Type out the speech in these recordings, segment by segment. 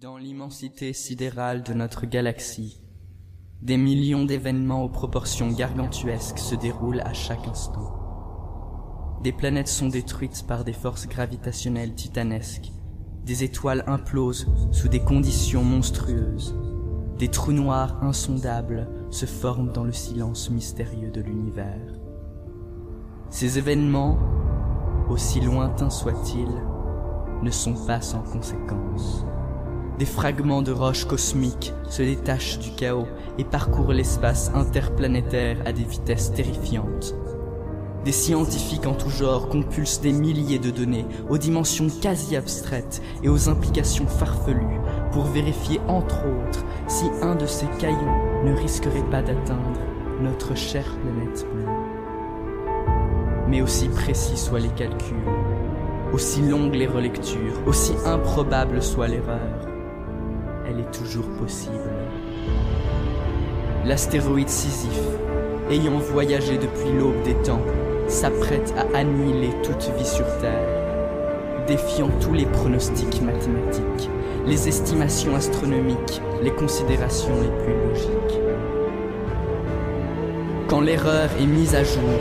Dans l'immensité sidérale de notre galaxie, des millions d'événements aux proportions gargantuesques se déroulent à chaque instant. Des planètes sont détruites par des forces gravitationnelles titanesques, des étoiles implosent sous des conditions monstrueuses, des trous noirs insondables se forment dans le silence mystérieux de l'univers. Ces événements, aussi lointains soient-ils, ne sont pas sans conséquences. Des fragments de roches cosmiques se détachent du chaos et parcourent l'espace interplanétaire à des vitesses terrifiantes. Des scientifiques en tout genre compulsent des milliers de données aux dimensions quasi abstraites et aux implications farfelues pour vérifier entre autres si un de ces cailloux ne risquerait pas d'atteindre notre chère planète bleue. Mais aussi précis soient les calculs, aussi longues les relectures, aussi improbable soit l'erreur, elle est toujours possible. L'astéroïde Sisyphe, ayant voyagé depuis l'aube des temps, s'apprête à annihiler toute vie sur Terre, défiant tous les pronostics mathématiques, les estimations astronomiques, les considérations les plus logiques. Quand l'erreur est mise à jour,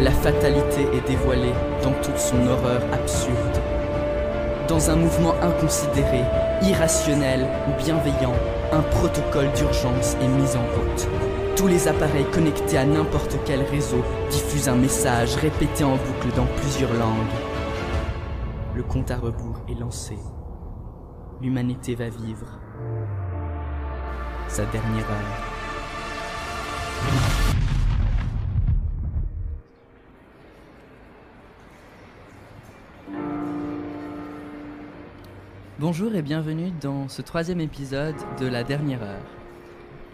la fatalité est dévoilée dans toute son horreur absurde. Dans un mouvement inconsidéré, irrationnel ou bienveillant, un protocole d'urgence est mis en route. Tous les appareils connectés à n'importe quel réseau diffusent un message répété en boucle dans plusieurs langues. Le compte à rebours est lancé. L'humanité va vivre sa dernière heure. Bonjour et bienvenue dans ce troisième épisode de La Dernière Heure.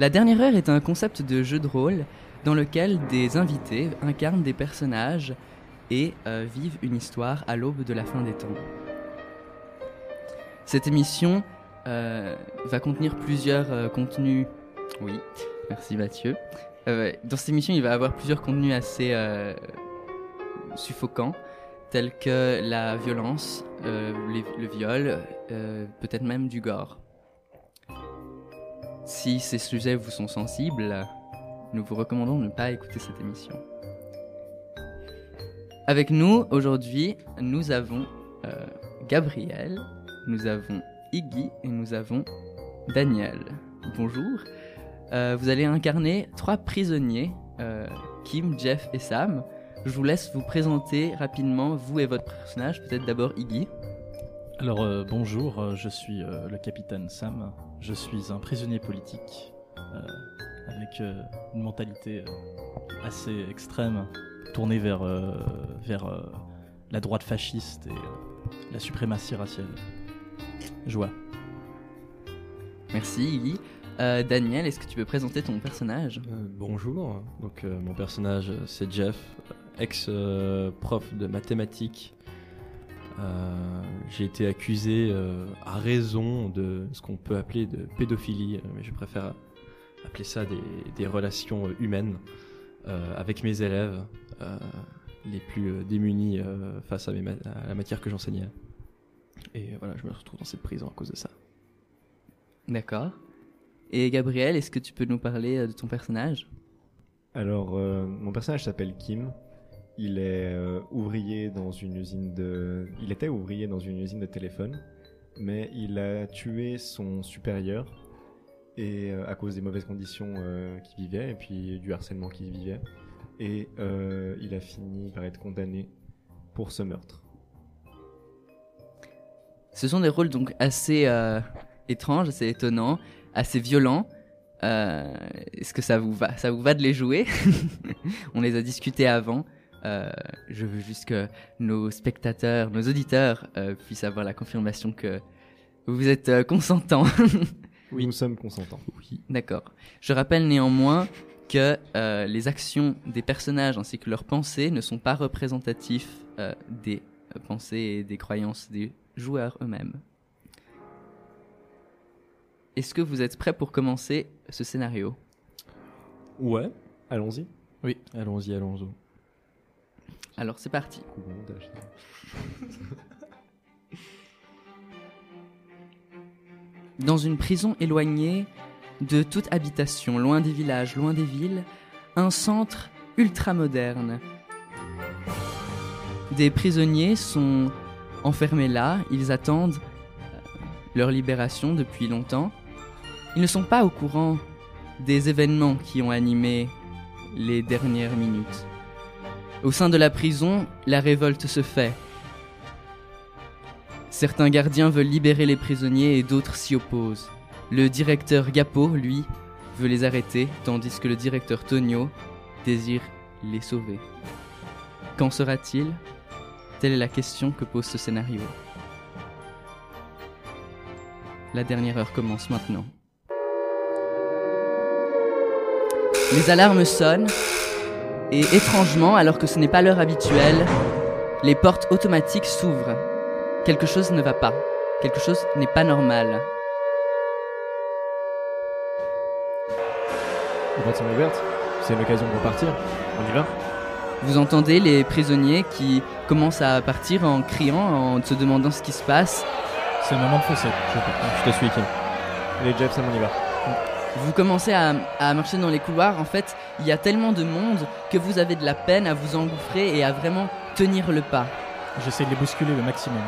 La Dernière Heure est un concept de jeu de rôle dans lequel des invités incarnent des personnages et euh, vivent une histoire à l'aube de la fin des temps. Cette émission euh, va contenir plusieurs euh, contenus. Oui, merci Mathieu. Dans cette émission, il va y avoir plusieurs contenus assez suffocants, tels que la violence, le viol, euh, peut-être même du gore. Si ces sujets vous sont sensibles, nous vous recommandons de ne pas écouter cette émission. Avec nous aujourd'hui, nous avons euh, Gabriel, nous avons Iggy et nous avons Daniel. Bonjour. Euh, vous allez incarner trois prisonniers, Kim, Jeff et Sam. Je vous laisse vous présenter rapidement, vous et votre personnage. Peut-être d'abord Iggy. Alors euh, bonjour, euh, je suis euh, le capitaine Sam. Je suis un prisonnier politique euh, avec euh, une mentalité euh, assez extrême, tournée vers, euh, vers euh, la droite fasciste et euh, la suprématie raciale. Joie. Merci Iggy. Euh, Daniel, est-ce que tu peux présenter ton personnage? Euh, bonjour, donc euh, mon personnage c'est Jeff, ex-prof de mathématiques. Euh, J'ai été accusé euh, à raison de ce qu'on peut appeler de pédophilie, euh, mais je préfère appeler ça des, des relations humaines euh, avec mes élèves euh, les plus démunis euh, face à, mes ma- à la matière que j'enseignais. Et voilà, je me retrouve dans cette prison à cause de ça. D'accord. Et Gabriel, est-ce que tu peux nous parler de ton personnage? Alors, euh, mon personnage s'appelle Kim. Il est euh, ouvrier dans une usine de. Il était ouvrier dans une usine de téléphone, mais il a tué son supérieur et euh, à cause des mauvaises conditions euh, qu'il vivait et puis du harcèlement qu'il vivait. Et il a fini par être condamné pour ce meurtre. Ce sont des rôles donc assez étranges, assez étonnants, assez violents. Est-ce que ça vous va Ça vous va de les jouer? On les a discutés avant. Euh, je veux juste que nos spectateurs, nos auditeurs euh, puissent avoir la confirmation que vous êtes euh, consentants. Nous sommes consentants. D'accord. Je rappelle néanmoins que euh, les actions des personnages ainsi que leurs pensées ne sont pas représentatifs euh, des pensées et des croyances des joueurs eux-mêmes. Est-ce que vous êtes prêts pour commencer ce scénario? Ouais, Allons-y. oui, allons-y, allons-y. Alors c'est parti. Dans une prison éloignée de toute habitation, loin des villages, loin des villes, un centre ultra moderne. Des prisonniers sont enfermés là, ils attendent euh, leur libération depuis longtemps. Ils ne sont pas au courant des événements qui ont animé les dernières minutes. Au sein de la prison, la révolte se fait. Certains gardiens veulent libérer les prisonniers et d'autres s'y opposent. Le directeur Gapo, lui, veut les arrêter, tandis que le directeur Tonio désire les sauver. Qu'en sera-t-il? Telle est la question que pose ce scénario. La dernière heure commence maintenant. Les alarmes sonnent et étrangement, alors que ce n'est pas l'heure habituelle, les portes automatiques s'ouvrent. Quelque chose ne va pas. Quelque chose n'est pas normal. Les portes sont ouvertes. C'est l'occasion de repartir. On y va Vous entendez les prisonniers qui commencent à partir en criant, en se demandant ce qui se passe. C'est le moment de foncer. Je te suis, Kim. Allez, Jeff, Sam, on y va. Vous commencez à, à marcher dans les couloirs. En fait, il y a tellement de monde que vous avez de la peine à vous engouffrer et à vraiment tenir le pas. J'essaie de les bousculer le maximum.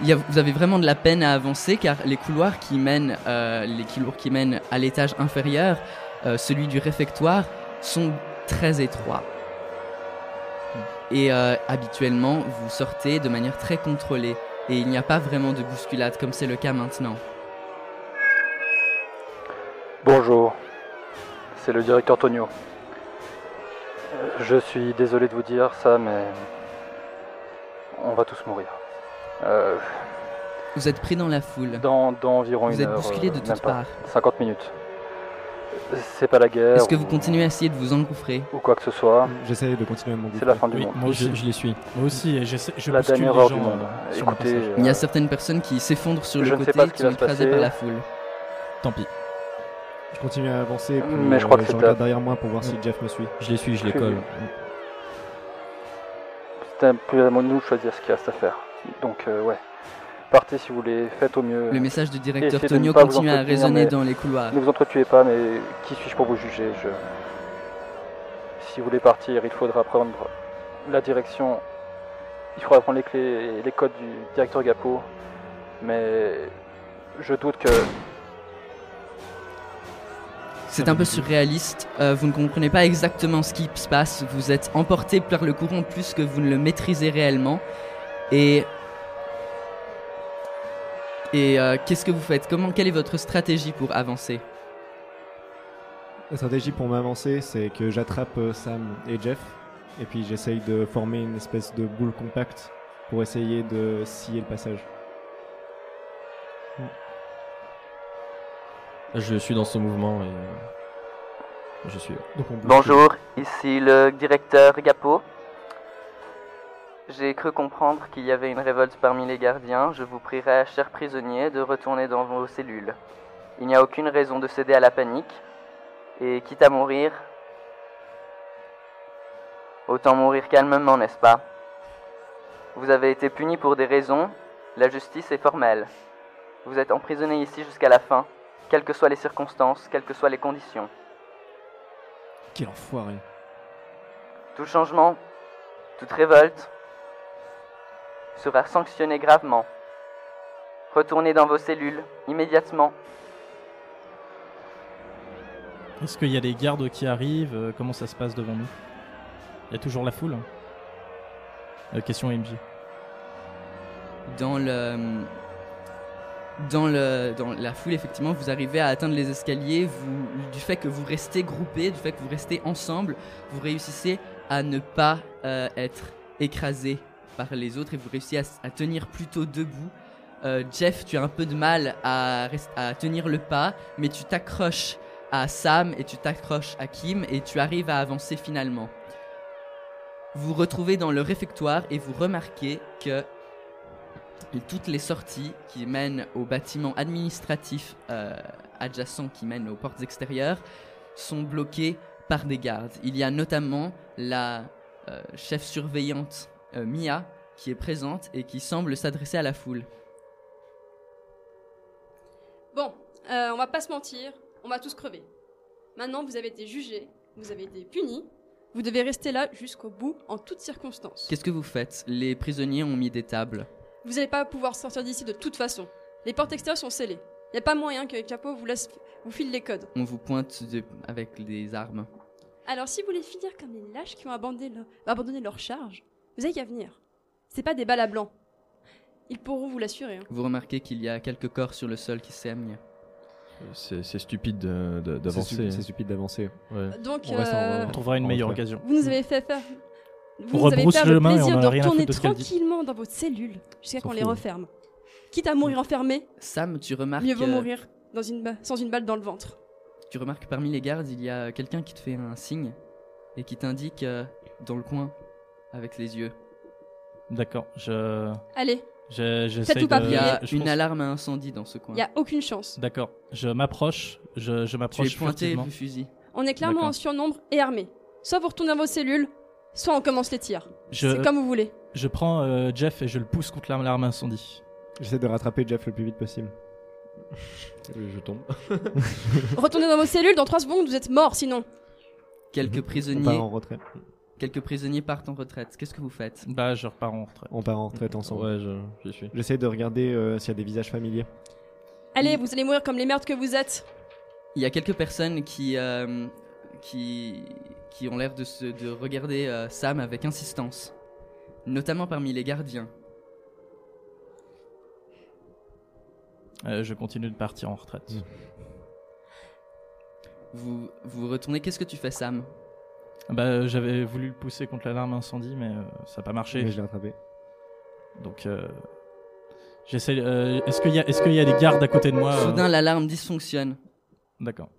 Il y a- vous avez vraiment de la peine à avancer car les couloirs qui mènent, euh, les couloirs qui mènent à l'étage inférieur, euh, celui du réfectoire, sont très étroits. Et euh, habituellement, vous sortez de manière très contrôlée et il n'y a pas vraiment de bousculade comme c'est le cas maintenant. Bonjour, c'est le directeur Tonio. Euh, Je suis désolé de vous dire ça, mais on va tous mourir. Euh, Vous êtes pris dans la foule. dans, dans environ Vous une êtes heure, bousculé euh, de même toutes pas. parts. 50 minutes. C'est pas la guerre. Est-ce que vous ou- continuez à essayer de vous engouffrer ou quoi que ce soit. J'essaie de continuer à m'en C'est la fin du Oui, monde. moi aussi. Je, je les suis. Moi aussi, et j'essaie- je La bouscule dernière les heure gens, du monde. euh, sur mon Écoutez, passage. Il y a euh, certaines personnes qui s'effondrent sur je le ne sais côté, pas ce qui qui sont va se écrasées passer. par la foule. Tant pis. Je continue à avancer. Mais je crois que euh, c'est je regarde derrière moi pour voir si Jeff me suit. Je les suis, je les colle. c'est un peu à nous de choisir ce qu'il reste à faire. Donc, euh, ouais. Partez si vous voulez, faites au mieux. Le message du directeur Tonio continue à résonner dans les couloirs. Ne vous entretuez pas, mais qui suis-je pour vous juger? Je... Si vous voulez partir, il faudra prendre la direction. Il faudra prendre les clés et les codes du directeur Gapo. Mais je doute que. C'est un peu surréaliste, euh, vous ne comprenez pas exactement ce qui se passe, vous êtes emporté par le courant plus que vous ne le maîtrisez réellement. Et. Euh, qu'est-ce que vous faites? Comment, Quelle est votre stratégie pour avancer? La stratégie pour m'avancer, c'est que j'attrape euh, Sam et Jeff, et puis j'essaye de former une espèce de boule compacte pour essayer de scier le passage. Je suis dans ce mouvement et euh, je suis. Donc on bouscule. Bonjour, ici le directeur Gapo. J'ai cru comprendre qu'il y avait une révolte parmi les gardiens. Je vous prierai, chers prisonniers, de retourner dans vos cellules. Il n'y a aucune raison de céder à la panique. Et quitte à mourir, autant mourir calmement, n'est-ce pas? Vous avez été punis pour des raisons. La justice est formelle. Vous êtes emprisonné ici jusqu'à la fin, quelles que soient les circonstances, quelles que soient les conditions. Quel enfoiré. Tout changement, toute révolte sera sanctionné gravement. Retournez dans vos cellules immédiatement. Est-ce qu'il y a des gardes qui arrivent? Euh, Comment ça se passe devant nous? Il y a toujours la foule Euh, Question MJ. Dans le dans la foule effectivement, vous arrivez à atteindre les escaliers, du fait que vous restez groupés, du fait que vous restez ensemble, vous réussissez à ne pas euh, être écrasé par les autres et vous réussissez à, tenir plutôt debout. Euh, Jeff, tu as un peu de mal à, à tenir le pas, mais tu t'accroches à Sam et tu t'accroches à Kim et tu arrives à avancer finalement. Vous vous retrouvez dans le réfectoire et vous remarquez que toutes les sorties qui mènent au bâtiment administratif euh, adjacent qui mènent aux portes extérieures sont bloquées par des gardes. Il y a notamment la euh, chef surveillante euh, Mia qui est présente et qui semble s'adresser à la foule. Bon, euh, on va pas se mentir, on va tous crever. Maintenant, vous avez été jugés, vous avez été punis. Vous devez rester là jusqu'au bout, en toutes circonstances. Qu'est-ce que vous faites? Les prisonniers ont mis des tables. Vous n'allez pas pouvoir sortir d'ici de toute façon. Les portes extérieures sont scellées. Il n'y a pas moyen que Capo vous laisse, vous file les codes. On vous pointe de- avec des armes. Alors, si vous voulez finir comme les lâches qui ont abandonné leur, abandonné leur charge, vous avez qu'à venir. C'est pas des balles à blanc. Ils pourront vous l'assurer. hein. Vous remarquez qu'il y a quelques corps sur le sol qui saignent. C'est c'est stupide d'avancer. C'est stupide d'avancer. Ouais. Donc, On reste en- euh, On trouvera une meilleure occasion. vous nous avez fait faire. Vous On nous avez le plaisir de retourner tranquillement dans votre cellule jusqu'à qu'on les referme. Quitte à mourir enfermé, Sam, tu remarques, mieux vaut euh, mourir dans une sans une balle dans le ventre. tu remarques que parmi les gardes, il y a quelqu'un qui te fait un signe et qui t'indique euh, dans le coin avec les yeux. D'accord, je. Allez, je- J'essaie tout de. Il y a je une pense- alarme à incendie dans ce coin. il y a aucune chance. D'accord, je m'approche, je, je Tu es m'approche pointé du fusil. On est clairement en surnombre et armé. Soit vous retournez dans vos cellules, soit on commence les tirs. Je, C'est comme vous voulez. je prends euh, Jeff et je le pousse contre l'arme incendie. J'essaie de rattraper Jeff le plus vite possible. Je tombe. Retournez dans vos cellules, dans 3 secondes, vous êtes morts sinon. Quelques On part prisonniers, en retrait. quelques prisonniers partent en retraite. Qu'est-ce que vous faites? Bah, je repars en retrait. On part en retraite ensemble. Ouais, je, je suis. J'essaie de regarder euh, s'il y a des visages familiers. Allez, vous allez mourir comme les merdes que vous êtes. Il y a quelques personnes qui, euh, qui, qui ont l'air de, se- de regarder euh, Sam avec insistance, notamment parmi les gardiens. Euh, je continue de partir en retraite. Mm. Vous, vous retournez, qu'est-ce que tu fais Sam? Bah, j'avais voulu le pousser contre l'alarme incendie, mais euh, ça n'a pas marché. Mais je l'ai rattrapé. Donc, euh, j'essaie. euh, est-ce qu'il y a, est-ce qu'il y a des gardes à côté de moi euh? Soudain, l'alarme dysfonctionne. D'accord.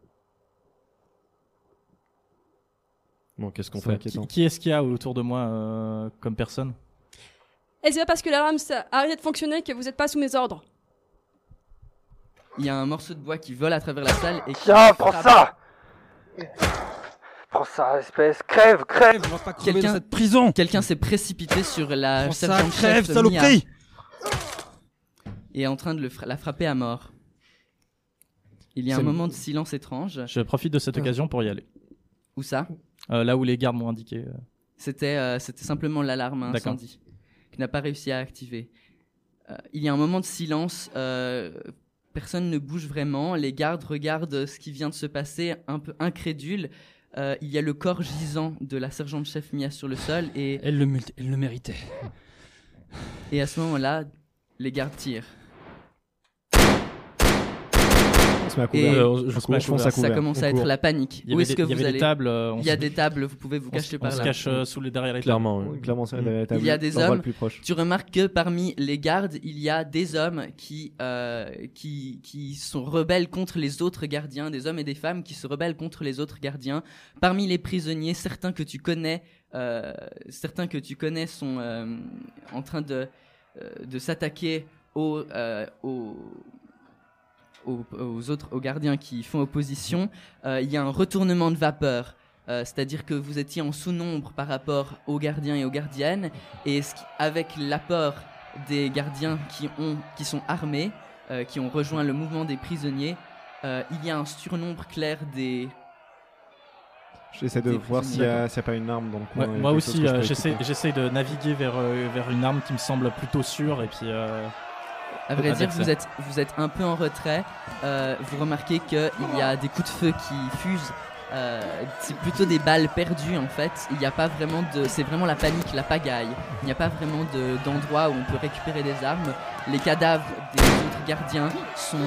Bon, qu'est-ce qu'on fait Qui, inquiétant. qui est-ce qu'il y a autour de moi euh, comme personne? Et c'est pas parce que l'alarme a arrêté de fonctionner que vous êtes pas sous mes ordres. Il y a un morceau de bois qui vole à travers la salle et qui Tiens, prends ça Prends ça, espèce, crève, crève On va pas crever Quelqu'un- dans cette prison Quelqu'un s'est précipité sur la Prends ça, crève, chef saloperie et est en train de le fra- la frapper à mort. Il y a un moment de silence étrange. Je profite de cette occasion pour y aller. Où ça? Là où les gardes m'ont indiqué. euh. C'était euh, c'était simplement l'alarme incendie qui n'a pas réussi à activer. Euh, il y a un moment de silence. euh, personne ne bouge vraiment. Les gardes regardent ce qui vient de se passer, un peu incrédules. Euh, il y a le corps gisant de la sergente chef Mia sur le sol et, Elle le, mul- elle le méritait. et à ce moment-là, les gardes tirent. On se met à Et- couvert. On je court, se mets à je fonce couvert. à Ça commence à être la panique. Il y Où avait est-ce des, que il y vous allez tables. euh, Il y a des tables, vous pouvez vous cacher par on se là. cache euh, sous les derrière les tables. Clairement. Clairement, c'est derrière la table. Il y a des hommes. Tu remarques que parmi les gardes, il y a des hommes qui, euh, qui, qui sont rebelles contre les autres gardiens, des hommes et des femmes qui se rebellent contre les autres gardiens. Parmi les prisonniers, certains que tu connais, euh, certains que tu connais sont euh, en train de, euh, de s'attaquer aux, euh, aux, aux, aux autres, aux gardiens qui font opposition. Euh, il y a un retournement de vapeur. Euh, c'est-à-dire que vous étiez en sous-nombre par rapport aux gardiens et aux gardiennes, et ce qui- avec l'apport des gardiens qui, ont, qui sont armés, euh, qui ont rejoint le mouvement des prisonniers, euh, il y a un surnombre clair des... J'essaie de Des voir s'il n'y a, pas une arme dans le coin. Ouais, moi aussi, j'essaie, de naviguer vers, euh, vers une arme qui me semble plutôt sûre et puis euh, À vrai dire, vous êtes, vous êtes un peu en retrait. Euh, vous remarquez qu'il y a des coups de feu qui fusent. Euh, c'est plutôt des balles perdues en fait. Il n'y a pas vraiment de. C'est vraiment la panique, la pagaille. Il n'y a pas vraiment de- d'endroit où on peut récupérer des armes. Les cadavres des autres gardiens sont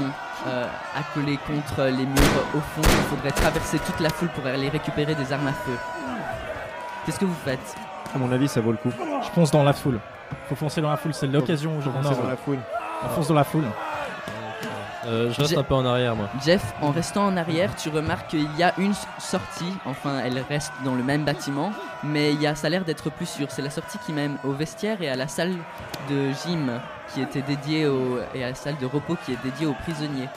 euh, accolés contre les murs au fond. Il faudrait traverser toute la foule pour aller récupérer des armes à feu. Qu'est-ce que vous faites? À mon avis, ça vaut le coup. je fonce dans la foule. Faut foncer dans la foule, c'est l'occasion. Faut on, foncer dans la foule. On fonce dans la foule. Euh, je reste un peu en arrière, moi. Jeff, en restant en arrière, tu remarques qu'il y a une s- sortie, enfin elle reste dans le même bâtiment, mais il y a, ça a l'air d'être plus sûr. C'est la sortie qui mène au vestiaire et à la salle de gym qui était dédiée au, et à la salle de repos qui est dédiée aux prisonniers.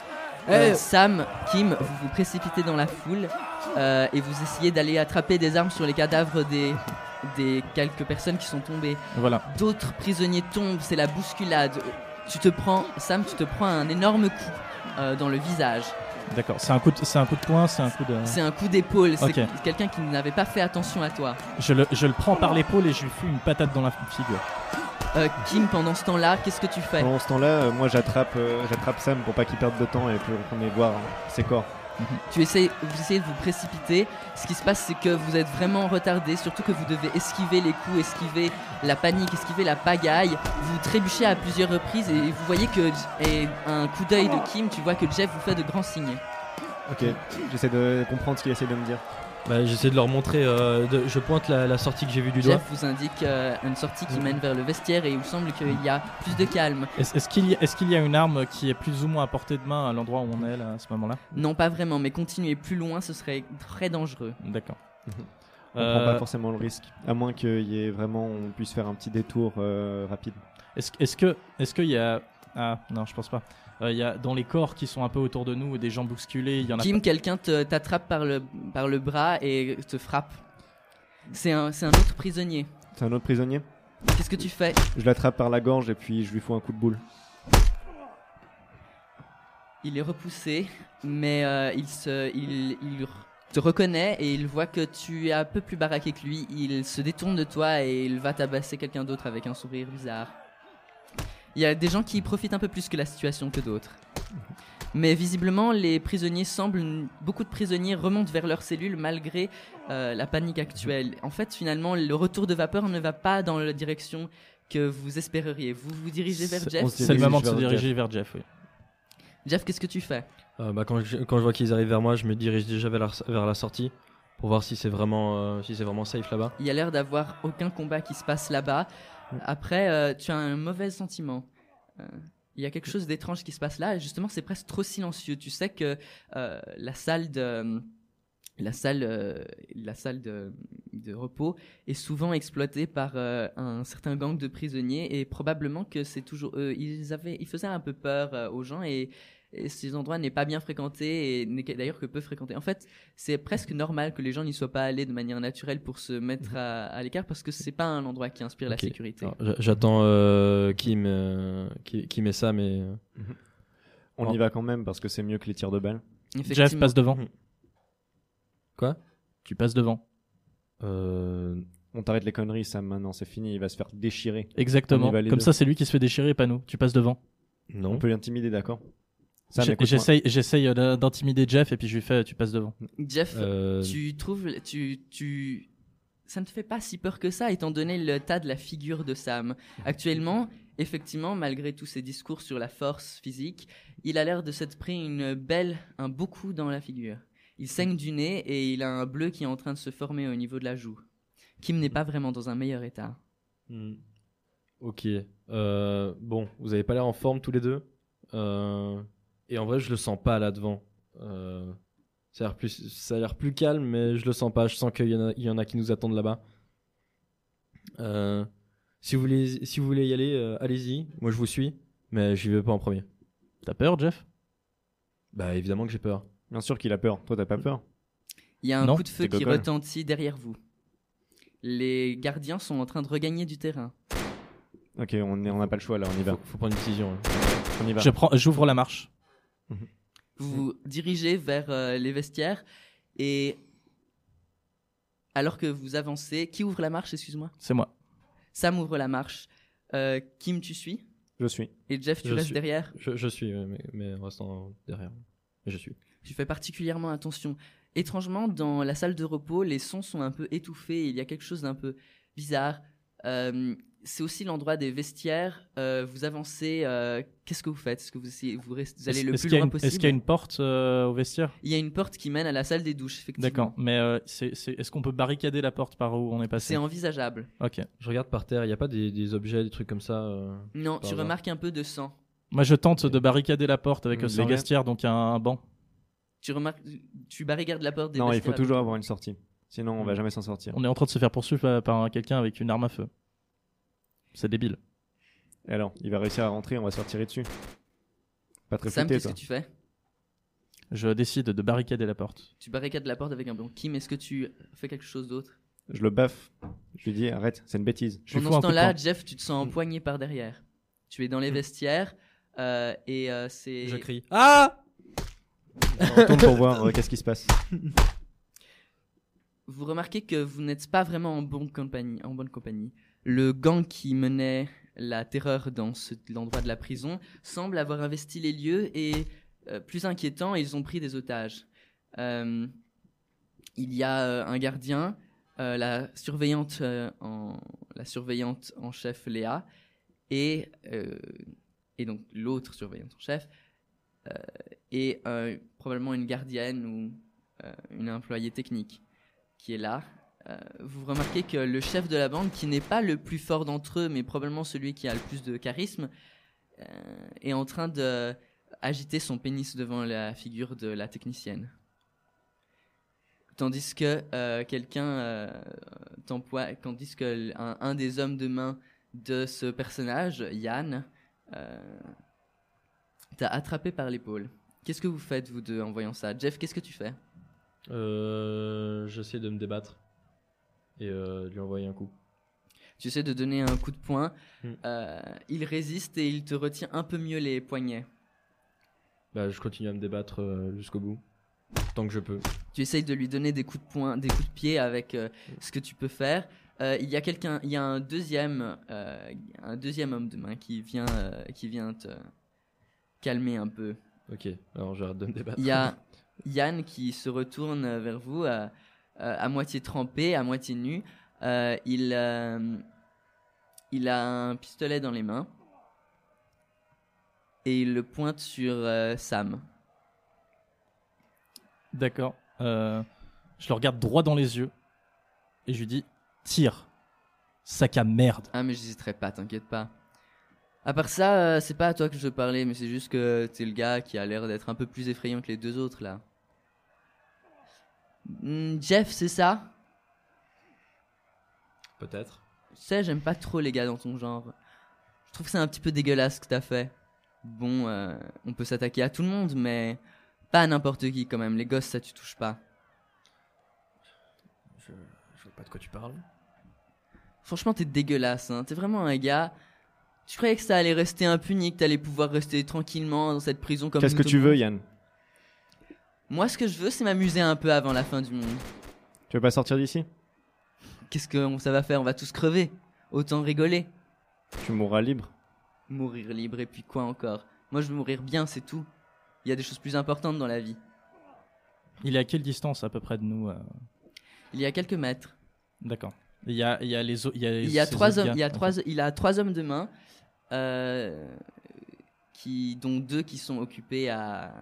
Euh, Sam, Kim, vous vous précipitez dans la foule euh, et vous essayez d'aller attraper des armes sur les cadavres des, des quelques personnes qui sont tombées. Voilà. D'autres prisonniers tombent, c'est la bousculade. Tu te prends, Sam, tu te prends un énorme coup euh, dans le visage. D'accord. C'est un coup de, c'est un coup de poing, c'est un coup de. C'est un coup d'épaule, c'est Ok. quelqu'un qui n'avait pas fait attention à toi. Je le, je le prends par l'épaule et je lui fous une patate dans la figure. Euh, Kim, pendant ce temps-là, qu'est-ce que tu fais? Pendant ce temps-là, euh, moi j'attrape euh, j'attrape Sam pour pas qu'il perde de temps et pour qu'on ait voir hein, ses corps. Tu essayes, vous essayez de vous précipiter. Ce qui se passe, c'est que vous êtes vraiment retardé, surtout que vous devez esquiver les coups, esquiver la panique, esquiver la pagaille. Vous trébuchez à plusieurs reprises et vous voyez que, et un coup d'œil de Kim, tu vois que Jeff vous fait de grands signes. Ok, j'essaie de comprendre ce qu'il essaie de me dire. Bah, j'essaie de leur montrer. euh, de- je pointe la, la sortie que j'ai vue du doigt. Jeff vous indique euh, une sortie qui mène vers le vestiaire et il semble qu'il y a plus de calme. Est-ce qu'il y, a- y une arme qui est plus ou moins à portée de main à l'endroit où on est là, à ce moment-là? Non, pas vraiment, mais continuer plus loin, ce serait très dangereux. D'accord. On Euh, prend pas forcément le risque, à moins qu'il y ait vraiment, on puisse faire un petit détour euh, rapide. Est-ce est-ce que est-ce qu'il y a ah non je pense pas. Euh, Il y a dans les corps qui sont un peu autour de nous des gens bousculés. Il y en a. Kim, quelqu'un te- t'attrape par le, par le bras et te frappe. C'est un, c'est un autre prisonnier. C'est un autre prisonnier Qu'est-ce que tu fais? Je l'attrape par la gorge et puis je lui fous un coup de boule. Il est repoussé, mais euh, il, se, il, il te reconnaît et il voit que tu es un peu plus baraqué que lui. Il se détourne de toi et il va tabasser quelqu'un d'autre avec un sourire bizarre. Il y a des gens qui profitent un peu plus que la situation que d'autres. Mais visiblement, les prisonniers semblent. Beaucoup de prisonniers remontent vers leurs cellules malgré euh, la panique actuelle. En fait, finalement, le retour de vapeur ne va pas dans la direction que vous espéreriez. Vous vous dirigez vers Jeff. C'est le moment de se vers diriger vers Jeff. Oui. Jeff, qu'est-ce que tu fais? Euh, bah, quand, je, quand je vois qu'ils arrivent vers moi, je me dirige déjà vers la, vers la sortie pour voir si c'est vraiment, euh, si c'est vraiment safe là-bas. Il y a l'air d'avoir aucun combat qui se passe là-bas. Après, euh, tu as un mauvais sentiment. Euh, il y a quelque chose d'étrange qui se passe là. Justement, c'est presque trop silencieux. Tu sais que euh, la salle de la salle, la salle de, de repos est souvent exploitée par un certain gang de prisonniers et probablement que c'est toujours. Ils avaient, ils faisaient un peu peur aux gens et, et ces endroits n'est pas bien fréquenté et n'est d'ailleurs que peu fréquenté. En fait, c'est presque normal que les gens n'y soient pas allés de manière naturelle pour se mettre à, à l'écart parce que c'est pas un endroit qui inspire la sécurité. J'attends euh, Kim, euh, qui, qui met ça, mais euh, On y va quand même parce que c'est mieux que les tirs de balles. Jeff passe devant. Quoi? Tu passes devant. Euh, on t'arrête les conneries, Sam, maintenant, c'est fini, il va se faire déchirer. Exactement. On Comme deux. ça, c'est lui qui se fait déchirer, pas nous. Tu passes devant. On non. peut l'intimider, d'accord. J'essaye, j'essaye euh, d'intimider Jeff et puis je lui fais, tu passes devant. Jeff, Euh, tu trouves, tu, tu, ça ne te fait pas si peur que ça, étant donné le tas de la figure de Sam. Actuellement, effectivement, malgré tous ses discours sur la force physique, il a l'air de s'être pris une belle, un beau coup dans la figure. Il saigne du nez et il a un bleu qui est en train de se former au niveau de la joue. Kim n'est pas vraiment dans un meilleur état. Hmm. Ok. Euh, bon, vous avez pas l'air en forme tous les deux? Euh, et en vrai, je le sens pas là devant. Euh, ça a l'air plus, ça a l'air plus calme, mais je le sens pas. Je sens qu'il y, en a- il y en a qui nous attendent là-bas. Euh, si vous voulez, si vous voulez y aller, euh, allez-y. Moi, je vous suis, mais j'y vais pas en premier. T'as peur, Jeff? Bah, évidemment que j'ai peur. Bien sûr qu'il a peur. Toi, t'as pas peur? Il y a un Non, coup de feu qui retentit derrière vous. Les gardiens sont en train de regagner du terrain. Ok, on n'a pas le choix là, on y va. Faut, faut prendre une décision. hein. On y va. Je prends, j'ouvre la marche. Vous vous dirigez vers euh, les vestiaires et alors que vous avancez, qui ouvre la marche, excuse-moi? C'est moi. Sam ouvre la marche. Euh, Kim, tu suis? Je suis. Et Jeff, tu Je restes suis. derrière? Je, je suis, euh, mais, mais en restant derrière. Je suis. Tu fais particulièrement attention. Étrangement, dans la salle de repos, les sons sont un peu étouffés. Il y a quelque chose d'un peu bizarre. Euh, c'est aussi l'endroit des vestiaires. Euh, vous avancez. euh, Qu'est-ce que vous faites? Est-ce que vous, essayez- vous, restez- vous allez le est-ce plus qu'il y a loin une- possible? Est-ce qu'il y a une porte euh, au vestiaire Il y a une porte qui mène à la salle des douches, effectivement. D'accord. Mais euh, c'est, c'est- est-ce qu'on peut barricader la porte par où on est passé? C'est envisageable. Ok. Je regarde par terre. Il y a pas des, des objets, des trucs comme ça. euh, Non, tu remarques un peu de sang. Moi, je tente de barricader la porte avec Mm, euh, les les gars. vestiaires, donc un, un banc. Tu remarques, tu barricades la porte des Non, il vestiaires faut toujours avoir une sortie. Sinon, on va jamais s'en sortir. On est en train de se faire poursuivre par, par quelqu'un avec une arme à feu. C'est débile. Et alors, il va réussir à rentrer, on va se faire tirer dessus. Pas très Sam, qu'est-ce que tu fais? Je décide de barricader la porte. Tu barricades la porte avec un banc. Kim, est-ce que tu fais quelque chose d'autre? Je le baffe. Je lui dis, arrête, c'est une bêtise. Je Pendant ce temps-là. Jeff, tu te sens empoigné par derrière. Tu es dans les vestiaires euh, et euh, c'est. Je crie. Ah On retourne pour voir euh, qu'est-ce qui se passe. Vous remarquez que vous n'êtes pas vraiment en, bonne compagnie, en bonne compagnie. Le gang qui menait la terreur dans l'endroit de la prison semble avoir investi les lieux et, euh, plus inquiétant, ils ont pris des otages. Euh, il y a euh, un gardien, la surveillante en la surveillante en chef Léa et et donc l'autre surveillante en chef et probablement une gardienne ou une employée technique qui est là. Euh, vous remarquez que le chef de la bande, qui n'est pas le plus fort d'entre eux, mais probablement celui qui a le plus de charisme, euh, est en train de agiter son pénis devant la figure de la technicienne. Tandis que euh, quelqu'un euh, tandis que un, des hommes de main de ce personnage, Yann, euh, t'a attrapé par l'épaule. Qu'est-ce que vous faites vous deux en voyant ça? Jeff, qu'est-ce que tu fais? Euh, J'essaie de me débattre et euh, lui envoyer un coup. Tu essaies de donner un coup de poing. Hmm. Euh, il résiste et il te retient un peu mieux les poignets. Bah, je continue à me débattre euh, jusqu'au bout, tant que je peux. Tu essayes de lui donner des coups de poing, des coups de pied avec euh, ce que tu peux faire. Euh, il y a quelqu'un, il y a un deuxième, euh, un deuxième homme de main qui vient, qui vient te calmer un peu. Ok, alors j'arrête de me débattre. Il y a Yann qui se retourne vers vous, à moitié trempé, à moitié nu. Euh, il, euh, il a un pistolet dans les mains et il le pointe sur euh, Sam. D'accord. Euh, je le regarde droit dans les yeux et je lui dis tire, sac à merde. Ah mais j'hésiterai pas, t'inquiète pas. À part ça, euh, c'est pas à toi que je veux parler, mais c'est juste que t'es le gars qui a l'air d'être un peu plus effrayant que les deux autres là. Hmm, Jeff, c'est ça? Peut-être. Tu sais, j'aime pas trop les gars dans ton genre. Je trouve que c'est un petit peu dégueulasse ce que t'as fait. Bon, euh, on peut s'attaquer à tout le monde, mais pas à n'importe qui quand même. Les gosses, ça tu touches pas. Je, je vois pas de quoi tu parles. Franchement, t'es dégueulasse, hein. T'es vraiment un gars. Tu croyais que ça allait rester impuni, que t'allais pouvoir rester tranquillement dans cette prison comme Qu'est-ce que tu veux, Yann? Moi, ce que je veux, c'est m'amuser un peu avant la fin du monde. Tu veux pas sortir d'ici? Qu'est-ce que ça va faire? On va tous crever. Autant rigoler. Tu mourras libre. Mourir libre et puis quoi encore? Moi, je veux mourir bien, c'est tout. Il y a des choses plus importantes dans la vie. Il est à quelle distance à peu près de nous euh? Il y a quelques mètres. D'accord. Il y a, il y a les autres. Il y a, Il y a trois hommes. Il y a trois. Il a trois hommes de main, euh, qui dont deux qui sont occupés à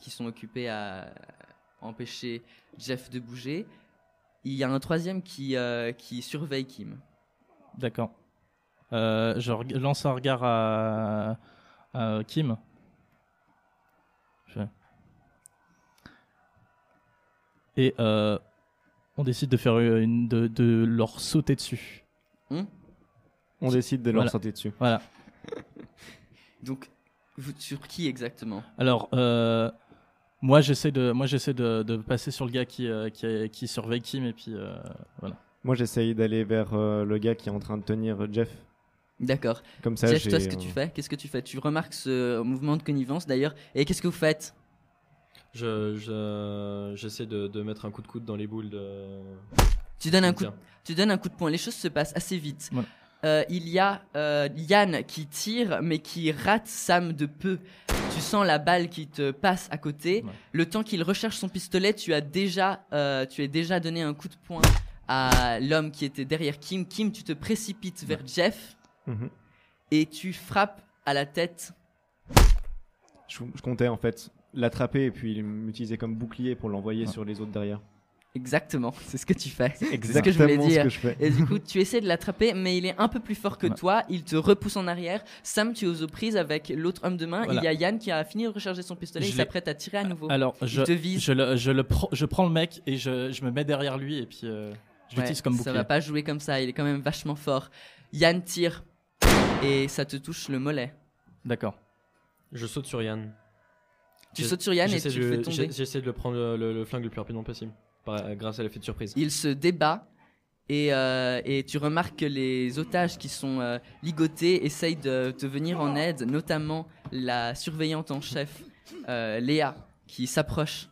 qui sont occupés à empêcher Jeff de bouger. Il y a un troisième qui euh, qui surveille Kim. D'accord. Euh, je lance un regard à, à Kim. Je. Et euh, on décide de faire une, de, de leur sauter dessus. On décide de leur Voilà. sauter dessus. Voilà. Donc vous- sur qui exactement? Alors, euh, moi j'essaie de, moi j'essaie de, de passer sur le gars qui, euh, qui, qui surveille Kim et puis euh, voilà. Moi, j'essaye d'aller vers euh, le gars qui est en train de tenir Jeff. D'accord. Comme ça, Jeff, toi, ce que tu fais Qu'est-ce que tu fais? Tu remarques ce mouvement de connivence d'ailleurs. Et qu'est-ce que vous faites? Je, je- j'essaie de, de mettre un coup de coude dans les boules de. Tu donnes un coup. Tiens. Tu donnes un coup de poing. Les choses se passent assez vite. Voilà. Euh, il y a euh, Yann qui tire, mais qui rate Sam de peu. Tu sens la balle qui te passe à côté. Ouais. Le temps qu'il recherche son pistolet, tu as déjà, euh, tu as déjà donné un coup de poing à l'homme qui était derrière Kim. Kim, tu te précipites vers Jeff mhm. et tu frappes à la tête. je, je comptais en fait l'attraper et puis m'utiliser comme bouclier pour l'envoyer Ouais. sur les autres derrière. Exactement, c'est ce que tu fais. C'est ce que je voulais ce dire. que je fais. Et du coup, tu essaies de l'attraper, mais il est un peu plus fort que Ouais. toi. Il te repousse en arrière. Sam, tu es aux prises avec l'autre homme de main. Voilà. Il y a Yann qui a fini de recharger son pistolet. Je il s'apprête à tirer à nouveau. Alors, je, il te vise. je, le, je, le je prends le mec et je, je me mets derrière lui et puis euh, je Ouais, l'utilise comme ça bouclier. va pas jouer comme ça. Il est quand même vachement fort. Yann tire et ça te touche le mollet. D'accord. Je saute sur Yann. Tu sautes sur Yann et tu de- le fais tomber. j'ai- J'essaie de le prendre le, le- le flingue le plus rapidement possible, grâce à l'effet de surprise. Il se débat et, euh, et tu remarques que les otages qui sont euh, ligotés essayent de te venir en aide, notamment la surveillante en chef, euh, Léa, qui s'approche,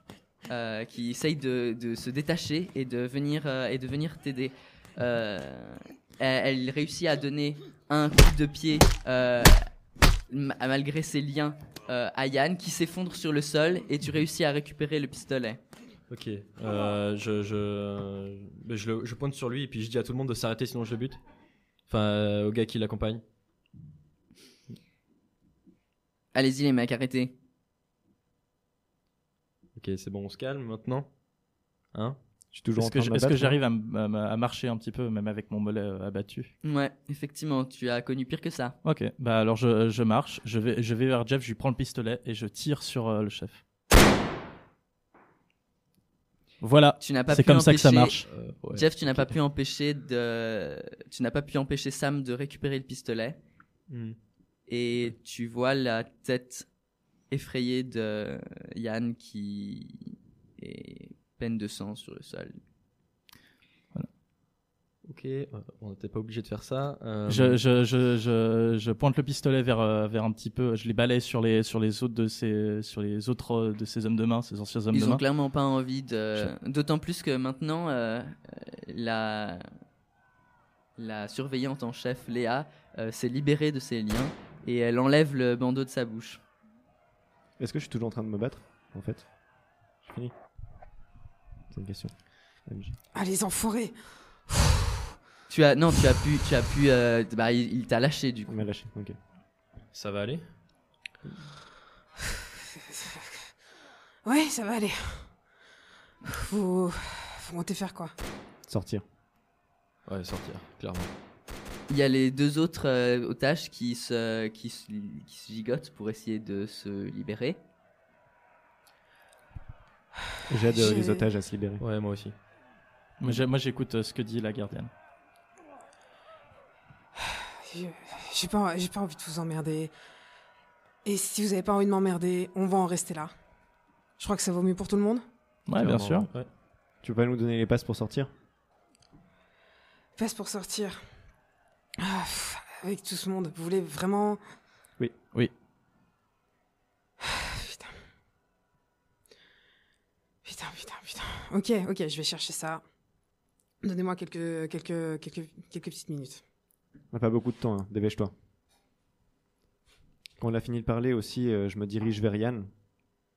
qui essaye de, de se détacher et de venir et de venir t'aider. Elle, elle réussit à donner un coup de pied ma- malgré ses liens à Yann qui s'effondre sur le sol et tu réussis à récupérer le pistolet. Ok. Euh, je, je, je, le- je pointe sur lui et puis je dis à tout le monde de s'arrêter sinon je le bute. Enfin, euh, au gars qui l'accompagne. Allez-y les mecs, arrêtez. Ok, c'est bon, on se calme maintenant. Hein? Je suis toujours Est-ce en que, train j'- de me est-ce que battre, j'arrive à, m- à m- à marcher un petit peu, même avec mon mollet euh, abattu? Ouais, effectivement, tu as connu pire que ça. Ok, bah alors je, je marche, je vais, je vais vers Jeff, je lui prends le pistolet et je tire sur euh, le chef. Voilà, Tu n'as pas c'est comme ça que ça marche. Euh, ouais. Jeff, tu n'as pas pu empêcher de, tu n'as pas pu empêcher Sam de récupérer le pistolet Hmm. et tu vois la tête effrayée de Yann qui est pleine de sang sur le sol. Ok, euh, on n'était pas obligé de faire ça. Euh, Je, je, je, je, je pointe le pistolet vers, euh, vers un petit peu, je les balaye sur les, sur les autres de ces, sur les autres de ces hommes de main, ces anciens hommes Ils de ont main. clairement pas envie de, d'autant plus que maintenant euh, la la surveillante en chef Léa euh, s'est libérée de ses liens et elle enlève le bandeau de sa bouche. Est-ce que je suis toujours en train de me battre, en fait? J'ai fini C'est une question. MJ. Ah, les enfoirés Tu as non, tu as pu, tu as pu, euh, bah, il, il t'a lâché du Il coup. m'a lâché, ok. Ça va aller? Ouais, ça va aller. Vous. Vous comptez faire quoi Sortir. Ouais, sortir, clairement. Il y a les deux autres euh, otages qui se, qui, se, qui se gigotent pour essayer de se libérer. J'aide euh, les otages à se libérer. Ouais, moi aussi. Moi, j'ai- moi, j'écoute euh, ce que dit la gardienne. J'ai pas, j'ai pas envie de vous emmerder. Et si vous avez pas envie de m'emmerder, on va en rester là. Je crois que ça vaut mieux pour tout le monde. Ouais, bien sûr. Ouais. Tu peux pas nous donner les passes pour sortir? Passe pour sortir. Ah, pff, avec tout ce monde, vous voulez vraiment? Oui. Oui. Putain. Putain, putain, putain. Ok, ok, je vais chercher ça. Donnez-moi quelques, quelques, quelques, quelques petites minutes. On n'a pas beaucoup de temps, hein. dépêche-toi. Quand on a fini de parler aussi, euh, je me dirige vers Yann.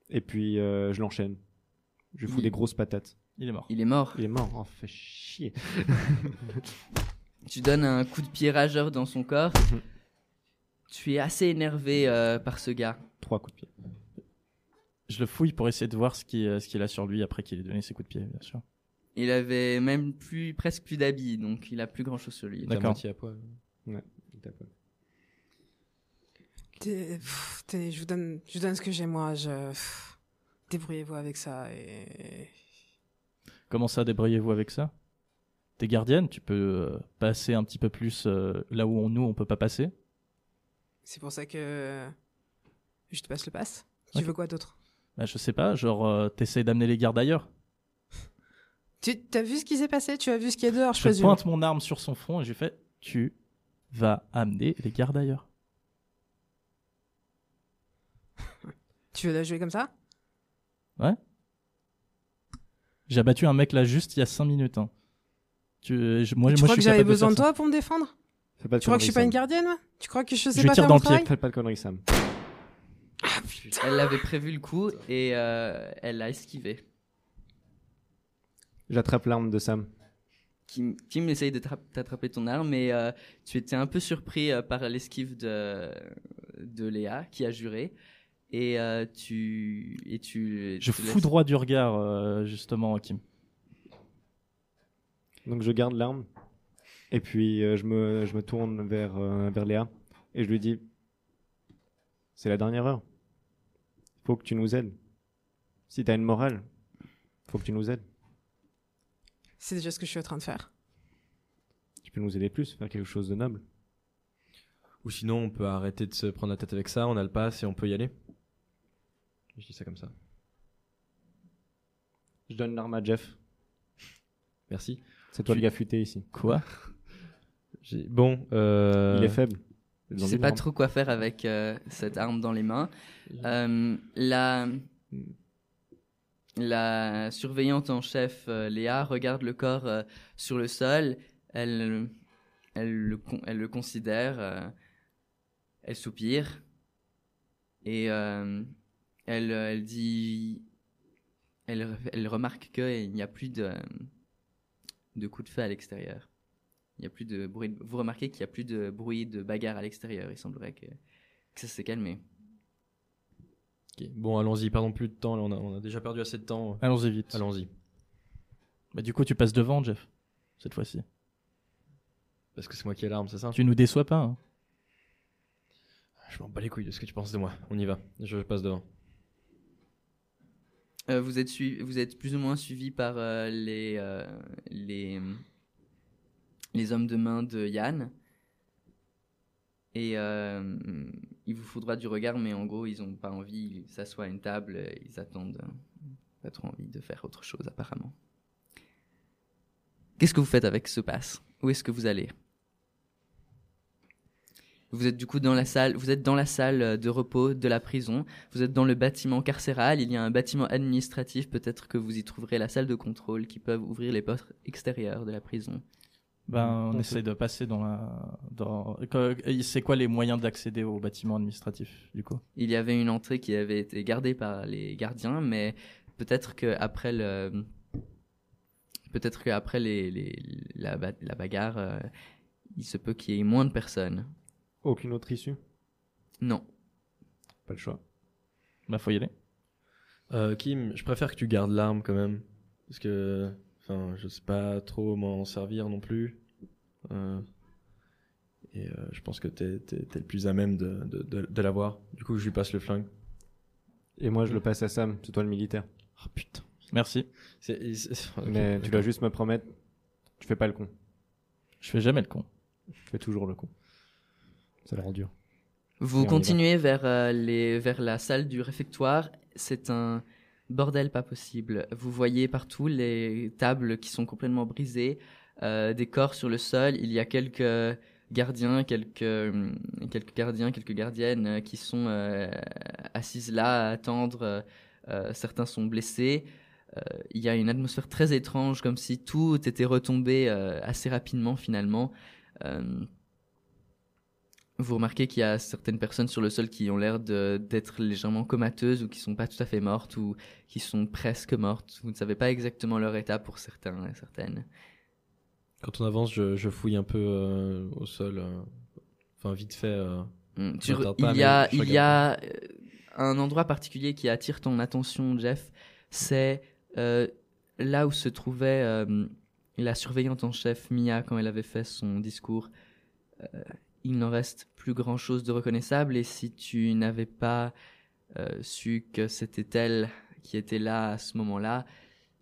Et puis euh, je l'enchaîne. Je lui fous Il- des grosses patates. Il est mort. Il est mort. Il est mort. Oh, fait chier. Tu donnes un coup de pied rageur dans son corps. Mhm. Tu es assez énervé euh, par ce gars. Trois coups de pied. Je le fouille pour essayer de voir ce qu'il euh, ce qu'il a sur lui après qu'il ait donné ses coups de pied, bien sûr. Il avait même plus, presque plus d'habits, donc il a plus grand chose sur lui. D'accord. moitié à poil. Pff, t'es- je, vous donne, je vous donne ce que j'ai moi. Je... Débrouillez-vous avec ça et. Comment ça, débrouillez-vous avec ça? T'es gardienne, tu peux euh, passer un petit peu plus euh, là où on, nous, on peut pas passer? C'est pour ça que. Je te passe le pass. Tu veux quoi d'autre? Bah, je sais pas, genre, euh, t'essayes d'amener les gardes ailleurs. Tu as vu ce qui s'est passé? Tu as vu ce qu'il y a dehors, je pointe mon arme sur son front et je fais Tu vas amener les gardes ailleurs. Tu veux la jouer comme ça? J'ai abattu un mec là juste il y a 5 minutes. hein. Tu, euh, je- moi, Tu moi, crois je que j'avais besoin de toi pour me défendre? Fais pas Tu crois que je suis pas une gardienne moi? Tu crois que je sais Je pas tire faire dans mon le pied. travail? Sam. Faites pas de conneries, Sam. Elle avait prévu le coup et euh, elle l'a esquivé. J'attrape l'arme de Sam. Kim, Kim essaye de tra- t'attraper ton arme, mais euh, tu étais un peu surpris euh, par l'esquive de, de Léa, qui a juré. Et euh, tu. Et tu Je tu fous laisses- droit du regard, euh, justement, Kim. Donc je garde l'arme. Et puis euh, je, me, je me tourne vers, euh, vers Léa. Et je lui dis C'est la dernière heure. Faut que tu nous aides. Si t'as une morale, faut que tu nous aides. C'est déjà ce que je suis en train de faire. Tu peux nous aider plus, faire quelque chose de noble. Ou sinon, on peut arrêter de se prendre la tête avec ça, on a le pass et on peut y aller. Je dis ça comme ça. Je donne l'arme à Jeff. Merci. C'est toi Tu- le gars futé ici. Quoi Bon, euh... Il est faible. Je ont sais pas trop quoi faire avec euh, cette arme dans les mains. Euh, la, la surveillante en chef, euh, Léa, regarde le corps euh, sur le sol. Elle, elle, le, elle le considère. euh, elle soupire. Et elle, elle dit. Elle, elle remarque qu'il n'y a plus de, de coups de feu à l'extérieur. Il n'y a plus de bruit. Vous remarquez qu'il n'y a plus de bruit de bagarre à l'extérieur. Il semblerait que, que ça s'est calmé. Bon, allons-y, perdons plus de temps. là, on, a, on a déjà perdu assez de temps. Allons-y vite. Allons-y. Bah, du coup, tu passes devant, Jeff, cette fois-ci. Parce que c'est moi qui ai l'arme, c'est ça? Tu nous déçois pas. hein. Je m'en bats les couilles de ce que tu penses de moi. On y va. Je passe devant. Euh, vous, êtes sui- vous êtes plus ou moins suivi par euh, les, euh, les, les hommes de main de Yann. Et euh, il vous faudra du regard, mais en gros, ils n'ont pas envie. Ils s'assoient à une table, euh, ils attendent. euh, Pas trop envie de faire autre chose, apparemment. Qu'est-ce que vous faites avec ce passe Où est-ce que vous allez? Vous êtes du coup dans la salle. Vous êtes dans la salle de repos de la prison. Vous êtes dans le bâtiment carcéral, il y a un bâtiment administratif, peut-être que vous y trouverez la salle de contrôle qui peuvent ouvrir les portes extérieures de la prison. Ben, on On essaye de passer dans la. Dans... C'est quoi les moyens d'accéder au bâtiment administratif, du coup? Il y avait une entrée qui avait été gardée par les gardiens, mais peut-être que après le peut-être que après les, les- la, ba- la bagarre, euh, il se peut qu'il y ait moins de personnes. Aucune autre issue? Non. Pas le choix. Bah, faut y aller. Euh, Kim, je préfère que tu gardes l'arme quand même. Parce que. Enfin, je sais pas trop m'en servir non plus. Euh, et euh, je pense que t'es t'es- t'es le plus à même de, de, de, de l'avoir. Du coup, je lui passe le flingue. Et moi, je le passe à Sam, c'est toi le militaire. Oh putain. Merci. C'est- c'est- ok, Mais tu dois juste me promettre, tu fais pas le con. Je fais jamais le con. Tu fais toujours le con. Ça le rend dur. Vous continuez vers, euh, les, vers la salle du réfectoire. C'est un bordel pas possible. Vous voyez partout les tables qui sont complètement brisées, euh, des corps sur le sol. Il y a quelques gardiens, quelques, hum, quelques gardiens, quelques gardiennes euh, qui sont euh, assises là à attendre. certains sont blessés. Il y a une atmosphère très étrange, comme si tout était retombé assez rapidement finalement. Vous remarquez qu'il y a certaines personnes sur le sol qui ont l'air d'être légèrement comateuses ou qui sont pas tout à fait mortes ou qui sont presque mortes. Vous ne savez pas exactement leur état pour certains et certaines. Quand on avance, je, je fouille un peu euh, au sol. euh, Enfin, vite fait. euh, tu regarde pas, il y a, il y a euh, un endroit particulier qui attire ton attention, Jeff. C'est là où se trouvait la surveillante en chef, Mia, quand elle avait fait son discours. Il n'en reste plus grand-chose de reconnaissable et si tu n'avais pas euh, su que c'était elle qui était là à ce moment-là,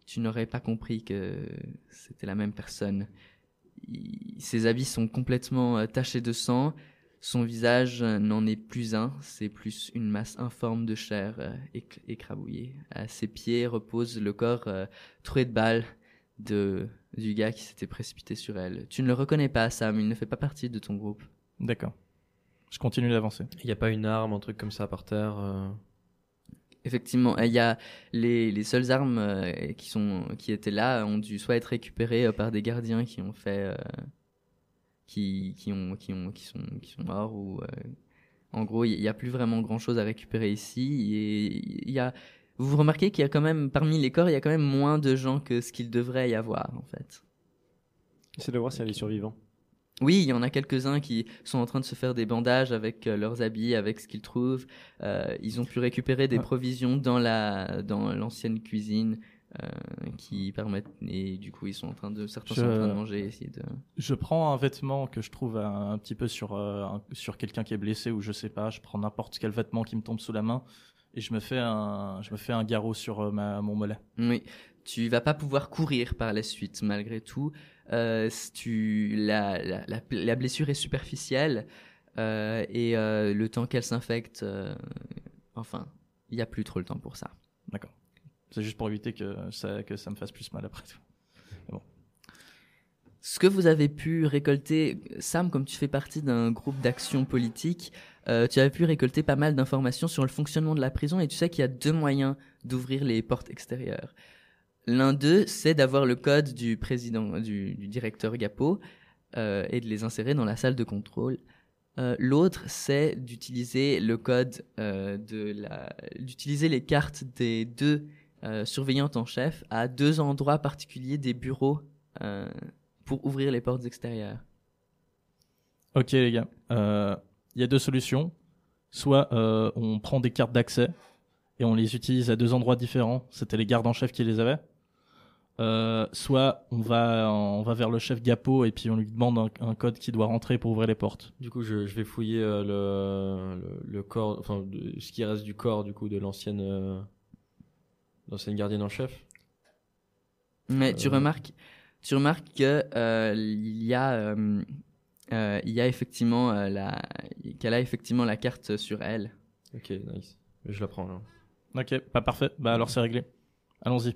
tu n'aurais pas compris que c'était la même personne. Ses habits sont complètement euh, tachés de sang. Son visage euh, n'en est plus un, c'est plus une masse informe de chair éc- écrabouillée. À ses pieds repose le corps euh, troué de balles de, du gars qui s'était précipité sur elle. Tu ne le reconnais pas, Sam, il ne fait pas partie de ton groupe. D'accord. Je continue d'avancer. Il n'y a pas une arme, un truc comme ça par terre. euh, Effectivement, il y a les, les seules armes euh, qui, sont, qui étaient là ont dû soit être récupérées euh, par des gardiens qui ont fait. euh, qui, qui, ont, qui, ont, qui, sont, qui sont morts ou. euh, en gros, il n'y a plus vraiment grand chose à récupérer ici. Et il y a, vous remarquez qu'il y a quand même, parmi les corps, il y a quand même moins de gens que ce qu'il devrait y avoir, en fait. Essaie de voir s'il y a des survivants. Oui, il y en a quelques-uns qui sont en train de se faire des bandages avec euh, leurs habits, avec ce qu'ils trouvent. Euh, ils ont pu récupérer des provisions dans la dans l'ancienne cuisine euh, qui permettent et du coup ils sont en train de certains Je- sont en train de manger essayer de Je prends un vêtement que je trouve un, un petit peu sur, euh, un- sur quelqu'un qui est blessé ou je sais pas. Je prends n'importe quel vêtement qui me tombe sous la main et je me fais un, je me fais un garrot sur ma, mon mollet. Oui, tu vas pas pouvoir courir par la suite malgré tout. Euh, tu la, la, la, la blessure est superficielle euh, et euh, le temps qu'elle s'infecte, enfin, il y a plus trop le temps pour ça. D'accord. C'est juste pour éviter que ça, que ça me fasse plus mal après tout. Ce que vous avez pu récolter, Sam, comme tu fais partie d'un groupe d'action politique, euh, tu as pu récolter pas mal d'informations sur le fonctionnement de la prison et tu sais qu'il y a deux moyens d'ouvrir les portes extérieures. L'un d'eux, c'est d'avoir le code du président, du, directeur Gapo euh, et de les insérer dans la salle de contrôle. Euh, L'autre, c'est d'utiliser le code euh, de la, d'utiliser les cartes des deux surveillantes en chef à deux endroits particuliers des bureaux pour ouvrir les portes extérieures. Ok les gars, il y a deux solutions. Soit on prend des cartes d'accès et on les utilise à deux endroits différents. C'était les gardes en chef qui les avaient. Euh, soit on va on va vers le chef Gapo et puis on lui demande un, un code qui doit rentrer pour ouvrir les portes. Du coup, je, je vais fouiller euh, le, le, le corps, enfin, de- ce qui reste du corps, du coup, de l'ancienne, euh, l'ancienne gardienne en chef. Mais tu Euh. remarques, tu remarques que euh, il y a, euh, euh, il y a effectivement euh, la, qu'elle a effectivement la carte sur elle. Ok, nice. Je la prends là. Ok, pas parfait. Bah alors c'est réglé. Allons-y.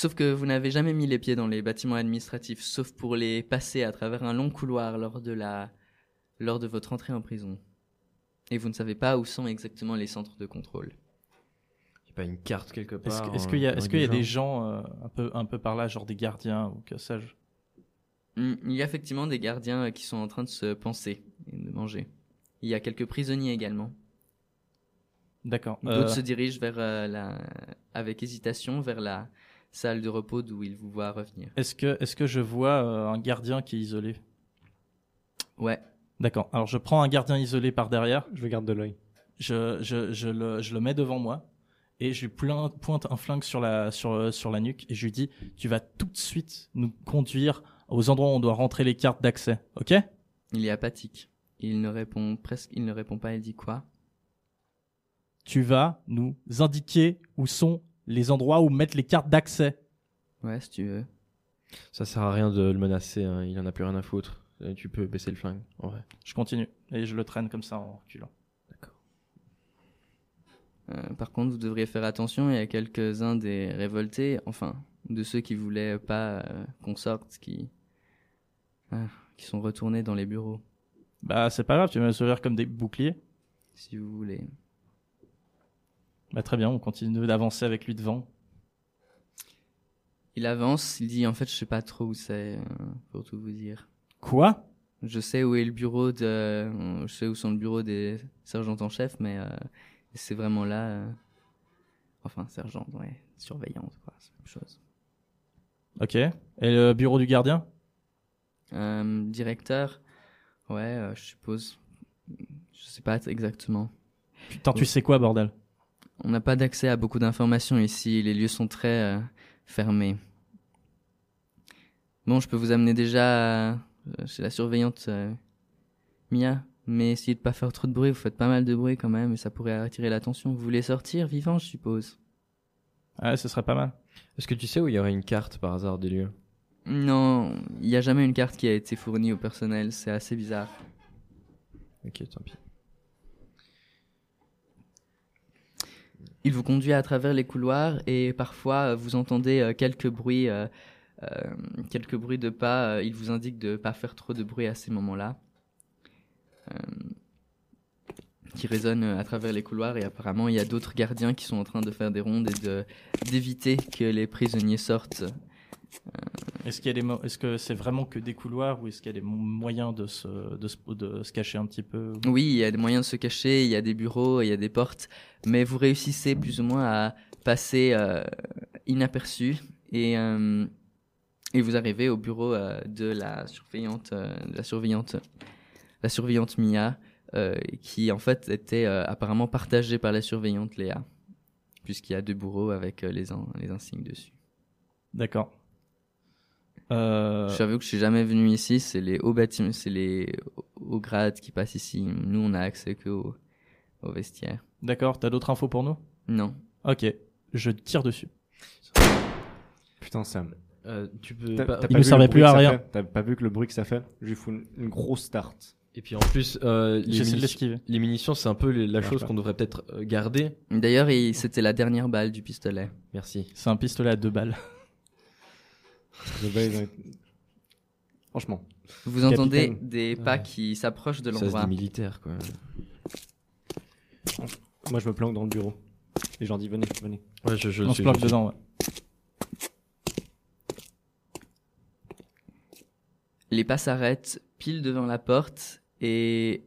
Sauf que vous n'avez jamais mis les pieds dans les bâtiments administratifs, sauf pour les passer à travers un long couloir lors de la, lors de votre entrée en prison. Et vous ne savez pas où sont exactement les centres de contrôle. J'ai pas une carte quelque part. est-ce qu'il y a avec est-ce qu'il y a des gens euh, un peu un peu par là, genre des gardiens ou que sais-je? Hmm, Il y a effectivement des gardiens euh, qui sont en train de se penser et de manger. Il y a quelques prisonniers également. D'accord. D'autres Euh, se dirigent vers euh, la, avec hésitation vers la salle de repos d'où ils vous voient revenir. Est-ce que est-ce que je vois euh, un gardien qui est isolé? Ouais. D'accord. Alors je prends un gardien isolé par derrière. Je garde de l'œil. je, je, je, le, je le mets devant moi et je lui pointe un flingue sur la, sur, sur la nuque et je lui dis Tu vas tout de suite nous conduire aux endroits où on doit rentrer les cartes d'accès, ok? Il est apathique. Il ne répond presque, il ne répond pas. Il dit quoi Tu vas nous indiquer où sont les endroits où mettre les cartes d'accès. Ouais, si tu veux. Ça sert à rien de le menacer, hein, il en a plus rien à foutre. Euh, Tu peux baisser le flingue, en vrai. Je continue et je le traîne comme ça en reculant. Euh, par contre, vous devriez faire attention. Il y a quelques-uns des révoltés, enfin, de ceux qui voulaient pas euh, qu'on sorte, qui, ah, qui sont retournés dans les bureaux, Bah, c'est pas grave, tu vas me servir comme des boucliers. si vous voulez. Bah, très bien, on continue d'avancer avec lui devant. Il avance. Il dit en fait, je sais pas trop où c'est, euh, pour tout vous dire. Quoi? Je sais où est le bureau de, euh, je sais où sont le bureau des sergents en chef, mais euh, c'est vraiment là. euh, Enfin, sergent, ouais, surveillante, quoi, c'est la même chose. Ok. Et le bureau du gardien? Directeur, ouais, je suppose. Je sais pas exactement. Putain, tu sais quoi, bordel? On n'a pas d'accès à beaucoup d'informations ici. Les lieux sont très euh, fermés. Bon, je peux vous amener déjà euh, chez la surveillante euh, Mia, mais essayez de pas faire trop de bruit. Vous faites pas mal de bruit quand même, et ça pourrait attirer l'attention. Vous voulez sortir vivant, je suppose? Ouais, ce serait pas mal. Est-ce que tu sais où il y aurait une carte par hasard des lieux? Non, il n'y a jamais une carte qui a été fournie au personnel. C'est assez bizarre. Ok, tant pis. Il vous conduit à travers les couloirs et parfois euh, vous entendez euh, quelques bruits, euh, quelques bruits de pas. il vous indique de pas faire trop de bruit à ces moments-là, qui résonnent à travers les couloirs et apparemment il y a d'autres gardiens qui sont en train de faire des rondes et d'éviter que les prisonniers sortent. Est-ce qu'il y a des mo- est-ce que c'est vraiment que des couloirs ou est-ce qu'il y a des mo- moyens de se, de se, de se cacher un petit peu Oui, il y a des moyens de se cacher, il y a des bureaux, il y a des portes, mais vous réussissez plus ou moins à passer euh, inaperçu et euh, et vous arrivez au bureau euh, de la surveillante, euh, de la surveillante, la surveillante Mia, euh, qui en fait était euh, apparemment partagée par la surveillante Léa, puisqu'il y a deux bureaux avec euh, les, in- les insignes dessus. D'accord. Euh, J'avoue que je suis jamais venu ici, c'est les hauts bâtiments, c'est les hauts grades qui passent ici. Nous, on a accès que au, au vestiaire. D'accord, t'as d'autres infos pour nous? Non. Ok, je tire dessus. Putain, Sam. Euh, tu peux T'as- pas- t'as Il ne vu servait plus à rien. T'as pas vu que le bruit que ça fait Je lui fous une, une grosse start. Et puis en plus, euh, les, munitions, les munitions, c'est un peu les- la chose qu'on devrait peut-être euh, garder. D'ailleurs, il- c'était la dernière balle du pistolet. Merci. C'est un pistolet à deux balles. Franchement. Vous entendez Capitaine. des pas Ouais. qui s'approchent de Ça se l'endroit. dit militaire, quoi. Moi, je me planque dans le bureau. Les gens disent venez, venez. Ouais, je, je On se planque je- dedans, ouais. Les pas s'arrêtent pile devant la porte et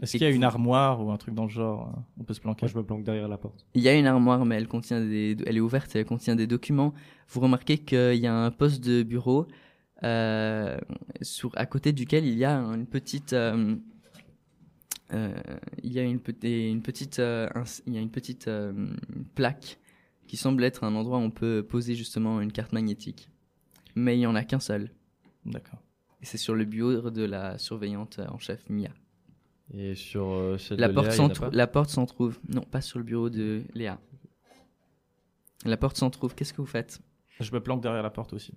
Est-ce qu'il y a une armoire ou un truc dans le genre euh, On peut se planquer. Moi, je me planque derrière la porte. il y a une armoire, mais elle contient des, elle est ouverte, elle contient des documents. Vous remarquez qu'il y a un poste de bureau euh, sur, à côté duquel il y a une petite, euh, euh, il y a une, pe- et une petite, euh, il y a une petite euh, plaque qui semble être un endroit où on peut poser justement une carte magnétique. Mais il y en a qu'un seul. D'accord. Et c'est sur le bureau de la surveillante en chef Mia. Et sur euh, celle La de porte, Léa, il y s'en en a trou- pas la porte s'en trouve. Non, pas sur le bureau de Léa. La porte s'en trouve. Qu'est-ce que vous faites? Je me planque derrière la porte aussi.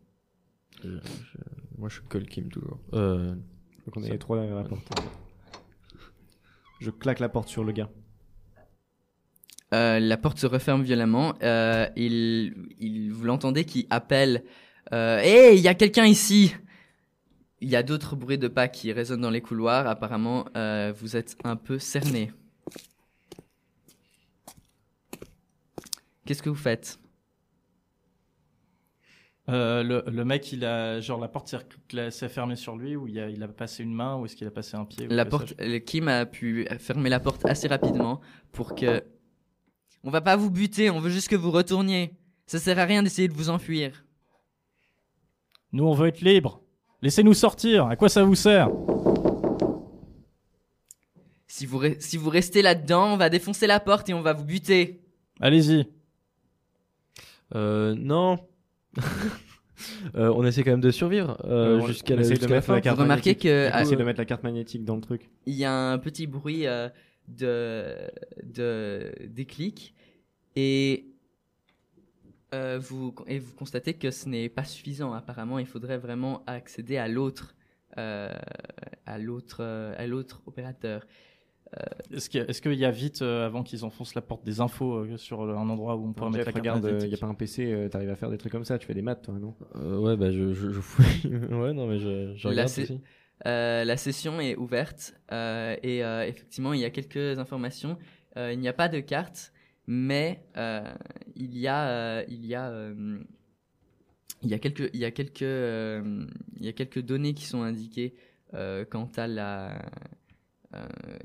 Je- je- Moi, je suis Cole Kim toujours. Euh, Donc on est Ça- les trois derrière la porte. Je claque la porte sur le gars. Euh, La porte se referme violemment. Euh, il, il, vous l'entendez qui appelle. Euh, Hé, il y a quelqu'un ici. Il y a d'autres bruits de pas qui résonnent dans les couloirs. Apparemment, euh, vous êtes un peu cerné. Qu'est-ce que vous faites? Euh, le, le mec, il a genre la porte s'est fermée sur lui ou il a, il a passé une main ou est-ce qu'il a passé un pied La porte, euh, Kim a pu fermer la porte assez rapidement pour que. On va pas vous buter, on veut juste que vous retourniez. Ça sert à rien d'essayer de vous enfuir. Nous, on veut être libres. Laissez-nous sortir. À quoi ça vous sert? Si vous, re- si vous restez là-dedans, on va défoncer la porte et on va vous buter. Allez-y. euh, non. Euh, on essaie quand même de survivre euh, Euh, on- jusqu'à on la, essaie de jusqu'à la mettre fin. la carte Vous remarquez magnétique. que Du coup, ah, essaie de mettre la carte magnétique dans le truc. il y a un petit bruit euh, de, de des clics et euh, vous et vous constatez que ce n'est pas suffisant. Apparemment, il faudrait vraiment accéder à l'autre euh, à l'autre euh, à l'autre opérateur. Est-ce qu'il y, a- est-ce qu'il y a vite, euh, avant qu'ils enfoncent la porte, des infos euh, sur un endroit où on pourrait mettre la carte regarde, il n'y a pas un PC, euh, t'arrives à faire des trucs comme ça, tu fais des maths toi, non? Euh, ouais, bah je, je, je fouille. ouais, non, mais je, je regarde aussi. Euh, la session est ouverte euh, et euh, effectivement il y a quelques informations. Euh, il n'y a pas de carte, mais euh, il y a euh, il y a euh, il y a quelques il y a quelques il y a quelques données qui sont indiquées quant à la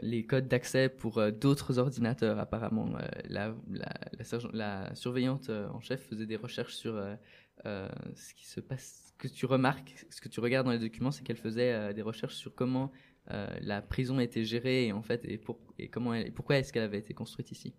les codes d'accès pour d'autres ordinateurs. Apparemment, la, la, surveillante en chef faisait des recherches sur ce qui se passe. Ce que tu remarques, ce que tu regardes dans les documents, c'est qu'elle faisait des recherches sur comment la prison était gérée et en fait et, pour, et comment elle, et pourquoi est-ce qu'elle avait été construite ici.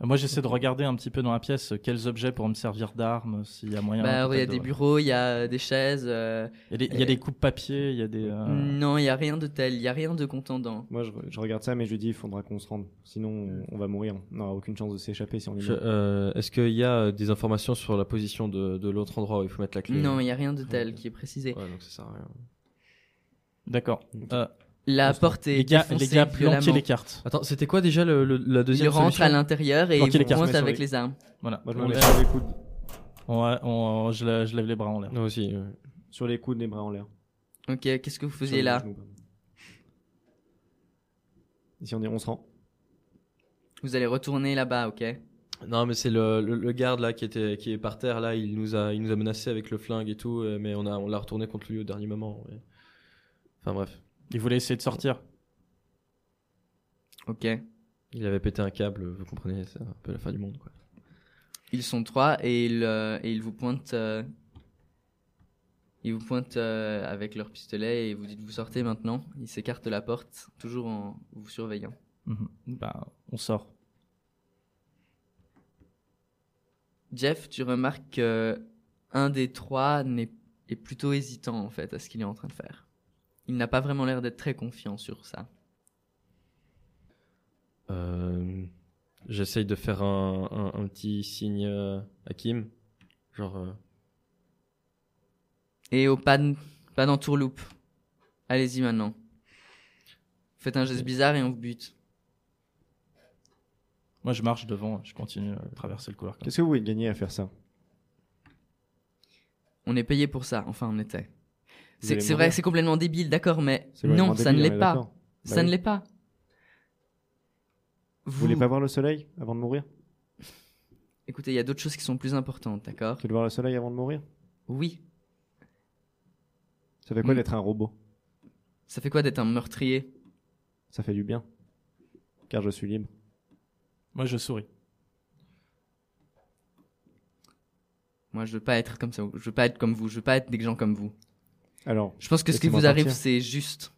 Euh, Moi, j'essaie de regarder un petit peu dans la pièce euh, quels objets pourraient me servir d'armes, s'il y a moyen. Bah, il y a des de- bureaux, il y a des chaises. euh, Il y a des, il y a des coupes papier, il y a des. euh, Non, il y a rien de tel, il y a rien de contendant. Moi je, je regarde ça, mais je dis il faudra qu'on se rende. Sinon on, va mourir. On n'aura aucune chance de s'échapper si on mort. euh, Est-ce qu'il y a des informations sur la position de, de l'autre endroit où il faut mettre la clé? Non, il y a rien de tel qui est précisé. Ouais, donc ça sert à rien. D'accord. Euh, La On se porte est les gars, défoncée les gars, planquez les cartes. Attends, c'était quoi déjà le, le- la Il deuxième rentre solution à l'intérieur et Planquer il les vous cartes, pointe mais sur avec les- les armes. Voilà. Moi je On me mets lève- sur les coudes, Ouais, on- je, lève- je lève les bras en l'air. Moi aussi. ouais. sur les coudes, les bras en l'air. Ok, qu'est-ce que vous faisiez là genoux. Ici on est, on se rend. Vous allez retourner là-bas, ok Non, mais c'est le, le, le garde là qui était qui est par terre là. Il nous a il nous a menacé avec le flingue et tout, euh, mais on a on l'a retourné contre lui au dernier moment. ouais. Enfin bref, Il voulait essayer de sortir. Ok. il avait pété un câble. Vous comprenez, c'est un peu la fin du monde quoi. Ils sont trois et ils, euh, et ils vous pointent. euh, ils vous pointent euh, avec leur pistolet et vous dites vous sortez maintenant. Ils s'écartent de la porte, toujours en vous surveillant. Mhm. Bah, on sort. Jeff, tu remarques que un des trois n'est- est plutôt hésitant en fait à ce qu'il est en train de faire. Il n'a pas vraiment l'air d'être très confiant sur ça. Euh, J'essaye de faire un, un, un petit signe euh, à Kim, genre. euh, Et au pas, de- pas d'entourloupe. Allez-y maintenant. Faites un geste bizarre et on vous bute. Moi, je marche devant, je continue à traverser le couloir. Qu'est-ce que vous voulez gagner à faire ça? On est payé pour ça, enfin on était. Vous C'est vrai, c'est complètement débile, d'accord, mais non, ça ne débile, l'est est pas. Bah ça ne oui. l'est pas. Vous voulez pas voir le soleil avant de mourir? Écoutez, il y a d'autres choses qui sont plus importantes, d'accord? Tu veux voir le soleil avant de mourir? Oui. Ça fait quoi Mm. d'être un robot? Ça fait quoi d'être un meurtrier? Ça fait du bien. Car je suis libre. Moi, je souris. Moi, je veux pas être comme ça. Je veux pas être comme vous. Je veux pas être des gens comme vous. Alors, Je pense que ce qui vous arrive, c'est juste.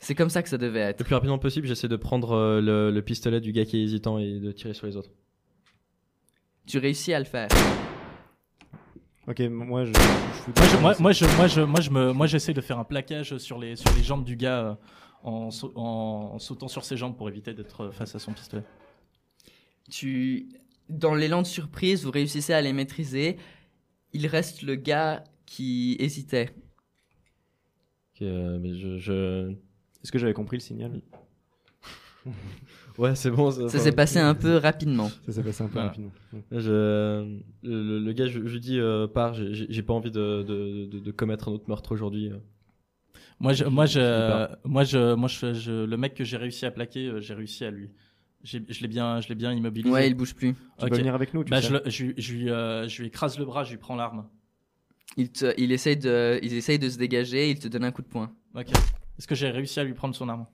C'est comme ça que ça devait être. Le plus rapidement possible, j'essaie de prendre euh, le, le pistolet du gars qui est hésitant et de tirer sur les autres. Tu réussis à le faire. ok, moi je. Moi, moi, moi, je, moi, je, moi, je me, moi, j'essaie de faire un plaquage sur les, sur les jambes du gars euh, en, en, en sautant sur ses jambes pour éviter d'être face à son pistolet. Tu, dans l'élan de surprise, vous réussissez à les maîtriser. Il reste le gars qui hésitait. Euh, mais je, je- Est-ce que j'avais compris le signal Ouais, c'est bon. Ça s'est passé un peu rapidement. Ça s'est passé un peu Voilà. rapidement. Je, le, gars, je, je lui dis, euh, pars, j'ai- pas envie de, de, de, de commettre un autre meurtre aujourd'hui. euh. Moi, je, moi, je, moi, je, moi, je, je- le mec que j'ai réussi à plaquer, euh, j'ai réussi à lui. Je l'ai bien, je l'ai bien immobilisé. Ouais, il bouge plus. Tu Ok. peux venir avec nous, tu Bah, sais. je, le- je, lui- je lui, euh, je lui écrase le bras, je lui prends l'arme. Il, te, il, essaye de, il essaye de se dégager, il te donne un coup de poing. Ok. Est-ce que j'ai réussi à lui prendre son arme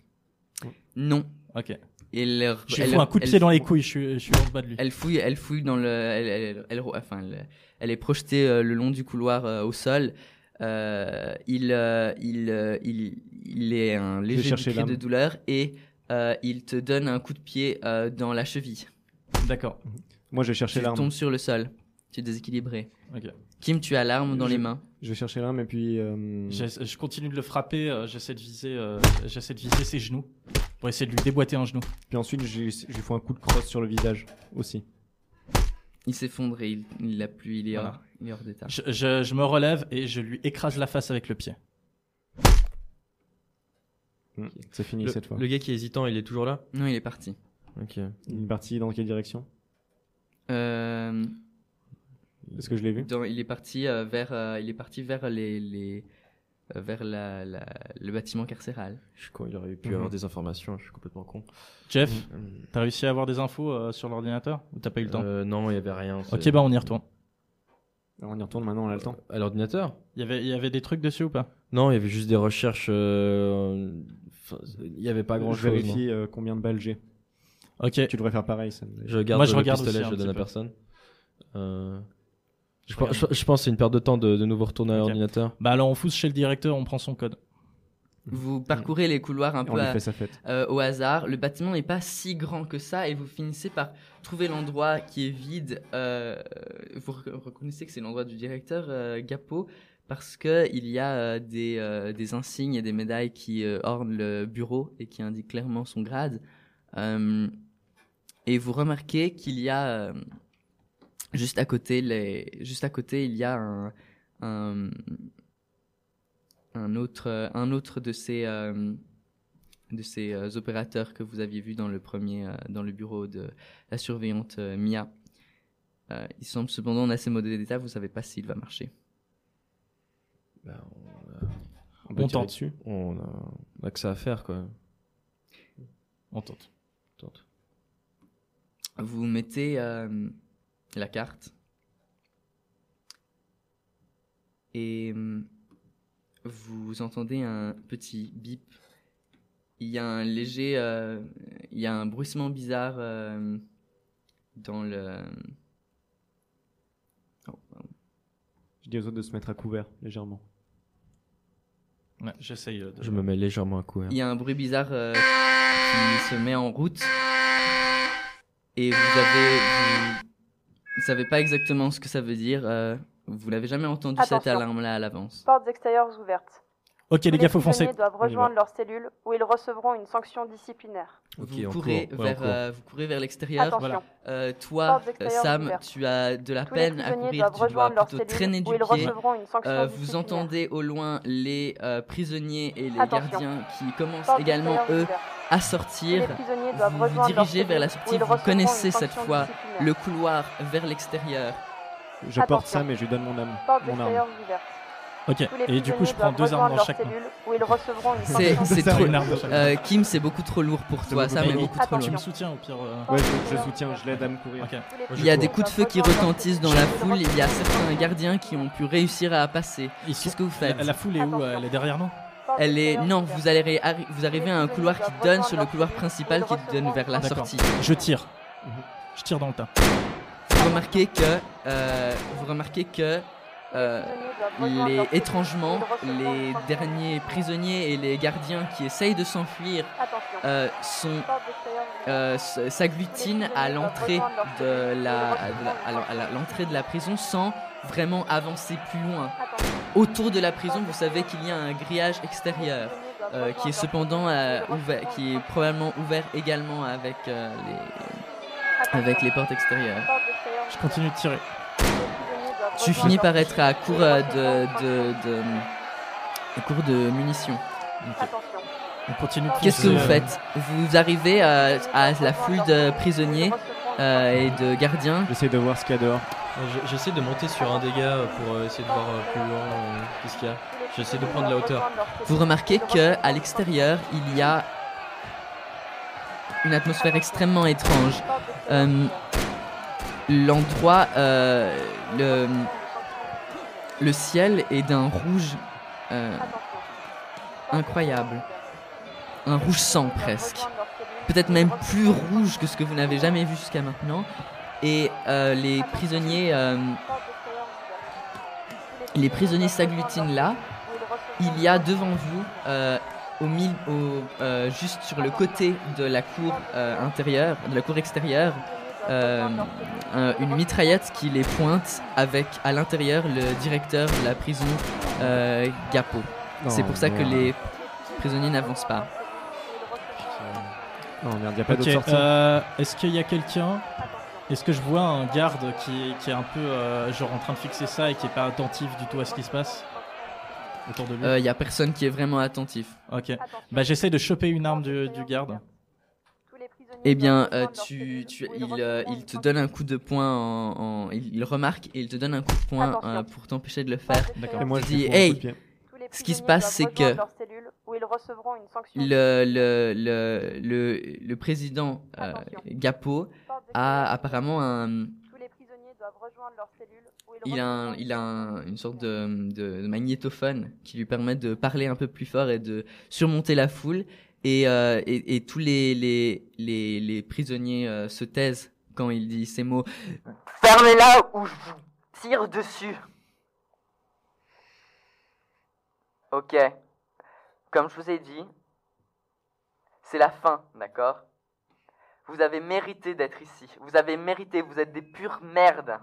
Non. Ok. Elle, Je lui elle- fous un coup de elle- pied dans les couilles, je suis, je suis en bas de lui. Elle fouille, elle fouille dans le, elle, elle, elle- enfin, elle, elle est projetée euh, le long du couloir euh, au sol. Euh, il, euh, il, euh, il, il est un léger cri de douleur et euh, il te donne un coup de pied euh, dans la cheville. D'accord. Moi je vais chercher Tu l'arme. tombes sur le sol. Tu es déséquilibré. Ok. Kim, tu as l'arme dans Je- les mains. Je vais chercher l'arme et puis. euh, Je continue de le frapper, euh, j'essaie de viser, euh, j'essaie de viser ses genoux pour essayer de lui déboîter un genou. Puis ensuite je lui je lui fous un coup de crosse sur le visage aussi. Il s'effondre et il, il l'a plus, il est Voilà. hors, il est hors d'état. Je, je, je me relève et je lui écrase la face avec le pied. Mm. C'est fini Le, cette fois. le gars qui est hésitant, il est toujours là? Non, il est parti. Ok. Il est parti dans quelle direction? Euh, Est-ce que je l'ai vu dans- il est parti euh, vers, euh, il est parti vers les, les euh, vers la, la- le bâtiment carcéral. Je suis con, il aurait pu Mhm. avoir des informations, je suis complètement con. Jeff, Euh, t'as réussi à avoir des infos euh, sur l'ordinateur ou t'as pas eu le temps? Euh, non, il y avait rien. Ok, c'est- bah on y retourne. Alors, On y retourne maintenant, on a le temps. À l'ordinateur? Il y avait, il y avait des trucs dessus ou pas? Non, il y avait juste des recherches. euh, enfin, il y avait pas grand je chose. vérifie euh, combien de balles j'ai. Ok. Tu devrais faire pareil. Ça. Je garde Moi, je le regarde pistolet, aussi je le donne à petit peu. personne. Euh, je, pense, regarde. je- je pense que c'est une perte de temps de, de nouveau retourner à l'ordinateur. Bah alors on fousse chez le directeur, on prend son code. Vous parcourez les couloirs un peu à- euh, au hasard. Le bâtiment n'est pas si grand que ça et vous finissez par trouver l'endroit qui est vide. Euh, vous rec- reconnaissez que c'est l'endroit du directeur euh, Gapo parce que il y a euh, des, euh, des insignes et des médailles qui euh, ornent le bureau et qui indiquent clairement son grade. Euh, et vous remarquez qu'il y a euh, juste à côté les, juste à côté il y a un, un un autre, euh, un autre de ces, euh, de ces euh, opérateurs que vous aviez vu dans le premier, euh, dans le bureau de la surveillante euh, Mia. Euh, il semble cependant en assez mauvais état, vous savez pas s'il va marcher. Bah, On, peut On tirer tente. dessus. on, a, on a que ça à faire, quoi. On tente. Tente. Vous mettez euh, la carte et euh, vous entendez un petit bip. Il y a un léger, euh, il y a un bruissement bizarre euh, dans le. Oh. Je dis aux autres de se mettre à couvert légèrement. Ouais, j'essaye euh, de... Je me mets légèrement à couvert. Il y a un bruit bizarre euh, qui se met en route. Et vous avez. Vous, vous savez pas exactement ce que ça veut dire. euh, vous n'avez jamais entendu cette alarme-là à l'avance. Portes extérieures ouvertes. Ok les gars, faut foncer. prisonniers doivent rejoindre leur cellule où ils recevront une sanction disciplinaire. Vous, courez court. Vers, euh, vous courez vers l'extérieur. Voilà. Euh, toi, euh, Sam, tu as de la tous peine à courir. Tu dois plutôt traîner du pied. Euh, vous entendez au loin les euh, prisonniers et les Attention. gardiens qui commencent également, eux, à sortir. Vous vous dirigez vers la sortie, vous connaissez cette fois le couloir vers l'extérieur. Je porte. Sam et je lui donne mon âme. Portes Mon arme. Ok, et du coup, je prends deux armes dans chaque main. cellule où ils recevront une C'est trop. une arme dans chaque main. Euh, Kim, c'est beaucoup trop lourd pour toi. Ça mais beaucoup trop Tu lourd. me soutiens au pire. euh, Ouais, je, je soutiens, je l'aide à me courir. Il y a des coups de feu qui retentissent dans la foule. Il y a certains gardiens qui ont pu réussir à passer. Qu'est-ce que vous faites La, la foule est où euh, Elle est derrière nous? Elle est non, vous allez arri- vous arrivez à un couloir qui donne sur le couloir principal qui donne vers la sortie. Je tire. Je tire dans le tas. Vous remarquez que euh, vous remarquez que euh, les étrangement les derniers prisonniers et les gardiens qui essayent de s'enfuir euh, sont euh, s'agglutinent à l'entrée de la, la- à l'entrée de la prison sans vraiment avancer plus loin. Autour de la prison, vous savez qu'il y a un grillage extérieur qui est cependant ouvert, qui est probablement ouvert également avec les avec les portes extérieures. Je continue de tirer. Tu finis par être à court euh, de, de, de, à court de munitions. Qu'est-ce que vous faites? Vous arrivez à, à la foule de prisonniers euh, et de gardiens? J'essaie de voir ce qu'il y a dehors. Je- J'essaie de monter sur un dégât pour euh, essayer de voir plus loin euh, qu'est-ce qu'il y a. J'essaie de prendre la hauteur. Vous remarquez que à l'extérieur, il y a une atmosphère extrêmement étrange. Euh, L'endroit, euh, le, ciel est d'un rouge euh, incroyable. Un rouge sang presque. Peut-être même plus rouge que ce que vous n'avez jamais vu jusqu'à maintenant. Et euh, les prisonniers, les prisonniers s'agglutinent là. Il y a devant vous, au juste sur le côté de la cour intérieure, de la cour extérieure, euh, un- une mitraillette qui les pointe avec à l'intérieur le directeur de la prison euh, Gapo. C'est Oh, pour ça que les prisonniers n'avancent pas. Non, merde, y a pas Ok, d'autre sortie. euh, est-ce qu'il y a quelqu'un? Est-ce que je vois un garde qui, qui est un peu euh, genre en train de fixer ça et qui est pas attentif du tout à ce qui se passe autour de lui? Il y a personne qui est vraiment attentif. Ok. Bah j'essaie de choper une arme du, du garde. Eh bien, euh, tu, tu, il, euh, il te donne un coup de poing en, en- il, il remarque et il te donne un coup de poing euh, pour t'empêcher de le faire. D'accord. Et moi, Il je de hey, ce qui se passe, c'est que le, le, le, le, le président euh, Gapo a apparemment un, il a, un- il a un- une sorte de, de magnétophone qui lui permet de parler un peu plus fort et de surmonter la foule. Et, euh, et, et tous les, les, les, les prisonniers euh, se taisent quand il dit ces mots. Fermez-la ou je vous tire dessus. Ok. Comme je vous ai dit, c'est la fin, d'accord? Vous avez mérité d'être ici. Vous avez mérité, vous êtes des pures merdes.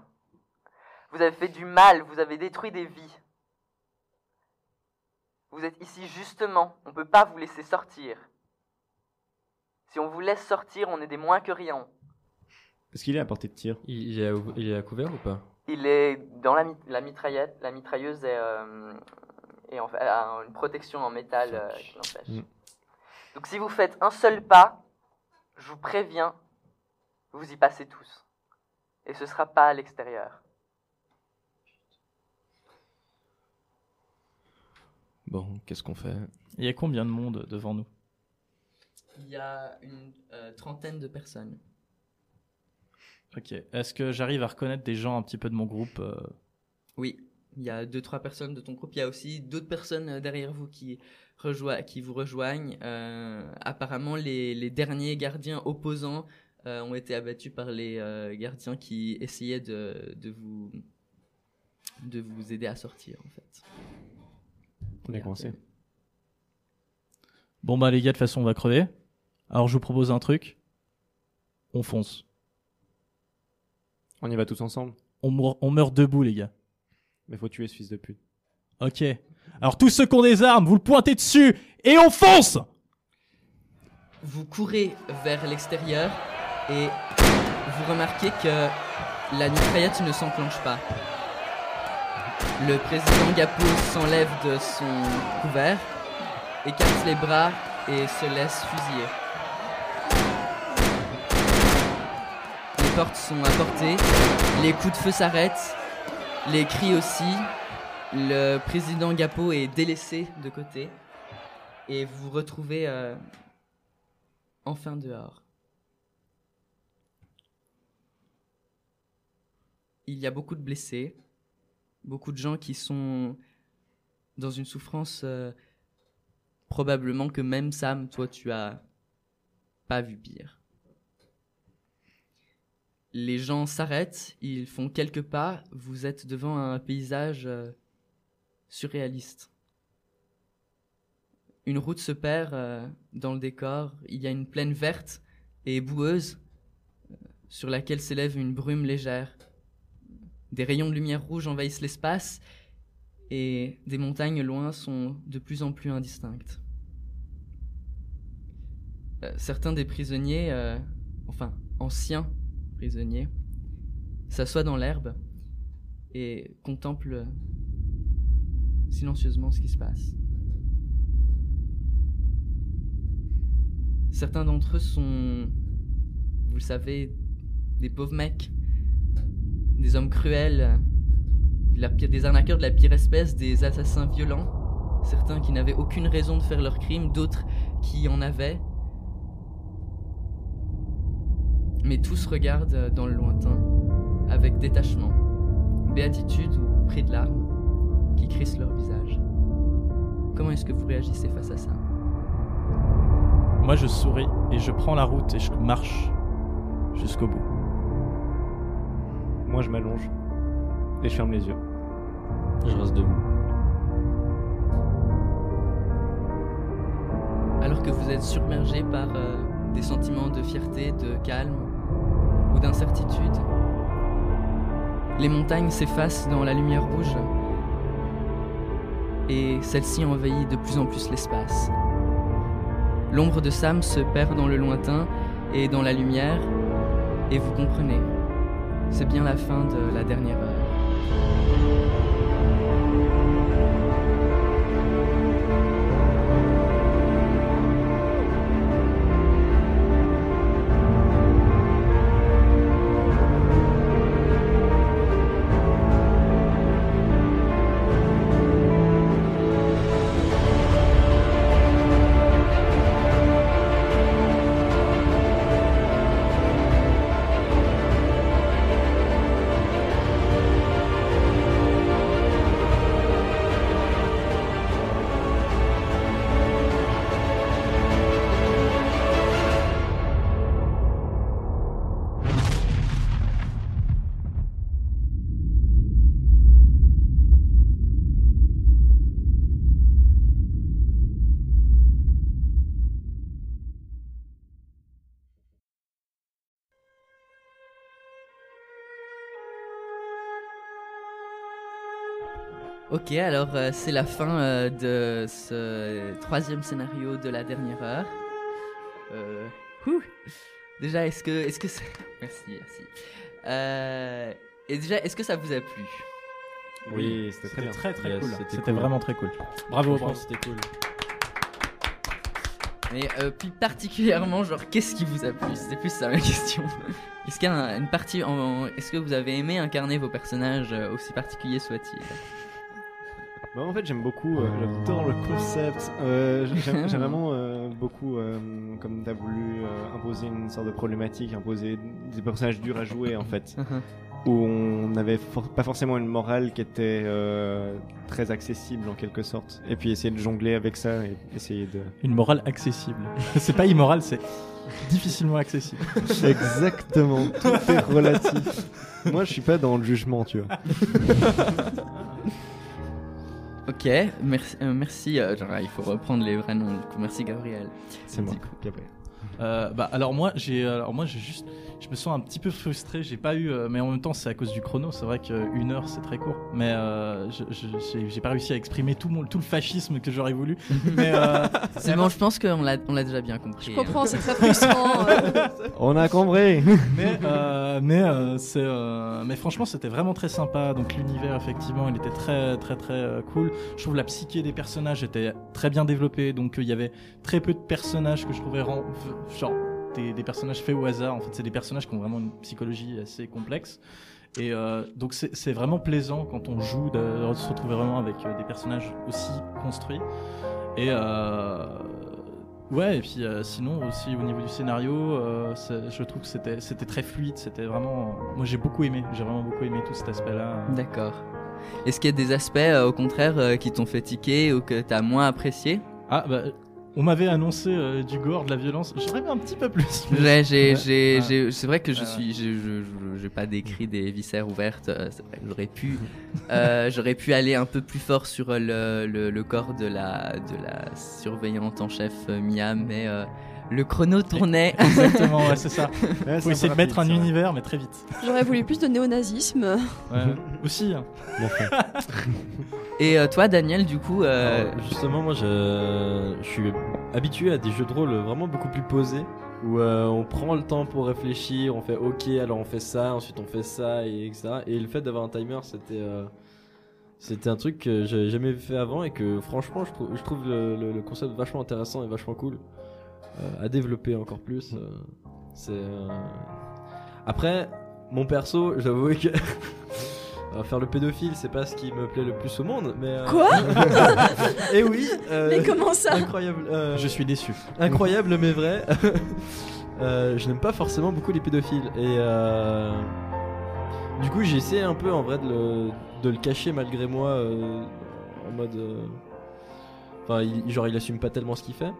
Vous avez fait du mal, vous avez détruit des vies. Vous êtes ici justement, on ne peut pas vous laisser sortir. Si on vous laisse sortir, on est des moins que rien. Est-ce qu'il est à portée de tir? Il, il est à, il est à couvert ou pas? Il est dans la, la mitraillette. La mitrailleuse est, euh, est en fait, a une protection en métal euh, qui l'empêche. Mm. Donc si vous faites un seul pas, je vous préviens, vous y passez tous. Et ce sera pas à l'extérieur. Bon, qu'est-ce qu'on fait? Il y a combien de monde devant nous? Il y a une euh, trentaine de personnes. Ok. Est-ce que j'arrive à reconnaître des gens un petit peu de mon groupe euh, Oui, il y a deux trois personnes de ton groupe. Il y a aussi d'autres personnes euh, derrière vous qui rejoignent, qui vous rejoignent. Euh, apparemment, les, les derniers gardiens opposants euh, ont été abattus par les euh, gardiens qui essayaient de, de vous de vous aider à sortir en fait. On est coincé. Bon bah les gars, de toute façon on va crever. Alors je vous propose un truc. On fonce. On y va tous ensemble On, mour- on meurt debout les gars. Mais faut tuer ce fils de pute. Ok. Alors tous ceux qui ont des armes, vous le pointez dessus et on fonce Vous courez vers l'extérieur et vous remarquez que la mitraillette ne s'enclenche pas. Le président Gapo s'enlève de son couvert, écarte les bras et se laisse fusiller. Portes sont à portée, les coups de feu s'arrêtent, les cris aussi, Le président Gapo est délaissé de côté. Et vous vous retrouvez euh, enfin dehors. Il y a beaucoup de blessés, beaucoup de gens qui sont dans une souffrance euh, probablement que même Sam, toi, tu as pas vu pire. Les gens s'arrêtent, ils font quelques pas, vous êtes devant un paysage euh, surréaliste. Une route se perd euh, dans le décor, il y a une plaine verte et boueuse euh, sur laquelle s'élève une brume légère. Des rayons de lumière rouge envahissent l'espace et des montagnes loin sont de plus en plus indistinctes. Certains des prisonniers, enfin anciens prisonniers, s'assoient dans l'herbe et contemplent silencieusement ce qui se passe. Certains d'entre eux sont, vous le savez, des pauvres mecs, des hommes cruels, des arnaqueurs de la pire espèce, des assassins violents, certains qui n'avaient aucune raison de faire leurs crimes, d'autres qui en avaient. Mais tous regardent dans le lointain, avec détachement, béatitude ou près de larmes, qui crissent leur visage. Comment est-ce que vous réagissez face à ça? Moi, je souris et je prends la route et je marche jusqu'au bout. Moi, je m'allonge et je ferme les yeux. Je reste debout. Alors que vous êtes submergé par euh, des sentiments de fierté, de calme ou d'incertitude, les montagnes s'effacent dans la lumière rouge et celle-ci envahit de plus en plus l'espace. L'ombre de Sam se perd dans le lointain et dans la lumière et vous comprenez, c'est bien la fin de la dernière heure. Ok, alors euh, c'est la fin euh, de ce troisième scénario de la dernière heure. Euh, ouh. déjà, est-ce que, est-ce que, ça... merci, merci. Euh, et déjà, est-ce que ça vous a plu? Oui, c'était très très très Yes, cool. c'était cool. vraiment très cool. Bravo, bravo. c'était cool. Mais euh, plus particulièrement, genre, qu'est-ce qui vous a plu? C'était plus ça ma question. Est-ce qu'il y a un- une partie, en... est-ce que vous avez aimé incarner vos personnages aussi particuliers soient-ils? Bah, en fait, j'aime beaucoup, euh, j'adore le concept. Euh, j'aime vraiment euh, beaucoup, euh, comme tu as voulu euh, imposer une sorte de problématique, imposer des personnages durs à jouer en fait, où on n'avait for- pas forcément une morale qui était euh, très accessible en quelque sorte. Et puis essayer de jongler avec ça et essayer de. Une morale accessible. c'est pas immoral, c'est difficilement accessible. Exactement, tout est relatif. Moi, je suis pas dans le jugement, tu vois. Ok, merci, euh, merci. euh, genre, il faut reprendre les vrais noms. Du coup, merci Gabriel. C'est moi. Gabriel. Euh, bah alors moi j'ai alors moi j'ai juste je me sens un petit peu frustré j'ai pas eu euh, mais en même temps c'est à cause du chrono c'est vrai qu'une heure c'est très court mais euh, j'ai pas réussi à exprimer tout mon tout le fascisme que j'aurais voulu mais euh, C'est bon, je pense qu'on l'a, on l'a déjà bien compris. Je comprends, c'est très frustrant. euh. On a compris. mais euh, mais euh, c'est euh, mais franchement c'était vraiment très sympa donc l'univers effectivement il était très très très euh, cool je trouve la psyché des personnages était très bien développée donc euh, il y avait très peu de personnages que je trouvais genre des, des personnages faits au hasard en fait c'est des personnages qui ont vraiment une psychologie assez complexe Et euh, donc c'est vraiment plaisant quand on joue de se retrouver vraiment avec euh, des personnages aussi construits. Et euh, ouais, et puis sinon aussi au niveau du scénario, je trouve que c'était très fluide. C'était vraiment, moi j'ai beaucoup aimé. J'ai vraiment beaucoup aimé tout cet aspect-là. D'accord. Est-ce qu'il y a des aspects, au contraire, qui t'ont fait tiquer ou que t'as moins apprécié? Ah bah. On m'avait annoncé euh, du gore, de la violence. J'aurais aimé un petit peu plus. mais- Ouais, j'ai, Ouais. j'ai, j'ai- c'est vrai que je Ouais, suis, je, je, pas décrit des viscères ouvertes. euh, c'est vrai que j'aurais pu, euh, j'aurais pu aller un peu plus fort sur euh, le, le, le corps de la, de la surveillante en chef euh, Miam, mais euh, le chrono tournait. Exactement, ouais, c'est ça. Ouais, Faut essayer de mettre un univers, mais très vite. J'aurais voulu plus de néonazisme. Ouais. Aussi. hein. Bon, enfin, Et euh, toi, Daniel, du coup, euh, Alors, justement, moi, je, je suis habitué à des jeux de rôle vraiment beaucoup plus posés, où euh, on prend le temps pour réfléchir, on fait OK, alors on fait ça, ensuite on fait ça, et etc. Et le fait d'avoir un timer, c'était euh, c'était un truc que j'ai jamais fait avant et que franchement, je trouve, je trouve le, le- le concept vachement intéressant et vachement cool euh, à développer encore plus. euh, c'est euh, après mon perso, j'avoue que euh, faire le pédophile, c'est pas ce qui me plaît le plus au monde, mais euh, Quoi Et oui. euh, Mais comment ça Incroyable. euh, Je suis déçu. Incroyable mais vrai. Euh, je n'aime pas forcément beaucoup les pédophiles et euh, du coup j'ai essayé un peu en vrai de le, de le cacher malgré moi euh, en mode. euh, Enfin, il, genre il assume pas tellement ce qu'il fait.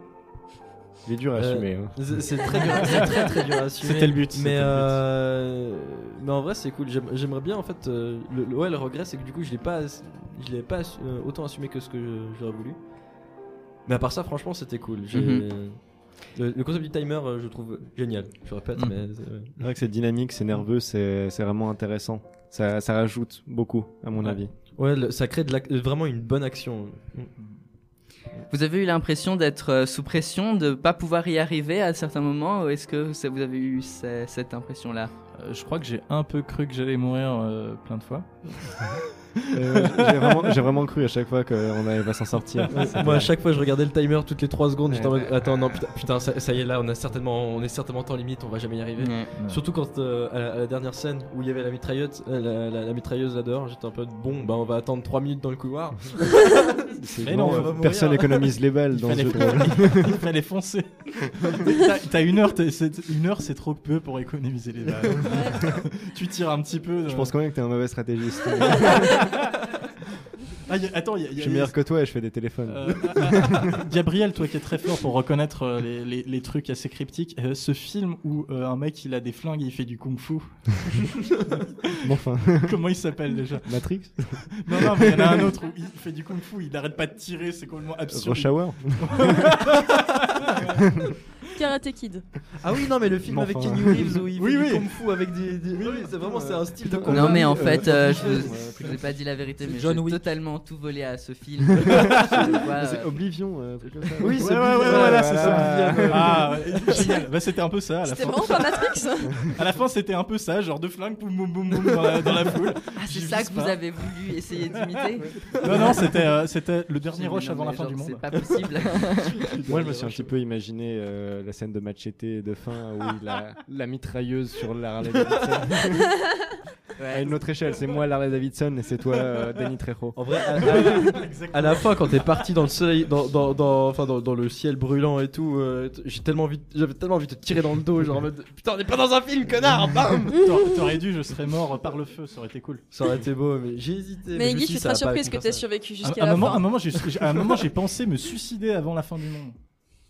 Il est dur à Euh, assumer. hein. C'est très dur, c'est très très dur à assumer. C'était le but, c'était Mais, le but. euh, mais en vrai, c'est cool. J'aime- J'aimerais bien, en fait. euh, le, le- ouais, le regret, c'est que du coup, je l'ai pas, je l'ai pas assu- autant assumé que ce que j'aurais voulu. Mais à part ça, franchement, c'était cool. Mhm. le, le concept du timer, je trouve génial. Je répète, Mhm. mais c'est- vrai que c'est dynamique, c'est nerveux, c'est c'est vraiment intéressant. Ça, ça rajoute beaucoup, à mon Ouais. avis. ouais, le- ça crée de la- vraiment une bonne action. Vous avez eu l'impression d'être euh, sous pression, de pas pouvoir y arriver à certains moments, ou est-ce que ça- vous avez eu ce- cette impression-là? Euh, je crois que j'ai un peu cru que j'allais mourir euh, plein de fois. Euh, J'ai vraiment, j'ai vraiment cru à chaque fois qu'on n'allait pas s'en sortir. Moi, à chaque fois, je regardais le timer toutes les 3 secondes. J'étais en mode, attends, non, putain, putain, ça, ça y est, là, on a certainement, on est certainement temps limite, on va jamais y arriver. Ouais. Surtout quand euh, à, la, à la dernière scène où il y avait la mitrailleuse, la, la- la mitrailleuse là dehors, j'étais un peu bon, bah on va attendre 3 minutes dans le couloir. Mais non, personne économise les balles Il dans ce fallait, jeu il fallait foncer. T'as- une heure, t'as- c'est- une heure, c'est trop peu pour économiser les balles. tu tires un petit peu. Je pense quand même que t'es un mauvais stratégiste. Ah, y a- attends, il y a, y a- Je suis meilleur que toi et je fais des téléphones. Euh, Gabriel, toi qui es très fort pour reconnaître euh, les, les- les trucs assez cryptiques, euh, ce film où euh, un mec il a des flingues et il fait du kung-fu, Bon, enfin, comment il s'appelle déjà? Matrix? Non, non, mais il y en a un autre où il fait du kung-fu, il n'arrête pas de tirer, c'est complètement absurde. Rush Hour? Karate Kid. Ah oui, non, mais le film avec enfin. Kenny Reeves où il Oui, fait oui. du kung fu avec des. des- Oui, c'est vraiment, c'est un style de combat. Non mais en euh, fait, euh, je euh, vous, plus je vous ai pas dit la vérité, mais John j'ai totalement tout volé à ce film. C'est euh, Oblivion, euh, comme ça. Oui, Ouais, c'est ouais, ouais, Oblivion, voilà, c'est voilà. ça. Ah, ouais, génial. Bah, c'était un peu ça à la C'était fin. vraiment pas Matrix À la fin, c'était un peu ça, genre deux flingues, boum, boum, boum, boum, dans la, dans la foule. Ah, c'est ça que vous avez voulu essayer d'imiter Non, non, c'était euh, c'était le dernier rush avant la fin du monde. C'est pas possible. Moi, je me suis un petit peu imaginé euh, la scène de Machete de fin où il a la mitrailleuse sur la Harley Davidson. À une autre échelle, c'est moi l'Harley Davidson et c'est toi euh, Danny Trejo. En vrai, à, à- à la fin, quand t'es parti dans le soleil, dans, dans, dans- enfin, dans, dans le ciel brûlant et tout, euh, j'ai tellement envie, j'avais tellement envie de te tirer dans le dos, genre en mode putain, on est pas dans un film, connard, bam T'aurais- dû, je serais mort par le feu, ça aurait été cool. Ça aurait été beau, mais j'ai hésité. Mais je Guy, suis seras va pas surprise que t'aies survécu jusqu'à la moment, fin. à un moment, j'ai pensé me suicider avant la fin du monde.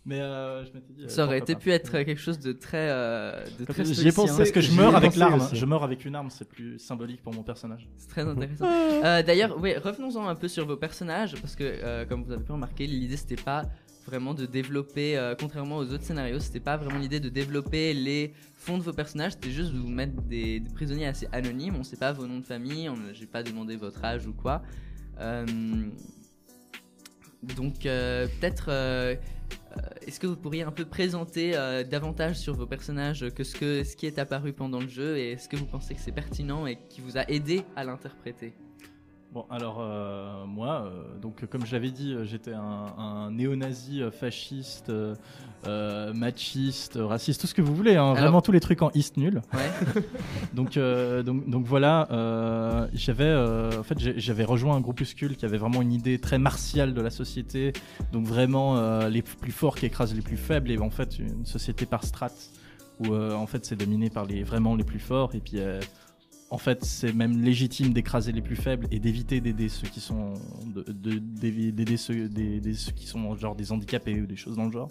Mais euh, je m'étais dit. euh, Ça aurait été pas. pu être quelque chose de très, euh, de très J'y ai pensé. Parce que je meurs avec l'arme. Je meurs avec une arme, c'est plus symbolique pour mon personnage. C'est très intéressant. Euh, D'ailleurs, oui, revenons-en un peu sur vos personnages, parce que, euh, comme vous avez pu remarquer, l'idée c'était pas vraiment de développer, euh, contrairement aux autres scénarios, c'était pas vraiment l'idée de développer les fonds de vos personnages, c'était juste de vous mettre des, des prisonniers assez anonymes, on sait pas vos noms de famille, on- j'ai pas demandé votre âge ou quoi. Euh, donc, euh, peut-être. Euh, Est-ce que vous pourriez un peu présenter euh, davantage sur vos personnages que ce, que ce qui est apparu pendant le jeu et est-ce que vous pensez que c'est pertinent et qui vous a aidé à l'interpréter? Bon, alors euh, moi, euh, donc comme je l'avais dit, euh, j'étais un, un néo-nazi euh, fasciste, machiste, raciste, tout ce que vous voulez, hein, vraiment tous les trucs en east nul. Ouais. Donc, donc, donc voilà, j'avais, en fait, j'avais rejoint un groupuscule qui avait vraiment une idée très martiale de la société, donc vraiment les plus forts qui écrasent les plus faibles, et en fait une société par strates où en fait c'est dominé par les vraiment les plus forts, et puis en fait c'est même légitime d'écraser les plus faibles et d'éviter d'aider ceux qui sont de- de- d'évi- d'aider ceux, d'aider ceux qui sont genre des handicapés ou des choses dans le genre.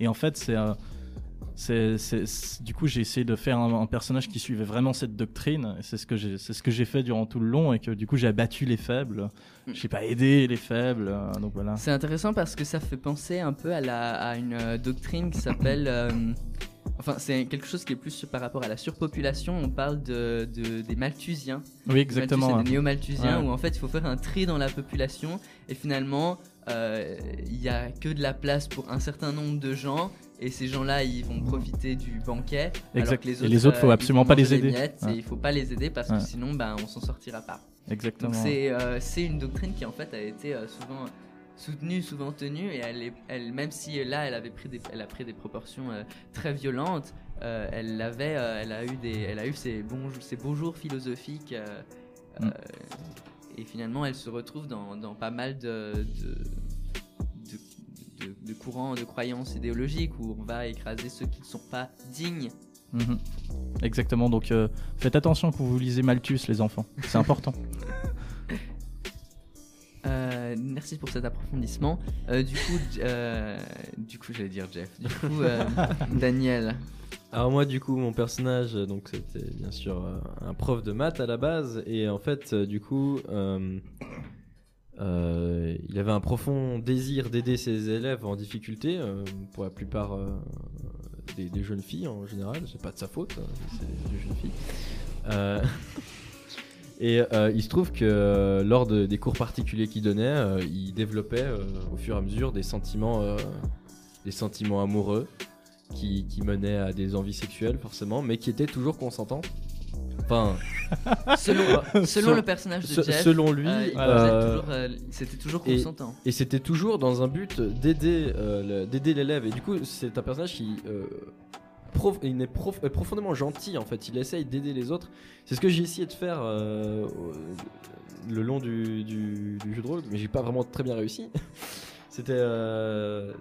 Et en fait c'est euh, c'est, c'est- c'est- du coup, j'ai essayé de faire un, un personnage qui suivait vraiment cette doctrine. Et c'est ce que j'ai, c'est ce que j'ai fait durant tout le long, et que du coup, j'ai abattu les faibles. J'ai pas aidé les faibles. euh, donc voilà. C'est intéressant parce que ça fait penser un peu à, la, à une euh, doctrine qui s'appelle. euh, enfin, c'est quelque chose qui est plus par rapport à la surpopulation. On parle de, de- des Malthusiens. Oui, exactement. Malthus des néo-Malthusiens, Ouais. où en fait il faut faire un tri dans la population et finalement euh, il y a que de la place pour un certain nombre de gens et ces gens-là ils vont profiter du banquet. alors Exact. que les Et les autres, faut euh, absolument pas les aider. miettes Ouais. Et il faut pas les aider parce Ouais. que sinon ben, on s'en sortira pas. Exactement. C'est euh, c'est une doctrine qui en fait a été euh, souvent soutenue, souvent tenue et elle, est, elle même si là elle avait pris des, elle a pris des proportions euh, très violentes, euh, elle avait, euh, elle a eu des, elle a eu ses bons, ses beaux jours philosophiques Mm. et finalement elle se retrouve dans, dans pas mal de de, de, de- de courants, de croyances idéologiques où on va écraser ceux qui ne sont pas dignes. Mhm. Exactement. Donc faites attention quand vous lisez Malthus, les enfants. C'est important. Euh, merci pour cet approfondissement. Euh, du coup, euh, du coup, j'allais dire Jeff. Du coup, euh, Daniel. Alors moi du coup mon personnage donc c'était bien sûr euh, un prof de maths à la base et en fait euh, du coup euh, euh, il avait un profond désir d'aider ses élèves en difficulté euh, pour la plupart euh, des, des jeunes filles en général c'est pas de sa faute hein, c'est des jeunes filles Euh, et euh, il se trouve que euh, lors de- des cours particuliers qu'il donnait euh, il développait au fur et à mesure des sentiments des sentiments amoureux qui, qui menait à des envies sexuelles forcément, mais qui étaient toujours consentantes. Enfin, Selon, selon Se- le personnage de se- Jeff, selon lui, toujours, c'était toujours consentant. et c'était toujours dans un but d'aider l'élève. Et du coup, c'est un personnage qui il est euh, profondément gentil en fait. Il essaye d'aider les autres. C'est ce que j'ai essayé de faire euh, le long du, jeu de rôle, mais j'ai pas vraiment très bien réussi. C'était euh,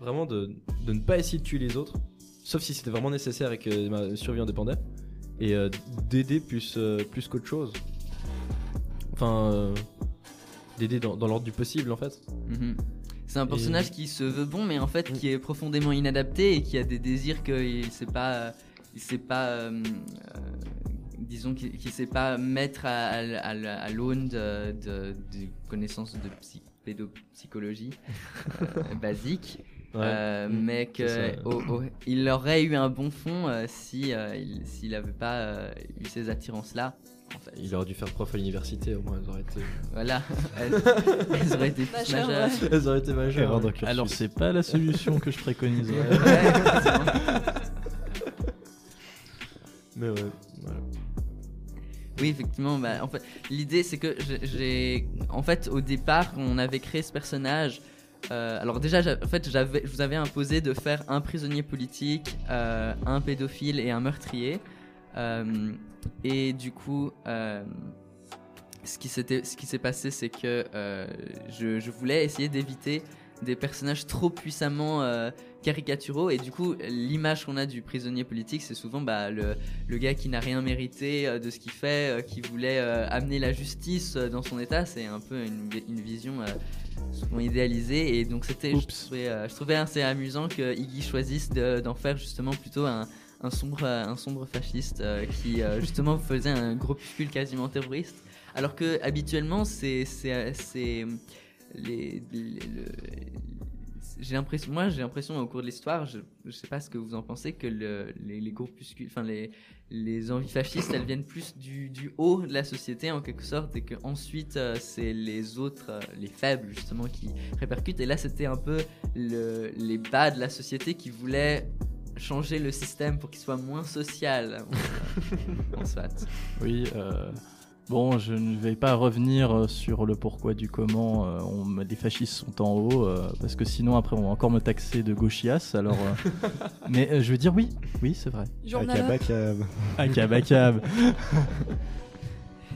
vraiment de, ne pas essayer de tuer les autres, sauf si c'était vraiment nécessaire et que ma survie en dépendait, et d'aider plus, qu'autre chose. Enfin, d'aider dans, l'ordre du possible en fait. Mhm. C'est un personnage qui se veut bon, mais en fait qui est profondément inadapté et qui a des désirs qu'il sait pas, il sait pas, euh, euh, disons qu'il qu'il sait pas mettre à, à, à- à l'aune de, de- de connaissances de psy- pédopsychologie euh, basique. Ouais. Euh, Mm, mais que c'est ça. au- au- il aurait eu un bon fond si il- s'il n'avait pas eu ces attirances là en fait. Il aurait dû faire prof à l'université, au moins elles auraient été. Voilà, elles, elles auraient été Majeures, majeures. ouais. elles auraient été majeures. Cursus. Alors c'est pas la solution que je préconise. Ouais. Mais ouais, voilà. Oui, effectivement. Bah, en fait, l'idée, c'est que j'ai- en fait, au départ, quand on avait créé ce personnage. euh, alors déjà, en fait, j'avais, je vous avais imposé de faire un prisonnier politique, euh, un pédophile et un meurtrier. Euh, et du coup, euh, ce qui s'est passé, c'est que euh, je, je voulais essayer d'éviter des personnages trop puissamment euh, caricaturaux. Et du coup, l'image qu'on a du prisonnier politique, c'est souvent bah, le, le gars qui n'a rien mérité euh, de ce qu'il fait, euh, qui voulait amener la justice dans son état. C'est un peu une, une vision souvent idéalisée. Et donc, c'était, je trouvais, je trouvais assez amusant que Iggy choisisse de- d'en faire justement plutôt un, un sombre, un sombre fasciste euh, qui euh, justement faisait un groupuscule quasiment terroriste. Alors que habituellement, c'est c'est c'est les, les- le- j'ai l'impression, moi j'ai l'impression au cours de l'histoire, je, je sais pas ce que vous en pensez, que le- les, les groupuscules, enfin les, les envies fascistes, elles viennent plus du, haut de la société en quelque sorte, et que ensuite euh, c'est les autres, les faibles justement, qui répercutent. Et là c'était un peu le- les bas de la société qui voulaient changer le système pour qu'il soit moins social. en soit. Oui, euh, Bon, je ne vais pas revenir euh, sur le pourquoi du comment euh, on, me- les fascistes sont en haut, euh, parce que sinon après on va encore me taxer de gauchias. Alors, euh, mais euh, je veux dire oui, oui c'est vrai. Akabakab. Akabakab.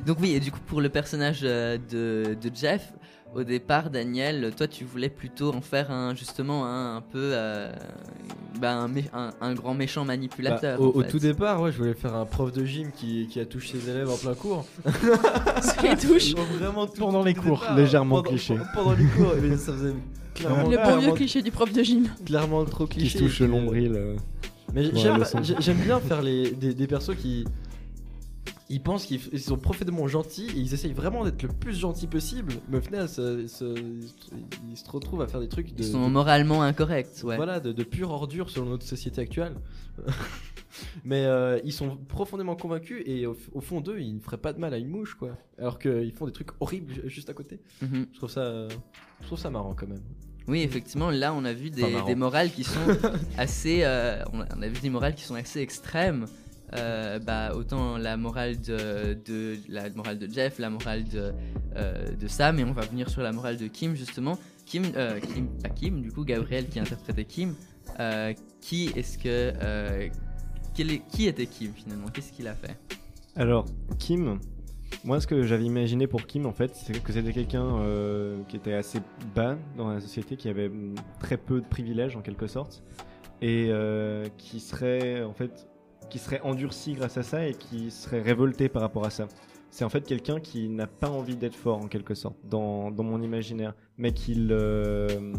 Donc oui, et du coup pour le personnage de, de Jeff, au départ Daniel, toi tu voulais plutôt en faire un justement un, un peu euh, bah, un, mé- un- un grand méchant manipulateur. Bah, au, en au fait. tout départ, ouais, je voulais faire un prof de gym qui, qui a touché ses élèves en plein cours. Les touches. Vraiment tout- Pendant les tout cours. départ, Légèrement pendant- cliché. Pendant les cours, mais ça faisait clairement, Le bon vieux cliché du prof de gym. clairement trop Qui cliché. se touche le nombril. euh. Mais j'aime bien faire les, des, des persos qui. Ils pensent qu'ils ils sont profondément gentils et ils essayent vraiment d'être le plus gentil possible, mais au final, ils se retrouvent à faire des trucs de. Ils sont de- moralement incorrects, ouais. Voilà, de, de pure ordure selon notre société actuelle. mais euh, ils sont profondément convaincus et au, au fond d'eux, ils ne feraient pas de mal à une mouche, quoi. Alors qu'ils font des trucs horribles ju- juste à côté. Mhm. Je trouve ça, je trouve ça marrant quand même. Oui, effectivement, là on a vu des, morales qui sont assez. euh, on, a, on a vu des morales qui sont assez extrêmes. Euh, bah, autant la morale de, la morale de Jeff, la morale de, euh, de Sam, et on va venir sur la morale de Kim justement. Kim, euh, Kim, pas Kim, du coup Gabriel qui interprétait Kim. Qui est-ce que qui était Kim finalement? Qu'est-ce qu'il a fait? Alors, Kim, moi ce que j'avais imaginé pour Kim en fait, c'est que c'était quelqu'un qui était assez bas dans la société, qui avait très peu de privilèges en quelque sorte, et qui serait en fait qui serait endurci grâce à ça et qui serait révolté par rapport à ça. C'est en fait quelqu'un qui n'a pas envie d'être fort en quelque sorte dans, dans mon imaginaire, mais qui le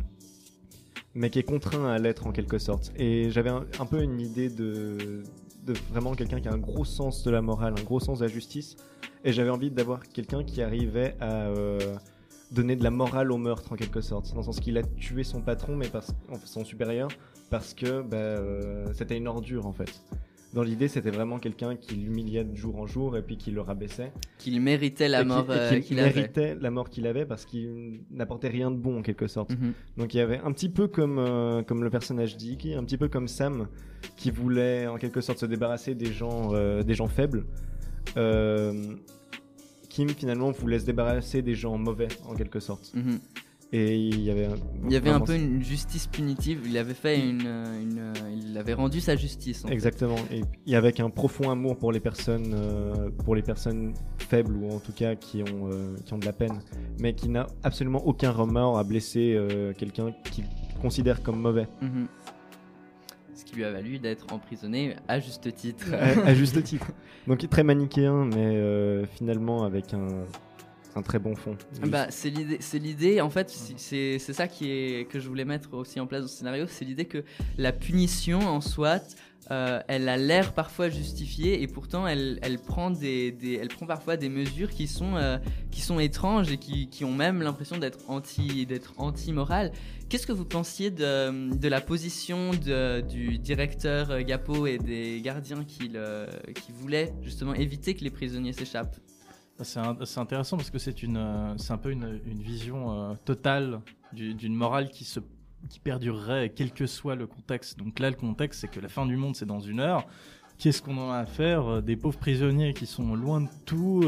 mais qui est contraint à l'être en quelque sorte. Et j'avais un, peu une idée de, de vraiment quelqu'un qui a un gros sens de la morale, un gros sens de la justice. Et j'avais envie d'avoir quelqu'un qui arrivait à euh, donner de la morale au meurtre en quelque sorte, dans le sens qu'il a tué son patron, mais parce, son supérieur, parce que bah, euh, c'était une ordure en fait. Dans l'idée, c'était vraiment quelqu'un qui l'humiliait de jour en jour et puis qui le rabaissait. Qu'il méritait la mort et euh, qu'il qu'il avait. méritait la mort qu'il avait parce qu'il n'apportait rien de bon en quelque sorte. Mhm. Donc il y avait un petit peu comme, euh, comme le personnage d'Iki, un petit peu comme Sam, qui voulait en quelque sorte se débarrasser des gens, euh, des gens faibles. Euh, Kim finalement voulait se débarrasser des gens mauvais en quelque sorte. Mhm. Et il y avait un, Il y avait un vraiment- peu une justice punitive. Il avait fait une, euh, une, euh, il avait rendu sa justice. en. Exactement. Et, et avec un profond amour pour les personnes, euh, pour les personnes faibles ou en tout cas qui ont, euh, qui ont de la peine, mais qui n'a absolument aucun remords à blesser euh, quelqu'un qu'il considère comme mauvais. Mhm. Ce qui lui a valu d'être emprisonné à juste titre. à, à juste titre. Donc très manichéen, mais finalement avec un, un très bon fond. Bah, c'est l'idée, c'est. En fait, c'est- c'est c'est ça qui est que je voulais mettre aussi en place dans le scénario. C'est l'idée que la punition en soi, euh, elle a l'air parfois justifiée et pourtant elle, prend parfois des mesures qui sont euh, étranges et qui, ont même l'impression d'être anti d'être anti morales. Qu'est-ce que vous pensiez de, la position du directeur Gapo et des gardiens qui voulaient justement éviter que les prisonniers s'échappent? C'est un- c'est intéressant parce que c'est euh, un peu une, vision euh, totale du- d'une morale qui perdurerait quel que soit le contexte. Donc là, le contexte, c'est que la fin du monde, c'est dans une heure. Qu'est-ce qu'on en a à faire Euh, Des pauvres prisonniers qui sont loin de tout,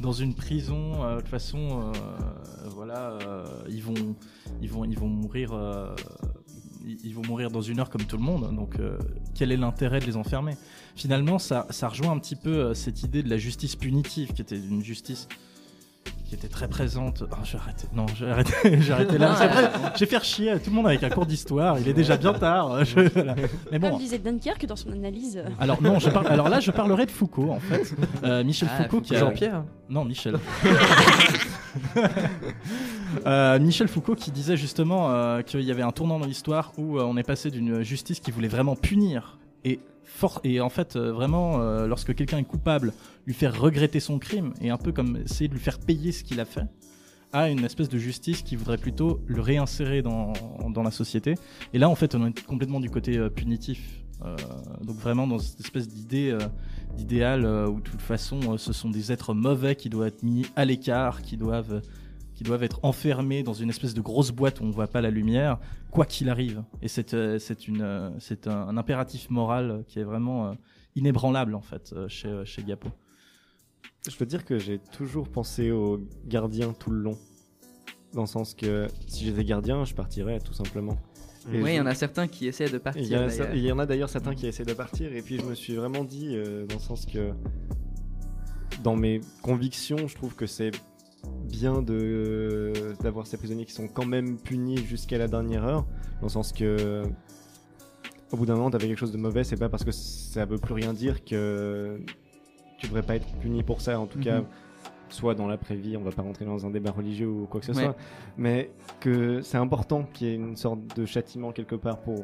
dans une prison. de toute façon, voilà, ils vont, mourir. ils vont mourir dans une heure comme tout le monde. Donc, quel est l'intérêt de les enfermer? Finalement, ça, ça rejoint un petit peu euh, cette idée de la justice punitive, qui était une justice qui était très présente. Ah, j'ai arrêté. Non, j'ai arrêté, j'ai arrêté là. Je vais faire chier tout le monde avec un cours d'histoire. Il est déjà bien tard. Je- voilà. Mais Comme bon. disait Dunkerque dans son analyse. Alors non, je alors là, je parlerai de Foucault en fait. Euh, Michel Ah, Foucault qui a Jean-Pierre non, Michel. Euh, Michel Foucault qui disait justement euh, qu'il y avait un tournant dans l'histoire où euh, on est passé d'une justice qui voulait vraiment punir et et en fait euh, vraiment euh, lorsque quelqu'un est coupable lui faire regretter son crime et un peu comme essayer de lui faire payer ce qu'il a fait à une espèce de justice qui voudrait plutôt le réinsérer dans, la société. Et là en fait on est complètement du côté euh, punitif. Donc vraiment dans cette espèce d'idée d'idéal où de toute façon ce sont des êtres mauvais qui doivent être mis à l'écart, qui doivent qui doivent être enfermés dans une espèce de grosse boîte où on voit pas la lumière, quoi qu'il arrive. Et c'est euh, c'est une euh, c'est un, un impératif moral qui est vraiment euh, inébranlable en fait euh, chez euh, chez Gapo. Je peux dire que j'ai toujours pensé aux gardiens tout le long. Dans le sens que si j'étais gardien, je partirais tout simplement. Et Oui, il y en a certains qui essaient de partir. Il y, il en a d'ailleurs certains qui essaient de partir, et puis je me suis vraiment dit, euh, dans le sens que, dans mes convictions, je trouve que c'est bien de d'avoir ces prisonniers qui sont quand même punis jusqu'à la dernière heure, dans le sens que, au bout d'un moment, t'avais quelque chose de mauvais, c'est pas parce que ça veut plus rien dire que tu devrais pas être puni pour ça, en tout Mhm. cas. Soit dans l'après-vie, on va pas rentrer dans un débat religieux ou quoi que ce Ouais. soit, mais que c'est important qu'il y ait une sorte de châtiment quelque part pour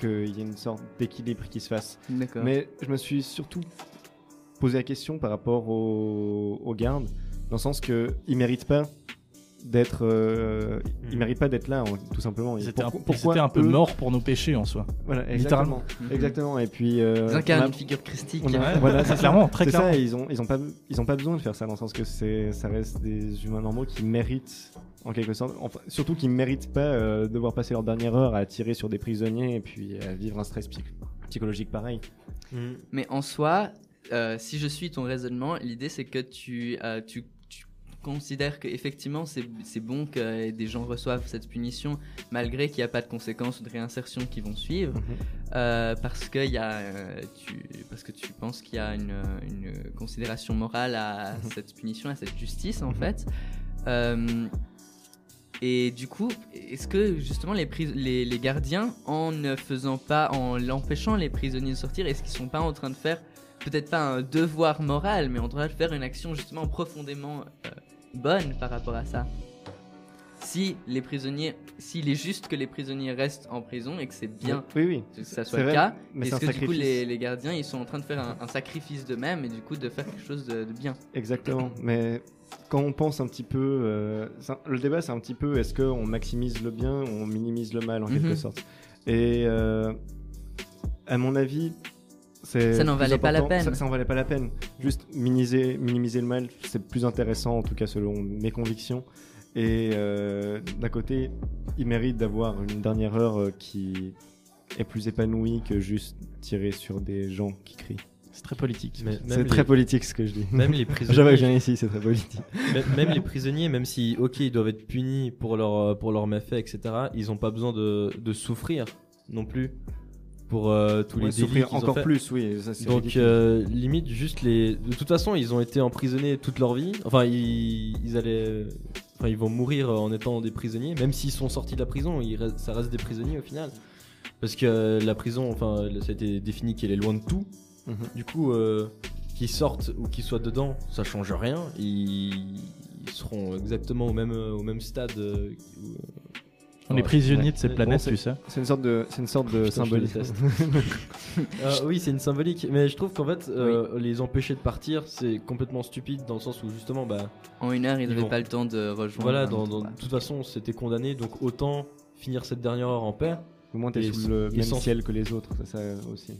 qu'il y ait une sorte d'équilibre qui se fasse. Mais je me suis surtout posé la question par rapport aux, aux gardes, dans le sens que ils méritent pas d'être, euh, ils méritent pas d'être là, en- tout simplement. Ils étaient, un, pourquoi- ils étaient un peu eux- morts pour nos péchés en soi. Voilà, littéralement. exactement, exactement. Et puis, euh, Ils incarnent une figure christique. a- voilà, c'est clairement, très clairement. ça, ils ont, ils ont pas, ils ont pas besoin de faire ça dans le sens que c'est, ça reste des humains normaux qui méritent, en quelque sorte, enfin, surtout qui méritent pas euh, devoir passer leur dernière heure à tirer sur des prisonniers et puis à vivre un stress psy- psychologique pareil. Mais en soi, euh, si je suis ton raisonnement, l'idée c'est que tu, euh, tu, tu considères qu'effectivement c'est bon que des gens reçoivent cette punition malgré qu'il n'y a pas de conséquences ou de réinsertion qui vont suivre. Mhm. Euh, parce, que y a, euh, tu, parce que tu penses qu'il y a une, une considération morale à Mhm. cette punition, à cette justice en Mhm. fait. Euh, et du coup, est-ce que justement les, les, les gardiens, en ne faisant pas, en l'empêchant les prisonniers de sortir, est-ce qu'ils sont pas en train de faire peut-être pas un devoir moral, mais en train de faire une action justement profondément euh, bonne par rapport à ça Si les prisonniers, s'il est juste que les prisonniers restent en prison et que c'est bien Oui, oui. que ça soit le vrai, cas, mais est-ce que du coup les, les gardiens ils sont en train de faire un, un sacrifice d'eux-mêmes et du coup de faire quelque chose de, de bien? Exactement. Mais quand on pense un petit peu, euh, un- le débat c'est un petit peu est-ce qu'on maximise le bien ou on minimise le mal en Mhm. quelque sorte? Et euh, à mon avis, Ça n'en valait pas la peine. Ça, ça en valait pas la peine. Juste minimiser, minimiser le mal, c'est plus intéressant en tout cas selon mes convictions. Et euh, d'un côté, il mérite d'avoir une dernière heure euh, qui est plus épanouie que juste tirer sur des gens qui crient. C'est très politique. Mais C'est très les- politique ce que je dis. Même les prisonniers, je viens ici, c'est très politique. même, même les prisonniers, même si, ok, ils doivent être punis pour leur, euh, pour leurs méfaits, etc., ils ont pas besoin de, de souffrir non plus pour euh, tous les Ouais, délits souffrir qu'ils ont encore fait. plus, oui. ça, Donc, euh, limite, juste les. De toute façon, ils ont été emprisonnés toute leur vie. Enfin, ils, ils allaient. Enfin, ils vont mourir en étant des prisonniers. Même s'ils sont sortis de la prison, ils restent- ça reste des prisonniers au final. Parce que euh, la prison, enfin, ça a été défini qu'elle est loin de tout. Mhm. Du coup, euh, qu'ils sortent ou qu'ils soient dedans, ça change rien. Ils, ils seront exactement au même, au même stade. Euh, On est Ouais. prisonniers de Ouais. cette Bon, planète, c'est- tu sais. C'est une sorte de, c'est une sorte de symbolisme. déteste. Ah oui, c'est une symbolique. Mais je trouve qu'en fait, euh, les empêcher de partir, c'est complètement stupide dans le sens où justement, bah, En une heure, ils n'avaient pas le temps de rejoindre. voilà, dans, dans- de toute façon, c'était condamné, donc autant finir cette dernière heure en paix. Au moins, t'es sous le même ciel que les autres, c'est ça aussi.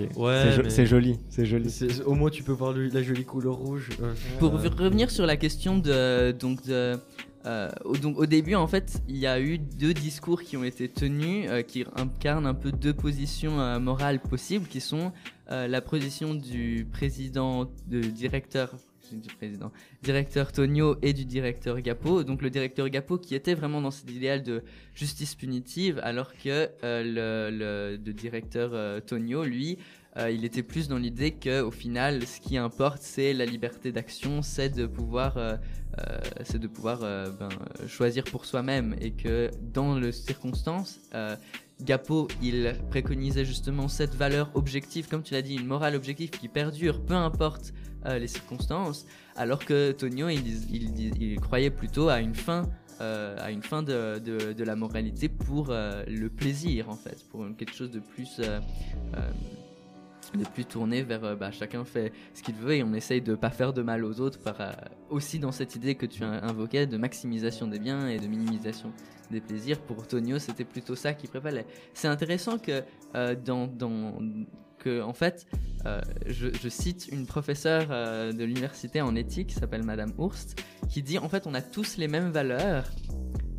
Ok. Ouais, C'est jo- joli, c'est joli. Au moins, tu peux voir le- la jolie couleur rouge. Euh, Pour euh, revenir sur la question de donc de euh, donc au début en fait il y a eu deux discours qui ont été tenus euh, qui incarnent un peu deux positions euh, morales possibles qui sont euh, la position du président de directeur du président directeur Tonio et du directeur Gapo donc le directeur Gapo qui était vraiment dans cet idéal de justice punitive alors que euh, le, le, le directeur euh, Tonio lui euh, il était plus dans l'idée que au final, ce qui importe, c'est la liberté d'action, c'est de pouvoir, euh, euh, c'est de pouvoir ben, choisir pour soi-même, et que dans les circonstances, Gapo, il préconisait justement cette valeur objective, comme tu l'as dit, une morale objective qui perdure, peu importe les circonstances, alors que Tonio, il, croyait plutôt à une fin. à une fin de, la moralité pour le plaisir en fait, pour quelque chose de plus de plus tourné vers euh, bah, chacun fait ce qu'il veut et on essaye de pas faire de mal aux autres par euh, aussi dans cette idée que tu invoquais de maximisation des biens et de minimisation des plaisirs. Pour Tonio c'était plutôt ça qui prévalait c'est intéressant que euh, dans, dans que en fait je, je cite une professeure de l'université en éthique qui s'appelle Madame Hurst qui dit en fait on a tous les mêmes valeurs.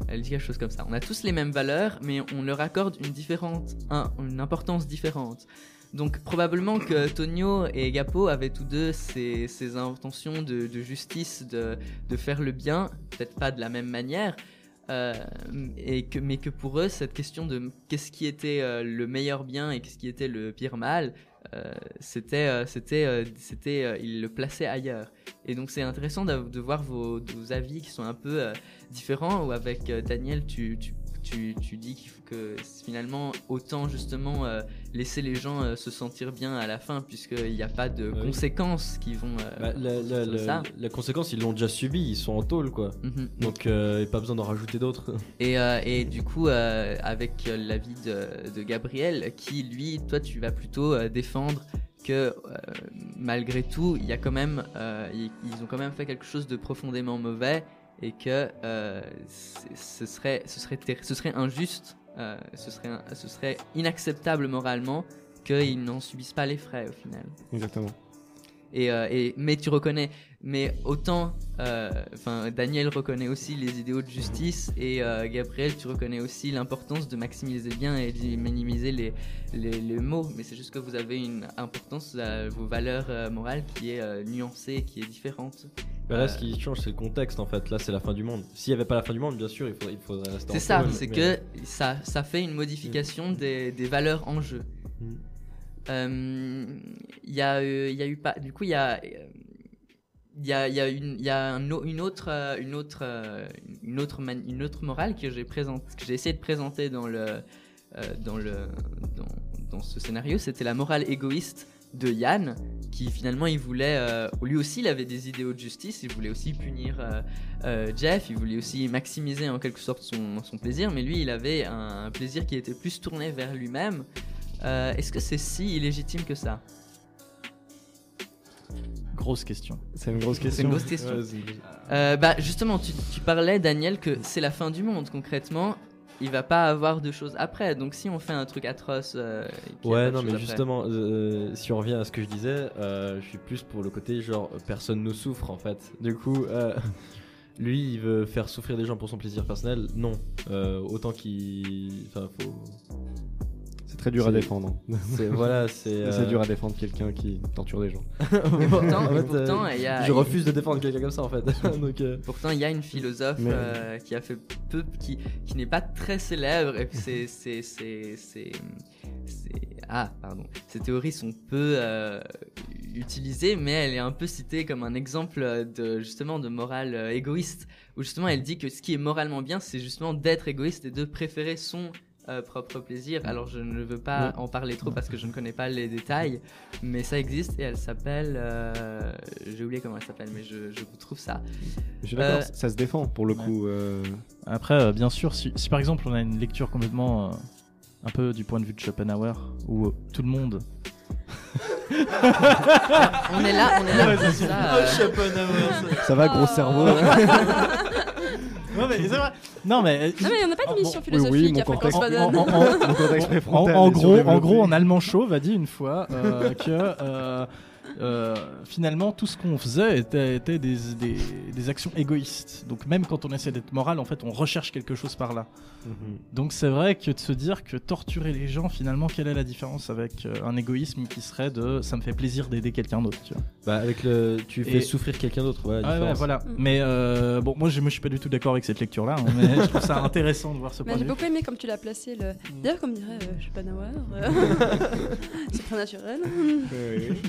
Elle dit quelque chose comme ça. On a tous les mêmes valeurs mais on leur accorde une différente un- une importance différente Donc probablement que Tonio et Gapo avaient tous deux ces, intentions de, justice, de, faire le bien, peut-être pas de la même manière, euh, mais que pour eux, cette question de qu'est-ce qui était euh, le meilleur bien et qu'est-ce qui était le pire mal, euh, c'était, c'était, c'était, ils le plaçaient ailleurs. Et donc c'est intéressant de, voir vos, avis qui sont un peu différents. Ou avec Daniel, tu, tu, tu, tu dis qu'il faut que finalement autant justement euh, laisser les gens euh, se sentir bien à la fin, puisqu'il n'y a pas de Oui. conséquences qui vont. euh, Bah, la, la- conséquence, ils l'ont déjà subi, ils sont en tôle quoi. Mhm. Donc, euh, y a pas besoin d'en rajouter d'autres. Et, et du coup, avec l'avis de, de Gabriel, qui lui, toi, tu vas plutôt défendre que euh, malgré tout, il y a quand même, euh, ils, ils ont quand même fait quelque chose de profondément mauvais et que euh, ce serait, ce serait, ce serait injuste, euh, ce serait, ce serait inacceptable moralement qu'ils n'en subissent pas les frais au final. Exactement. Et, euh, et mais tu reconnais, mais autant, euh, enfin Daniel reconnaît aussi les idéaux de justice et euh, Gabriel, tu reconnais aussi l'importance de maximiser le bien et de minimiser les, les, les mots. Mais c'est juste que vous avez une importance à vos valeurs morales qui est nuancée, qui est différente. Bah là, ce qui change, c'est le contexte en fait. Là, c'est la fin du monde. S'il y avait pas la fin du monde, bien sûr, il faudrait, il faudrait rester en C'est ça, c'est mais- que ça, ça fait une modification des, des valeurs en jeu. Mm. Euh, Il euh, il y a eu pas. Du coup, il y a. euh, Il il y a, une, autre, euh, une autre, euh, une autre, une autre morale que j'ai présente, que j'ai essayé de présenter dans le, euh, dans le, dans, ce scénario. C'était la morale égoïste de Yann, qui finalement il voulait, euh, lui aussi il avait des idéaux de justice, il voulait aussi punir euh, euh, Jeff, il voulait aussi maximiser en quelque sorte son, plaisir, mais lui il avait un plaisir qui était plus tourné vers lui-même. Euh, Est-ce que c'est si illégitime que ça Grosse question. C'est une grosse question. C'est une grosse question. Ouais, une Euh, bah justement, tu, tu parlais Daniel que c'est la fin du monde concrètement. Il va pas avoir de choses après. Donc si on fait un truc atroce, euh, Ouais, non, mais après. justement, euh, si on revient à ce que je disais, euh, je suis plus pour le côté genre personne ne souffre en fait. Du coup, euh, lui, il veut faire souffrir des gens pour son plaisir personnel. Non, Euh, autant qu'il, enfin, faut. C'est très dur à défendre. C'est voilà, c'est. C'est euh, dur à défendre quelqu'un qui torture des gens. Pourtant, En et fait, pourtant, euh, il y a, Je refuse de défendre quelqu'un comme ça en fait. Donc, euh, Pourtant, il y a une philosophe Mais- euh, qui a fait peu, qui, qui n'est pas très célèbre et puis c'est, c'est, c'est, c'est, c'est- ah, pardon. Ces théories sont peu euh, utilisées, mais elle est un peu citée comme un exemple de justement de morale euh, égoïste, où justement elle dit que ce qui est moralement bien, c'est justement d'être égoïste et de préférer son euh, propre plaisir. Alors je ne veux pas Ouais. en parler trop parce que je ne connais pas les détails, mais ça existe et elle s'appelle, euh, j'ai oublié comment elle s'appelle, mais je, je vous trouve ça. Je suis d'accord, Euh, ça se défend pour le ouais. coup. euh, Après, euh, bien sûr, si, si par exemple on a une lecture complètement euh, un peu du point de vue de Schopenhauer, où euh, tout le monde. On est là, on est là pour ça. euh. Ça va, gros cerveau Non mais, c'est vrai. Non, mais, euh, Non, mais on n'a pas d'émission bon, philosophique oui, mon à fréquence banane. en- en- en- en, en gros, en gros, en allemand chauve a dit une fois euh, que euh, euh, finalement tout ce qu'on faisait était, était des, des, des actions égoïstes. Donc même quand on essaie d'être moral, en fait, on recherche quelque chose par là. Mhm. Donc c'est vrai que de se dire que torturer les gens, finalement, quelle est la différence avec euh, un égoïsme qui serait de ça me fait plaisir d'aider quelqu'un d'autre, tu vois. bah, avec le, tu fais Et- souffrir quelqu'un d'autre. Ouais, ouais, différence. voilà. Mm. Mais euh, bon, moi je, moi je suis pas du tout d'accord avec cette lecture-là, hein, mais je trouve ça intéressant de voir ce Mais point j'ai de vue. beaucoup aimé comme tu l'as placé. Le... D'ailleurs, comme dirait euh, Schopenhauer, euh, c'est très naturel.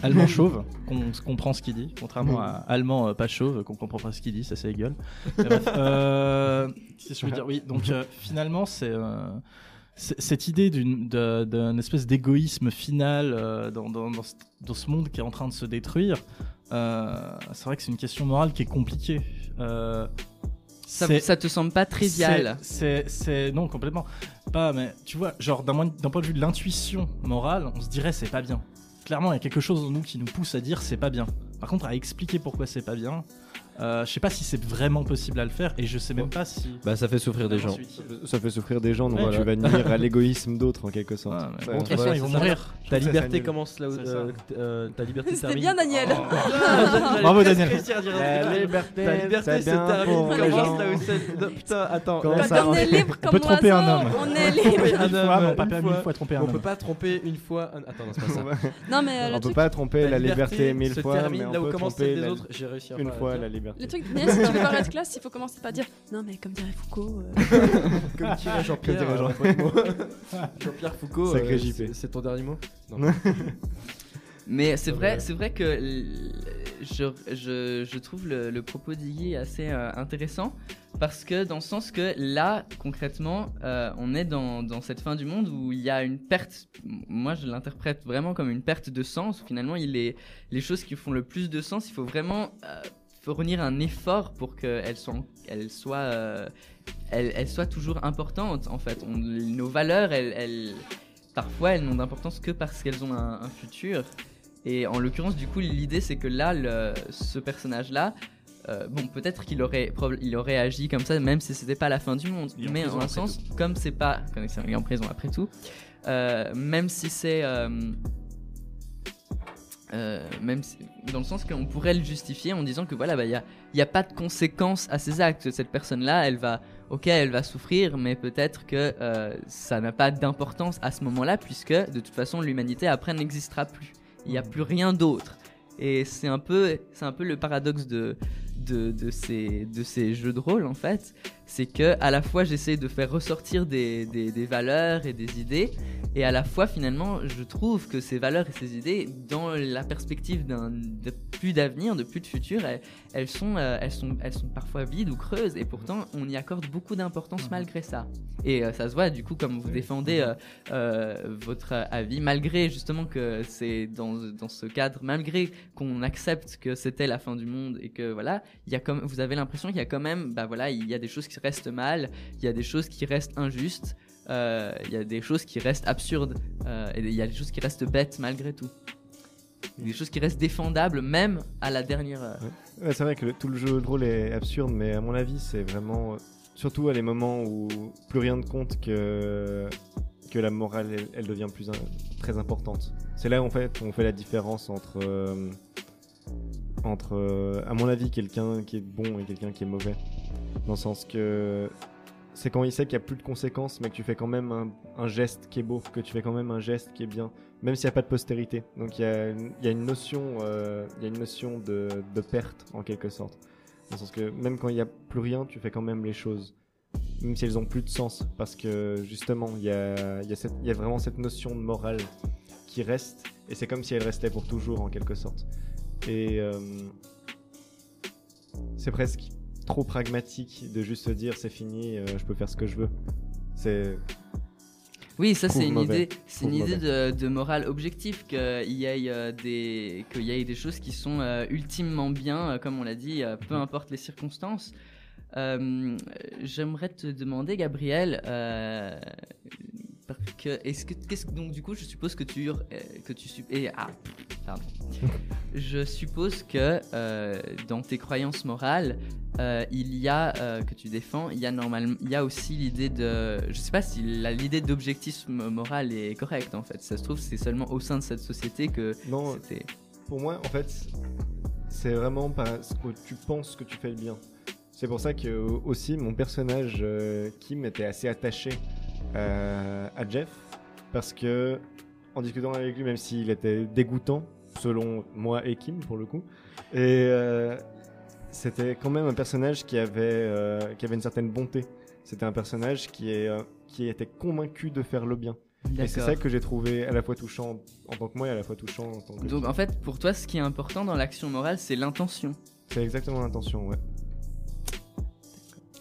Allemand chauve, qu'on comprend ce qu'il dit, contrairement à allemand euh, pas chauve, qu'on comprend pas ce qu'il dit, ça c'est gueule. Bref, qu'est-ce que je veux dire? Oui, donc euh, finalement c'est euh, c'est- cette idée d'un espèce d'égoïsme final euh, dans, dans, dans, ce, dans ce monde qui est en train de se détruire. euh, c'est vrai que c'est une question morale qui est compliquée. Euh, Ça, ça te semble pas trivial c'est, non complètement pas, mais tu vois, genre d'un point de vue de l'intuition morale, on se dirait c'est pas bien. Clairement, il y a quelque chose en nous qui nous pousse à dire c'est pas bien. Par contre, à expliquer pourquoi c'est pas bien, Euh, je sais pas si c'est vraiment possible à le faire et je sais même pas si. Bah, ça fait souffrir des gens. Ça fait souffrir des gens, donc Ouais, tu tu- vas nuire à l'égoïsme d'autres en quelque sorte. Ouais, mais Ça- bon, de toute voilà, façon, ils vont mourir. Ta ça liberté commence là où C'est ça. euh, euh, ta liberté C'était termine. bien, Daniel. Bravo, Daniel. La liberté, Ta liberté c'est se bien termine pour les commence gens. là où c'est. Non, Putain, attends. Quand ça- Quand on est libre On comme peut tromper un homme. on est libre. un homme, fois, mais on peut une pas fois. mille fois tromper un On homme. peut pas tromper une fois. un- Attends, non, c'est pas ça. Non, mais euh, On peut truc, pas tromper la liberté mille se fois, termine mais on où peut commence tromper celle des la- autres. J'ai réussi à une pas fois la liberté. le truc, si tu veux paraître classe, il faut commencer par dire Non, mais comme dirait Foucault. euh, Comme dirait Jean-Pierre. Comme dirait euh, Jean-. Jean-Pierre Foucault. Sacré euh, JP. c'est- C'est ton dernier mot? Non. Mais c'est vrai, ouais. c'est vrai que je, je, je trouve le, le propos d'Iggy assez euh, intéressant parce que dans le sens que là, concrètement, euh, on est dans, dans cette fin du monde où il y a une perte. Moi, je l'interprète vraiment comme une perte de sens. Où finalement, il est les choses qui font le plus de sens. Il faut vraiment euh, fournir un effort pour qu'elles soient, elles soient, euh, elles, elles soient toujours importantes. En fait, On- nos valeurs, elles, elles- parfois, elles n'ont d'importance que parce qu'elles ont un, un futur. Et en l'occurrence, du coup, l'idée c'est que là, le- ce personnage-là, euh, bon, peut-être qu'il aurait, il aurait agi comme ça, même si c'était pas la fin du monde. Il est en Mais en un sens, comme c'est pas, comme c'est- en prison après tout, euh, même si c'est, euh, même dans le sens qu'on pourrait le justifier en disant que voilà, bah, il y a, y a pas de conséquences à ses actes. Cette personne-là, elle va, ok, elle va souffrir, mais peut-être que euh, ça n'a pas d'importance à ce moment-là, puisque de toute façon, l'humanité après n'existera plus. Il n'y a plus rien d'autre. Et c'est un peu, un peu le paradoxe de, de, de ces, de ces jeux de rôle en fait, c'est que à la fois j'essaie de faire ressortir des, des, des valeurs et des idées, et à la fois finalement je trouve que ces valeurs et ces idées, dans la perspective d'un de plus d'avenir, de plus de futur, elles, elles sont, euh, elles sont, elles sont parfois vides ou creuses, et pourtant on y accorde beaucoup d'importance malgré ça. Et euh, ça se voit du coup comme vous défendez euh, votre avis, malgré justement que c'est dans, dans ce cadre, malgré qu'on accepte que c'était la fin du monde et que voilà, il y a comme vous avez l'impression qu'il y a quand même, bah voilà, il y a des choses qui restent mal, il y a des choses qui restent injustes, euh, il y a des choses qui restent absurdes euh, et il y a des choses qui restent bêtes malgré tout. Des choses qui restent défendables même à la dernière heure. C'est vrai que tout le jeu de rôle est absurde, mais à mon avis, c'est vraiment. euh, Surtout à les moments où plus rien ne compte que, que la morale, elle, devient plus très importante. C'est là en fait on fait la différence entre. Euh, entre, euh, à mon avis, quelqu'un qui est bon et quelqu'un qui est mauvais. Dans le sens que. C'est quand il sait qu'il n'y a plus de conséquences, mais que tu fais quand même un, geste qui est beau, que tu fais quand même un geste qui est bien, même s'il n'y a pas de postérité. Donc il y a, une- notion, euh, y a une notion de, de perte en quelque sorte. Dans le sens que même quand il n'y a plus rien, tu fais quand même les choses. Même si elles ont plus de sens. Parce que justement, il y a, y a vraiment cette notion de morale qui reste. Et c'est comme si elle restait pour toujours en quelque sorte. Et euh, c'est presque trop pragmatique de juste se dire c'est fini, euh, je peux faire ce que je veux. C'est Oui, ça c'est une idée, c'est une idée de, de morale objective qu'il y ait euh, des qu'il y ait des choses qui sont euh, ultimement bien, comme on l'a dit, peu importe les circonstances. J'aimerais te demander, Gabriel, est-ce que qu'est-ce que- donc du coup je suppose que tu euh, que tu et ah pardon. je suppose que euh, dans tes croyances morales euh, il y a euh, que tu défends, il y a normalement, il y a aussi l'idée de, je sais pas si la- l'idée d'objectisme moral est correcte en fait. Ça se trouve c'est seulement au sein de cette société que Non, c'était. pour moi, en fait, c'est vraiment parce que tu penses que tu fais le bien. C'est pour ça que aussi mon personnage euh, Kim était assez attaché euh, à Jeff parce que en discutant avec lui, même s'il était dégoûtant selon moi et Kim pour le coup, et euh, c'était quand même un personnage qui avait euh, qui avait une certaine bonté. C'était un personnage qui est qui était convaincu de faire le bien. Et c'est ça que j'ai trouvé à la fois touchant en tant que moi et à la fois touchant en tant que Donc en fait pour toi ce qui est important dans l'action morale c'est l'intention. C'est exactement l'intention, ouais.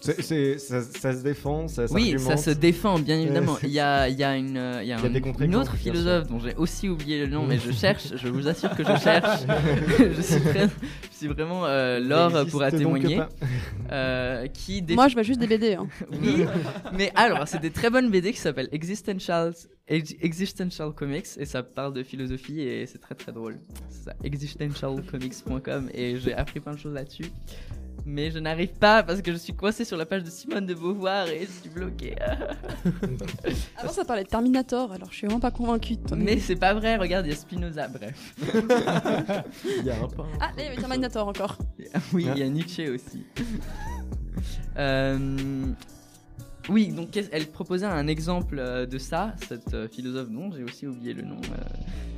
C'est, c'est- ça, ça se défend, ça Oui, ça se défend, bien évidemment. c'est- Il y a, il y a une, euh, il y a Il y a un- des une contre-exemples, autre philosophe dont j'ai aussi oublié le nom, mais je cherche, je vous assure que je cherche. je, suis très- je suis vraiment euh, pourra donc témoigner. euh, qui Moi, je vois juste des BD. hein. Oui, mais alors, c'est des très bonnes BD qui s'appellent Existential, Ex- Existential Comics et ça parle de philosophie et c'est très très drôle. C'est ça, existentialcomics.com et j'ai appris plein de choses là-dessus. Mais je n'arrive pas parce que je suis coincé sur la page de Simone de Beauvoir et je suis bloqué. Avant, ça parlait de Terminator, alors je suis vraiment pas convaincue. de ton mais c'est pas vrai, regarde, il y a Spinoza, bref. Il y a un. Ah, là, il y avait Terminator encore. oui, il y a Nietzsche aussi. Euh, Oui, donc elle proposait un exemple euh, de ça, cette euh, philosophe dont j'ai aussi oublié le nom. euh,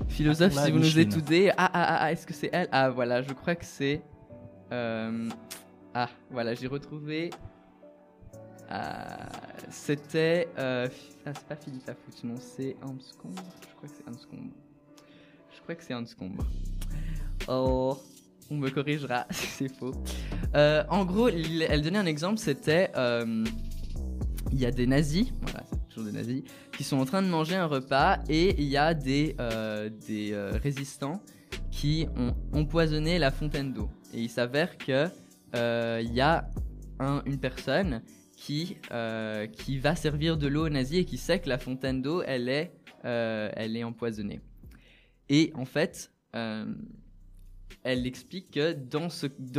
philosophe, Ah, si vous nous écoutez. Ah, ah, ah, ah, est-ce que c'est elle? Ah, voilà, je crois que c'est. euh, Ah, voilà, j'ai retrouvé. Ah, C'était. euh, Ah, c'est pas Philippe Lafoot, non, c'est Anscombe. Je crois que c'est Anscombe. Je crois que c'est Anscombe. Oh, on me corrigera si c'est faux. Euh, en gros, elle donnait un exemple, c'était euh, il y a des nazis, voilà, c'est toujours des nazis, qui sont en train de manger un repas et il y a des, euh, des euh, résistants qui ont empoisonné la fontaine d'eau. Et il s'avère que euh, il y a un- une personne qui, euh, qui va servir de l'eau aux nazis et qui sait que la fontaine d'eau, elle est, euh, elle est empoisonnée. Et en fait, euh, elle explique que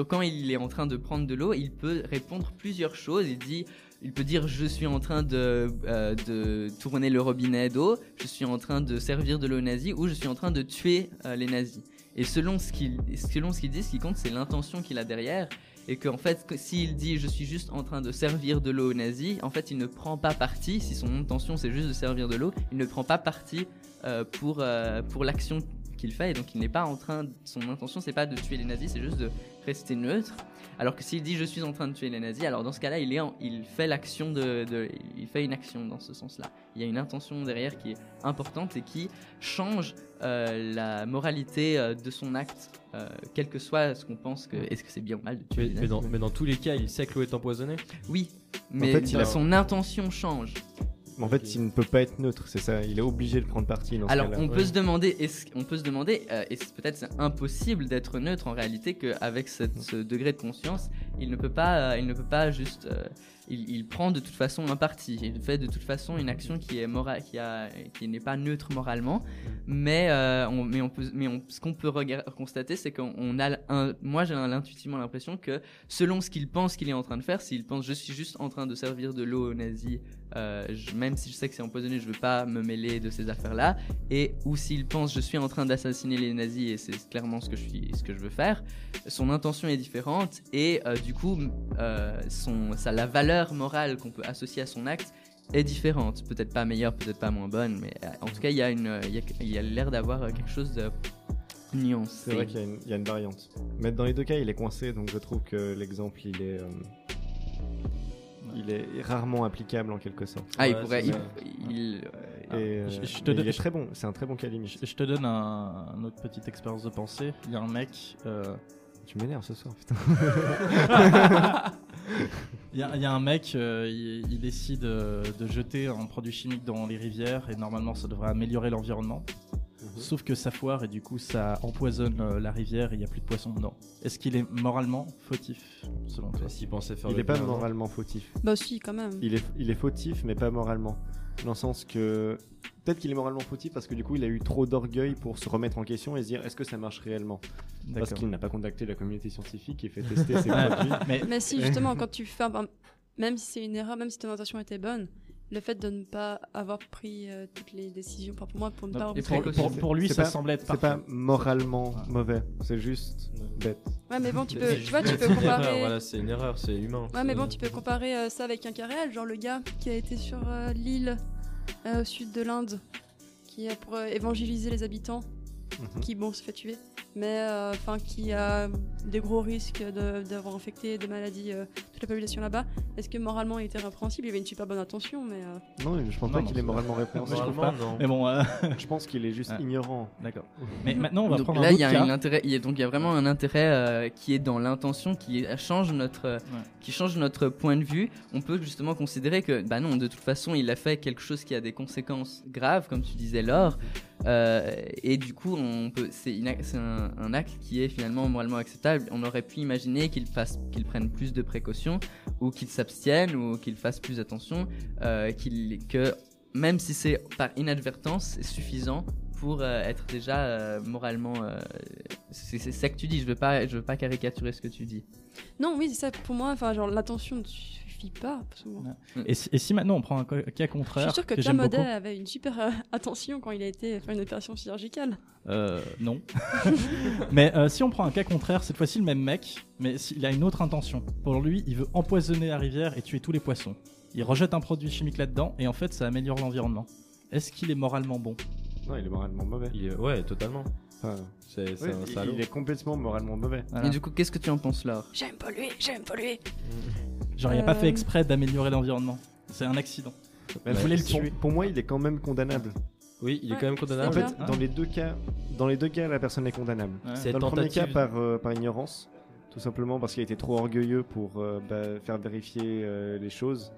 quand il est en train de prendre de l'eau, il peut répondre plusieurs choses. Il dit, il peut dire je suis en train de, euh, de tourner le robinet d'eau, je suis en train de servir de l'eau aux nazis ou je suis en train de tuer euh, les nazis. Et selon ce qu'il selon ce qu'il dit, ce qui compte, c'est l'intention qu'il a derrière. Et qu'en fait, s'il dit je suis juste en train de servir de l'eau aux nazis, en fait, il ne prend pas parti. Si son intention c'est juste de servir de l'eau, il ne prend pas parti euh, pour, euh, pour l'action qu'il fait. Et donc, il n'est pas en train. Son intention, c'est pas de tuer les nazis, c'est juste de rester neutre. Alors que s'il dit je suis en train de tuer les nazis, alors dans ce cas-là, il, est il fait l'action de, il fait une action dans ce sens-là. Il y a une intention derrière qui est importante et qui change euh, la moralité de son acte, euh, quel que soit ce qu'on pense que est-ce que c'est bien ou mal de tuer Mais, mais dans, mais dans tous les cas, il sait que l'eau est empoisonnée. Oui, mais fait, il a- son intention change. En fait, il ne peut pas être neutre, c'est ça. Il est obligé de prendre parti dans Alors on peut Ouais. se demander, est-ce on peut se demander, euh, est-ce peut-être c'est impossible d'être neutre en réalité qu'avec cette- ce degré de conscience, il ne peut pas, euh, il ne peut pas juste, euh, il, prend de toute façon un parti, il fait de toute façon une action qui est morale, qui n'est pas neutre moralement, mais euh, on, peut, ce qu'on peut constater, c'est qu'on on a, un, moi j'ai intuitivement l'impression que selon ce qu'il pense qu'il est en train de faire, s'il pense je suis juste en train de servir de l'eau aux nazis, euh, même si je sais que c'est empoisonné, je veux pas me mêler de ces affaires-là, et ou s'il pense je suis en train d'assassiner les nazis et c'est clairement ce que je suis, ce que je veux faire, son intention est différente et euh, du coup euh, ça, la valeur morale qu'on peut associer à son acte est différente, peut-être pas meilleure, peut-être pas moins bonne, mais euh, en tout cas il y a une, il y a, a l'air d'avoir euh, quelque chose de nuancé. C'est vrai qu'il y, a une- il y a une variante. Mais dans les deux cas, il est coincé, donc je trouve que l'exemple, il est, euh, il est rarement applicable en quelque sorte. Ah, il pourrait, c'est il, ça. il- Et, Ah, je- je te mais donne- il est très bon, c'est un très bon cas limite. Je, je te donne un, une autre petite expérience de pensée. Il y a un mec. euh, Tu m'énerves ce soir, putain. Il y, a- il y a un mec, euh, il, il décide euh, de jeter un produit chimique dans les rivières et normalement ça devrait améliorer l'environnement. Mhm. Sauf que ça foire et du coup ça empoisonne euh, la rivière et il n'y a plus de poissons dedans. Est-ce qu'il est moralement fautif selon toi? S'il pensait faire Il le est pas moralement fautif. Bah si, quand même. Il est, il est fautif, mais pas moralement. Dans le sens que. Peut-être qu'il est moralement fautif parce que du coup, il a eu trop d'orgueil pour se remettre en question et se dire est-ce que ça marche réellement? Parce qu'il n'a pas contacté la communauté scientifique et fait tester ses produits. Mais Mais si, justement, quand tu fais. Même si c'est une erreur, même si ton intention était bonne, le fait de ne pas avoir pris euh, toutes les décisions, pour moi, pour ne pas et pour, pour- pour lui C'est ça pas- semble être C'est pas moralement Ouais. mauvais, c'est juste bête. Ouais, mais bon, tu peux, C'est tu vois, tu peux comparer. Voilà, c'est une erreur, c'est humain. Ouais, mais bon, tu peux comparer euh, ça avec un cas réel, genre le gars qui a été sur euh, l'île euh, au sud de l'Inde, qui a pour euh, évangéliser les habitants, Mhm. qui bon se fait tuer, mais euh, enfin qui a des gros risques de- d'avoir infecté des maladies euh, toute la population là-bas. Est-ce que moralement il était répréhensible? Il avait une super bonne intention, mais euh, Non, je pense Non, pas qu'il est moralement répréhensible. Mais bon, euh, Je pense qu'il est juste Ah. ignorant. d'accord. Mais maintenant on va donc prendre là, un y a cas. un intérêt, il y a, donc il y a vraiment un intérêt euh, qui est dans l'intention, qui change notre, euh, qui change notre point de vue. On peut justement considérer que, bah non, de toute façon, il a fait quelque chose qui a des conséquences graves, comme tu disais, Laure. Euh, et du coup, c'est, un, acte qui est finalement moralement acceptable. On aurait pu imaginer qu'il fasse, qu'il prenne plus de précautions, ou qu'il s'abstienne, ou qu'il fasse plus attention, euh, que même si c'est par inadvertance, c'est suffisant pour euh, être déjà moralement. c'est ça que tu dis. Je veux veux pas caricaturer ce que tu dis. Non, oui, c'est ça. Pour moi, enfin, genre, l'attention suffit pas. souvent. Et si, et si maintenant on prend un cas Je contraire suis sûr que, que avait une super euh, attention quand il a été faire une opération chirurgicale. Euh, non. mais euh, si on prend un cas contraire, cette fois-ci le même mec, mais s'il a une autre intention. Pour lui, il veut empoisonner la rivière et tuer tous les poissons. Il rejette un produit chimique là-dedans et en fait ça améliore l'environnement. Est-ce qu'il est moralement bon? Non, il est moralement mauvais. Il est- Ouais, totalement. Enfin, C'est c'est ouais, un il- salaud. il est complètement moralement mauvais. Voilà. Et du coup, qu'est-ce que tu en penses, Laure? J'aime polluer, j'aime polluer. Genre il a pas fait exprès d'améliorer l'environnement. C'est un accident. Mais Il voulait le pour, tuer. pour moi, il est quand même condamnable. Oui, il est Ouais, quand même En condamnable. c'est fait. Ah. dans les deux cas, dans les deux cas, la personne est condamnable. Ouais. C'est Dans le premier cas, par, euh, par ignorance, tout simplement parce qu'il a été trop orgueilleux pour euh, bah, faire vérifier euh, les choses.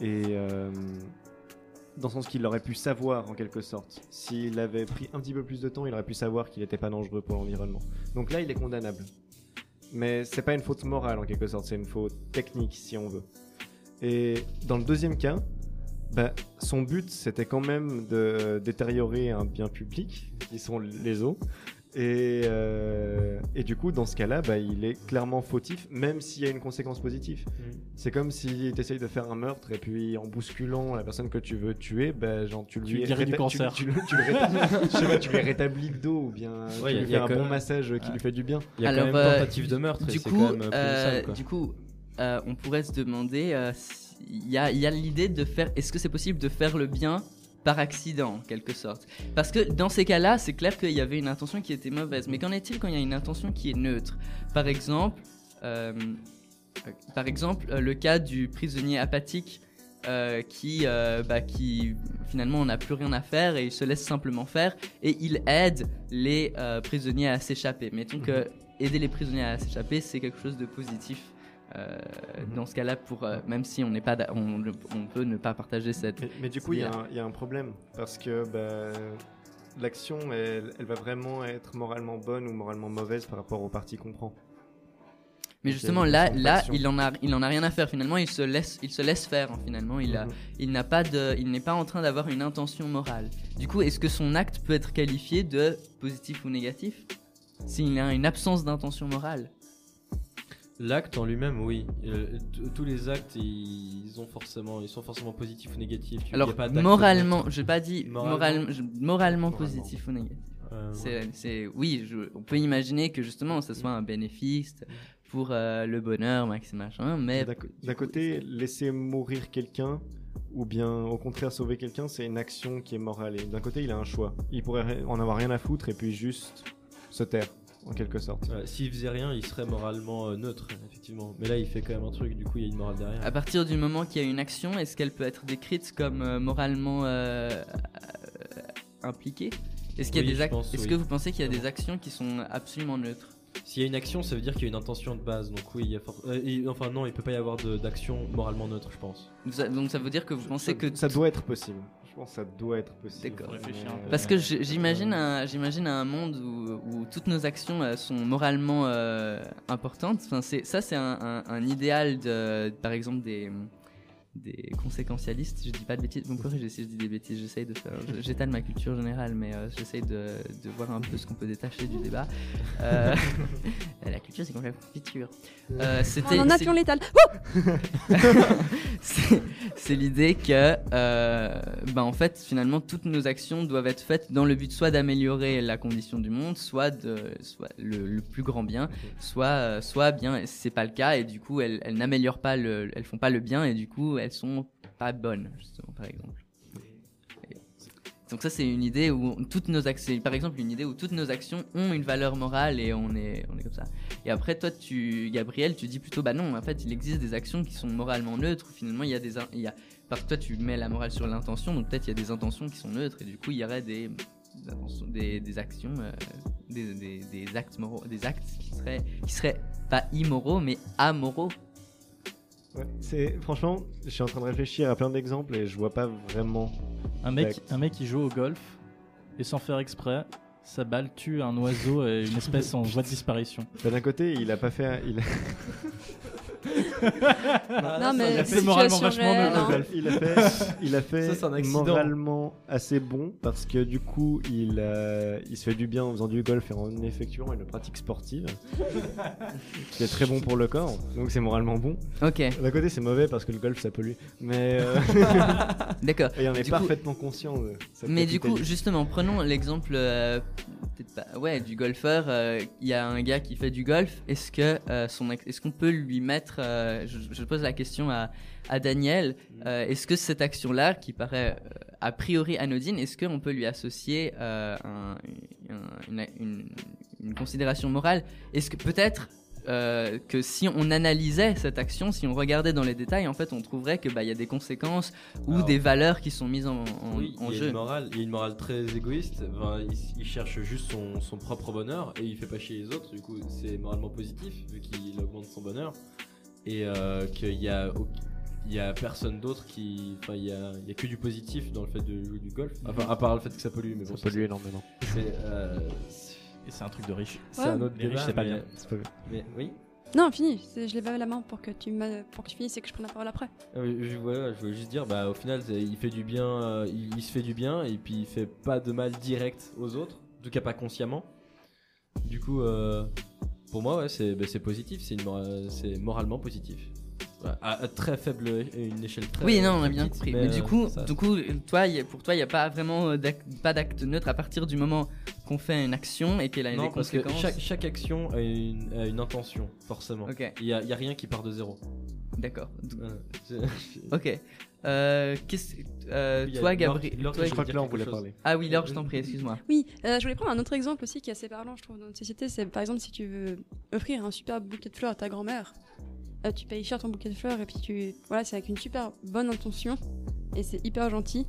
Et euh, dans le sens qu'il aurait pu savoir en quelque sorte. S'il avait pris un petit peu plus de temps, il aurait pu savoir qu'il n'était pas dangereux pour l'environnement. Donc là, il est condamnable. Mais c'est pas une faute morale en quelque sorte, c'est une faute technique si on veut. Et dans le deuxième cas, bah, son but c'était quand même de détériorer un bien public, qui sont les eaux. Et, euh, et du coup, dans ce cas-là, bah, il est clairement fautif, même s'il y a une conséquence positive. C'est comme si tu essayes de faire un meurtre et puis en bousculant la personne que tu veux tuer, bah, genre, tu lui guéris du cancer. Tu, tu le- tu le rétablis, je sais pas, tu lui rétablis le dos ou bien Ouais, tu y a- lui y a fais un bon même- massage qui lui fait du bien. Il y a Alors, quand même euh, tentative de meurtre. et Du c'est coup, quand même euh, sale, quoi. du coup, euh, on pourrait se demander, euh, si- il y a, il y a l'idée de faire, est-ce que c'est possible de faire le bien par accident, en quelque sorte Parce que dans ces cas-là, c'est clair qu'il y avait une intention qui était mauvaise. Mais qu'en est-il quand il y a une intention qui est neutre? Par exemple, euh, euh, par exemple, euh, le cas du prisonnier apathique. euh, qui, euh, bah, qui finalement on n'a plus rien à faire et il se laisse simplement faire et il aide les prisonniers à s'échapper. Mettons que aider les prisonniers à s'échapper, c'est quelque chose de positif. Euh, Dans ce cas-là, pour euh, même si on n'est pas, on, on peut ne pas partager cette. Mais, mais du coup, il y, a un- il y a un problème parce que bah, l'action, elle, elle va vraiment être moralement bonne ou moralement mauvaise par rapport au parti qu'on prend. Mais justement, là, là, il en a, il en a rien à faire. Finalement, il se laisse, il se laisse faire. hein, finalement, il a, Mhm. il n'a pas de, il n'est pas en train d'avoir une intention morale. Du coup, est-ce que son acte peut être qualifié de positif ou négatif? S'il a une absence d'intention morale L'acte en lui-même, oui. Euh, tous les actes, ils ont forcément, ils sont forcément positifs ou négatifs. Tu- Alors, pas moralement, neutre. j'ai pas dit Moralement. moralement, je- moralement Moralement. positif ou négatif. Euh, C'est, c'est, oui, je- on peut imaginer que justement, ça soit un bénéfice pour euh, le bonheur, max et machin, mais D'un côté, laisser mourir quelqu'un ou bien au contraire sauver quelqu'un, c'est une action qui est morale. Et d'un côté, il a un choix. Il pourrait en avoir rien à foutre et puis juste se taire, en quelque sorte. ouais, S'il faisait rien, il serait moralement euh, neutre, effectivement. Mais là, il fait quand même un truc, du coup, il y a une morale derrière. À partir du moment qu'il y a une action, est-ce qu'elle peut être décrite comme euh, moralement euh, impliquée? Est-ce qu'il y a Oui, Est-ce oui. que vous pensez qu'il y a des actions qui sont absolument neutres? S'il y a une action, ça veut dire qu'il y a une intention de base. Donc oui, il y a for- euh, et- enfin non, il peut pas y avoir d'action moralement neutre, je pense. Ça- Donc ça veut dire que vous pensez ça, que ça doit être possible. Je pense que ça doit être possible. D'accord. Faut réfléchir un Mais, peu. Parce que j'imagine un, j'imagine un monde où, où toutes nos actions sont moralement euh, importantes. Enfin, c'est, ça, c'est un, un- un idéal, de, par exemple, des, des conséquentialistes. Je dis pas de bêtises. Vous me corrigez si je dis des bêtises. J'essaye de faire. J'étale ma culture générale, mais euh, j'essaye de, de voir un peu ce qu'on peut détacher du débat. Euh, la culture, c'est comme la confiture. Euh, c'était, On en a c'est- pion létal. c'est c'est l'idée que, ben, en fait, finalement, toutes nos actions doivent être faites dans le but soit d'améliorer la condition du monde, soit de, soit le, le plus grand bien, soit, soit bien, c'est pas le cas et du coup, elles, elles n'améliorent pas le, elles font pas le bien et du coup, elles sont pas bonnes, justement, par exemple. Donc ça, c'est une idée où toutes nos actions, par exemple, une idée où toutes nos actions ont une valeur morale et on est, on est comme ça. Et après, toi, tu, Gabriel, tu dis plutôt, bah non, en fait, il existe des actions qui sont moralement neutres. Finalement, il y a des, il y a, parce que toi, tu mets la morale sur l'intention, donc peut-être il y a des intentions qui sont neutres, et du coup, il y aurait des, des actions, euh, des, des, des actes moraux, des actes qui seraient, qui seraient pas immoraux, mais amoraux. Ouais, c'est franchement, je suis en train de réfléchir à plein d'exemples et je vois pas vraiment. Un mec, Tac. un mec qui joue au golf et sans faire exprès, sa balle tue un oiseau et une espèce en voie de disparition. Bah, D'un côté, il a pas fait. un- Il a... Non, mais moralement vachement hein. Il a fait, il a fait Ça, un moralement assez bon parce que du coup, il, euh, il se fait du bien en faisant du golf et en effectuant une pratique sportive qui est très bon pour le corps. Donc c'est moralement bon. Ok, D'un côté, c'est mauvais parce que le golf ça pollue, mais euh, d'accord. et on est Du coup- parfaitement conscient de cette Mais du coup, capitalité. justement, prenons l'exemple euh, peut-être pas, ouais, du golfeur. euh, Il y a un gars qui fait du golf. Est-ce que euh, son, ex- est-ce qu'on peut lui mettre euh, je, je pose la question à, à Daniel. euh, est-ce que cette action-là, qui paraît euh, a priori anodine, est-ce qu'on peut lui associer un- un- une, une- une considération morale? Est-ce que peut-être euh, que si on analysait cette action, si on regardait dans les détails, en fait, on trouverait que bah y a des conséquences ou Alors- des valeurs qui sont mises en, en- Oui, en il y a jeu? une morale, il y a une morale très égoïste. Enfin, il, il cherche juste son, son propre bonheur et il fait pas chier les autres. Du coup, c'est moralement positif vu qu'il augmente son bonheur et euh, qu'il y a il y a personne d'autre qui, enfin, il y a, il y a que du positif dans le fait de jouer du golf. Enfin, à part le fait que ça pollue, mais bon, ça pollue énormément. C'est euh, c'est- Et c'est un truc de riche. c'est un autre Les riches, débat, c'est pas mais- bien. C'est pas Mais oui. Non, fini. Je lève la main pour que tu me... pour que tu finisses et que je prenne la parole après. Ah je, voilà, je voulais juste dire, bah, au final, il fait du bien, euh, il, il se fait du bien et puis il fait pas de mal direct aux autres, en tout cas pas consciemment. Du coup, euh, pour moi, ouais, c'est bah, positif, c'est mora- moralement positif. Ouais, à, à très faible, une échelle très Oui, non, on a bien petite, compris. Mais, du euh, coup, ça- du coup, toi, y a- pour toi, il n'y a pas vraiment euh, d'acte- pas d'acte neutre à partir du moment qu'on fait une action et qu'elle a non, des parce que chaque, chaque action a une, a une intention, forcément. Il y a, il y a rien qui part de zéro. d'accord. C'est- Ok. Euh, qu'est-ce- euh, toi, Gabriel. Je crois que là on voulait chose. parler. Ah oui, Laure, je t'en prie, excuse-moi. Oui, euh, je voulais prendre un autre exemple aussi qui est assez parlant, je trouve, dans notre société. C'est par exemple si tu veux offrir un super bouquet de fleurs à ta grand-mère, euh, tu payes cher ton bouquet de fleurs et puis tu. Voilà, c'est avec une super bonne intention et c'est hyper gentil.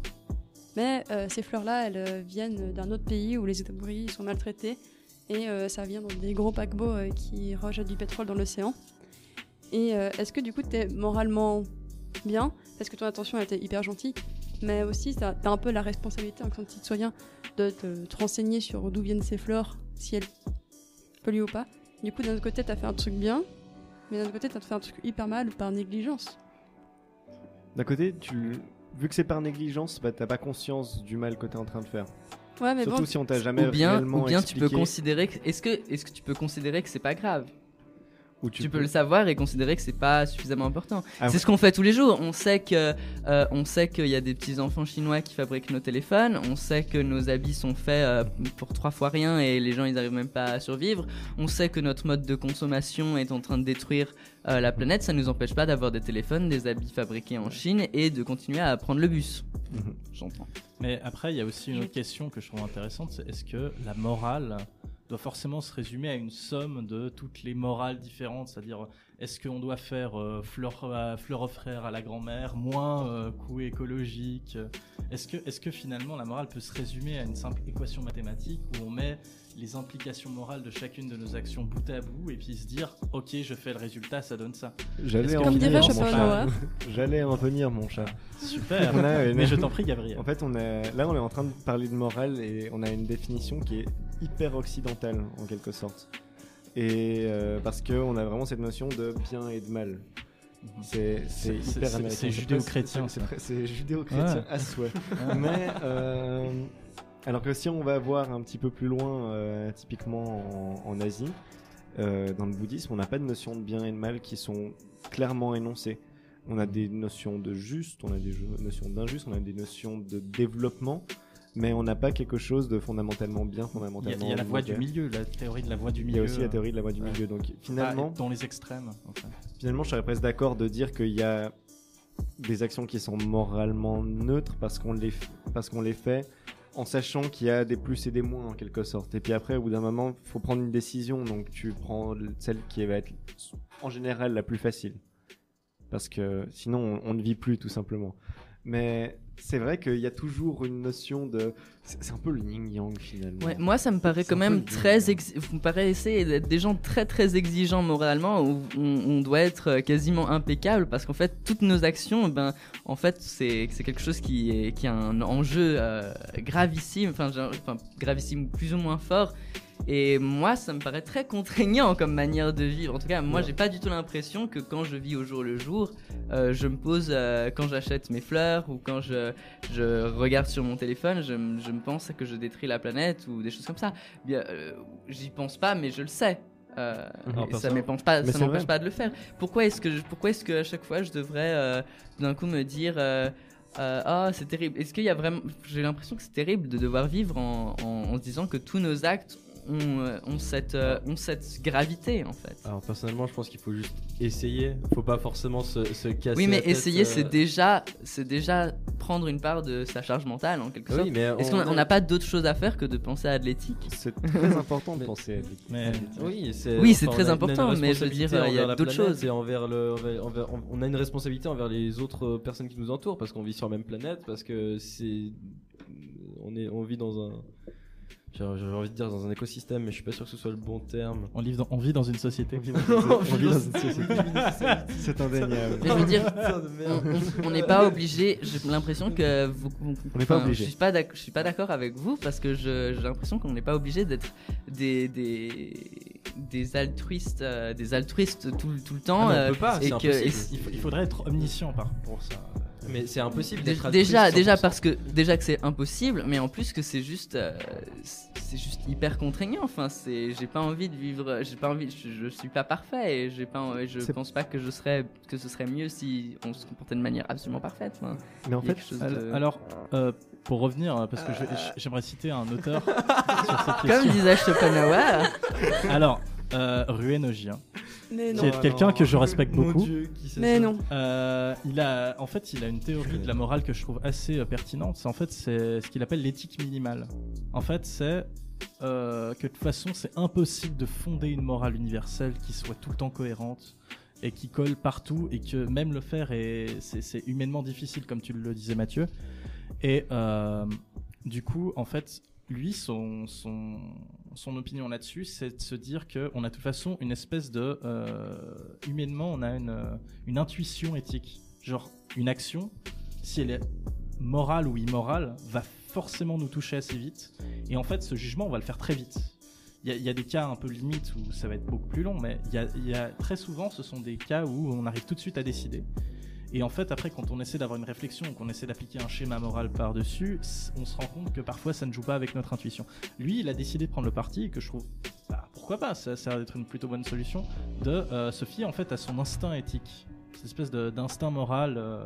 Mais euh, ces fleurs-là, elles euh, viennent d'un autre pays où les ouvriers sont maltraités et euh, ça vient dans des gros paquebots euh, qui rejettent du pétrole dans l'océan. Et euh, est-ce que du coup, t'es moralement bien parce que ton intention elle était hyper gentille, mais aussi t'as as un peu la responsabilité en tant que citoyen de te, te renseigner sur d'où viennent ces fleurs, si elles polluent ou pas. Du coup, d'un autre côté, t'as fait un truc bien, mais d'un autre côté, t'as fait un truc hyper mal par négligence. D'un côté, tu, vu que c'est par négligence, bah, t'as pas conscience du mal que t'es en train de faire. Ouais, mais Surtout bon, si on t'a jamais Ou bien, réellement ou bien tu peux considérer que. Est-ce que, est-ce que tu peux considérer que c'est pas grave? Tu, peux le savoir et considérer que c'est pas suffisamment important. Ah c'est ce qu'on fait tous les jours. On sait que, euh, on sait qu'il y a des petits enfants chinois qui fabriquent nos téléphones. On sait que nos habits sont faits euh, pour trois fois rien et les gens ils arrivent même pas à survivre. On sait que notre mode de consommation est en train de détruire euh, la planète. Ça nous empêche pas d'avoir des téléphones, des habits fabriqués en Chine et de continuer à prendre le bus. Mhm. J'entends. Mais après, il y a aussi une autre question que je trouve intéressante, c'est est-ce que la morale doit forcément se résumer à une somme de toutes les morales différentes C'est-à-dire, est-ce qu'on doit faire euh, fleur, à- fleur offrir à la grand-mère, moins euh, coût écologique? Est-ce que, est que finalement la morale peut se résumer à une simple équation mathématique où on met les implications morales de chacune de nos actions bout à bout et puis se dire, ok, je fais le résultat, ça donne ça J'allais en venir, mon chat. J'allais en venir, mon chat. Super On a une- Mais je t'en prie, Gabriel. En fait, on est là, on est en train de parler de morale et on a une définition qui est hyper occidentale en quelque sorte. Et euh, parce que on a vraiment cette notion de bien et de mal. C'est c'est hyper c'est- américain. c'est judéo-chrétien, c'est- judéo-chrétien Ouais. à souhait. Ouais. Mais euh, alors que si on va voir un petit peu plus loin, euh, typiquement en, en Asie, euh, dans le bouddhisme, on n'a pas de notion de bien et de mal qui sont clairement énoncées. On a des notions de juste, on a des notions d'injuste, on a des notions de développement, mais on n'a pas quelque chose de fondamentalement bien, Il y a, fondamentalement il y a la voie du milieu, la théorie de la voie du Il milieu. y a aussi la euh, théorie de la voie du ouais. milieu. Donc pas finalement, dans les extrêmes. fait. finalement, je serais presque d'accord de dire qu'il y a des actions qui sont moralement neutres parce qu'on les, parce qu'on les fait en sachant qu'il y a des plus et des moins en quelque sorte. Et puis après, au bout d'un moment, faut prendre une décision. Donc tu prends celle qui va être en général la plus facile. Parce que sinon, on, on ne vit plus tout simplement. Mais c'est vrai qu'il y a toujours une notion de... C'est un peu le yin-yang finalement. Ouais, moi, ça me paraît quand même très. ex- Vous me paraissez d'être des gens très très exigeants moralement où on, on doit être euh, quasiment impeccable parce qu'en fait, toutes nos actions, ben, en fait, c'est c'est quelque chose qui, est, qui a un enjeu euh, gravissime, enfin, genre- enfin, gravissime plus ou moins fort. Et moi, ça me paraît très contraignant comme manière de vivre. En tout cas, moi, j'ai pas du tout l'impression que quand je vis au jour le jour, euh, je me pose euh, quand j'achète mes fleurs ou quand je, je regarde sur mon téléphone, je, me pense que je détruis la planète ou des choses comme ça. Bien, euh, j'y pense pas, mais je le sais. Euh, et ça m'empêche pas, Mais ça c'est m'empêche pas de le faire. Pourquoi est-ce que, je- pourquoi est-ce que à chaque fois je devrais euh, d'un coup me dire euh, euh, ah c'est terrible. Est-ce qu'il y a vraiment, j'ai l'impression que c'est terrible de devoir vivre en, en- en se disant que tous nos actes ont, euh, ont cette, euh, ont cette gravité en fait. Alors personnellement, je pense qu'il faut juste essayer. Faut pas forcément se, se casser. Oui, la mais tête, essayer, euh, c'est déjà, c'est déjà prendre une part de sa charge mentale en quelque sorte. Oui, mais Est-ce on- qu'on n'a pas d'autre chose à faire que de penser à de l'éthique? C'est très important de penser à. Mais Oui, c'est Oui, c'est enfin, très important, mais je veux dire, il y a d'autres choses. Et envers le, envers- envers- on a une responsabilité envers les autres personnes qui nous entourent parce qu'on vit sur la même planète, parce que c'est, on est, on vit dans un, j'ai envie de dire dans un écosystème, mais je suis pas sûr que ce soit le bon terme. on, vit dans, on vit dans une société. On vit dans une société. C'est indéniable. Mais je veux dire, on- n'est pas obligé. J'ai l'impression que vous. On n'est pas obligé. Je suis pas je suis pas d'accord avec vous parce que je- j'ai l'impression qu'on n'est pas obligé d'être des des des altruistes, euh, des altruistes tout, le- tout le temps. Ah, on euh, peut pas, et c'est que- impossible. et Il, faut- il faudrait être omniscient par pour ça. Mais c'est impossible Dé- d'être déjà, déjà 100%. parce que déjà que c'est impossible, mais en plus que c'est juste, euh, c'est juste hyper contraignant. Enfin, c'est, j'ai pas envie de vivre, j'ai pas envie, je, je suis pas parfait et j'ai pas, je pense pas que je serais, que ce serait mieux si on se comportait de manière absolument parfaite. Enfin, Mais en fait, de- Alors, euh, pour revenir, euh, parce que je- j'aimerais citer un auteur sur cette comme question. disait Schopenhauer, Alors, euh, Mais qui est quelqu'un que je respecte Mon beaucoup. Dieu, qui c'est Mais ça non. Euh, il a, en fait, il a une théorie de la morale que je trouve assez euh, pertinente. C'est en fait c'est ce qu'il appelle l'éthique minimale. En fait, c'est euh, que de toute façon, c'est impossible de fonder une morale universelle qui soit tout le temps cohérente et qui colle partout et que même le faire est c'est c'est humainement difficile, comme tu le disais, Mathieu. Et euh, du coup, en fait, lui, son, son, son opinion là-dessus, c'est de se dire qu'on a de toute façon une espèce de... euh, humainement, on a une, euh, une intuition éthique. Genre, une action, si elle est morale ou immorale, va forcément nous toucher assez vite. Et en fait, ce jugement, on va le faire très vite. Il y, a- des cas un peu limites où ça va être beaucoup plus long, mais il y a- très souvent, ce sont des cas où on arrive tout de suite à décider. Et en fait, après, quand on essaie d'avoir une réflexion, qu'on essaie d'appliquer un schéma moral par-dessus, on se rend compte que parfois ça ne joue pas avec notre intuition. Lui, il a décidé de prendre le parti, que je trouve, bah, pourquoi pas, ça, ça a d'être une plutôt bonne solution, de euh, se fier en fait à son instinct éthique, cette espèce d'instinct moral euh,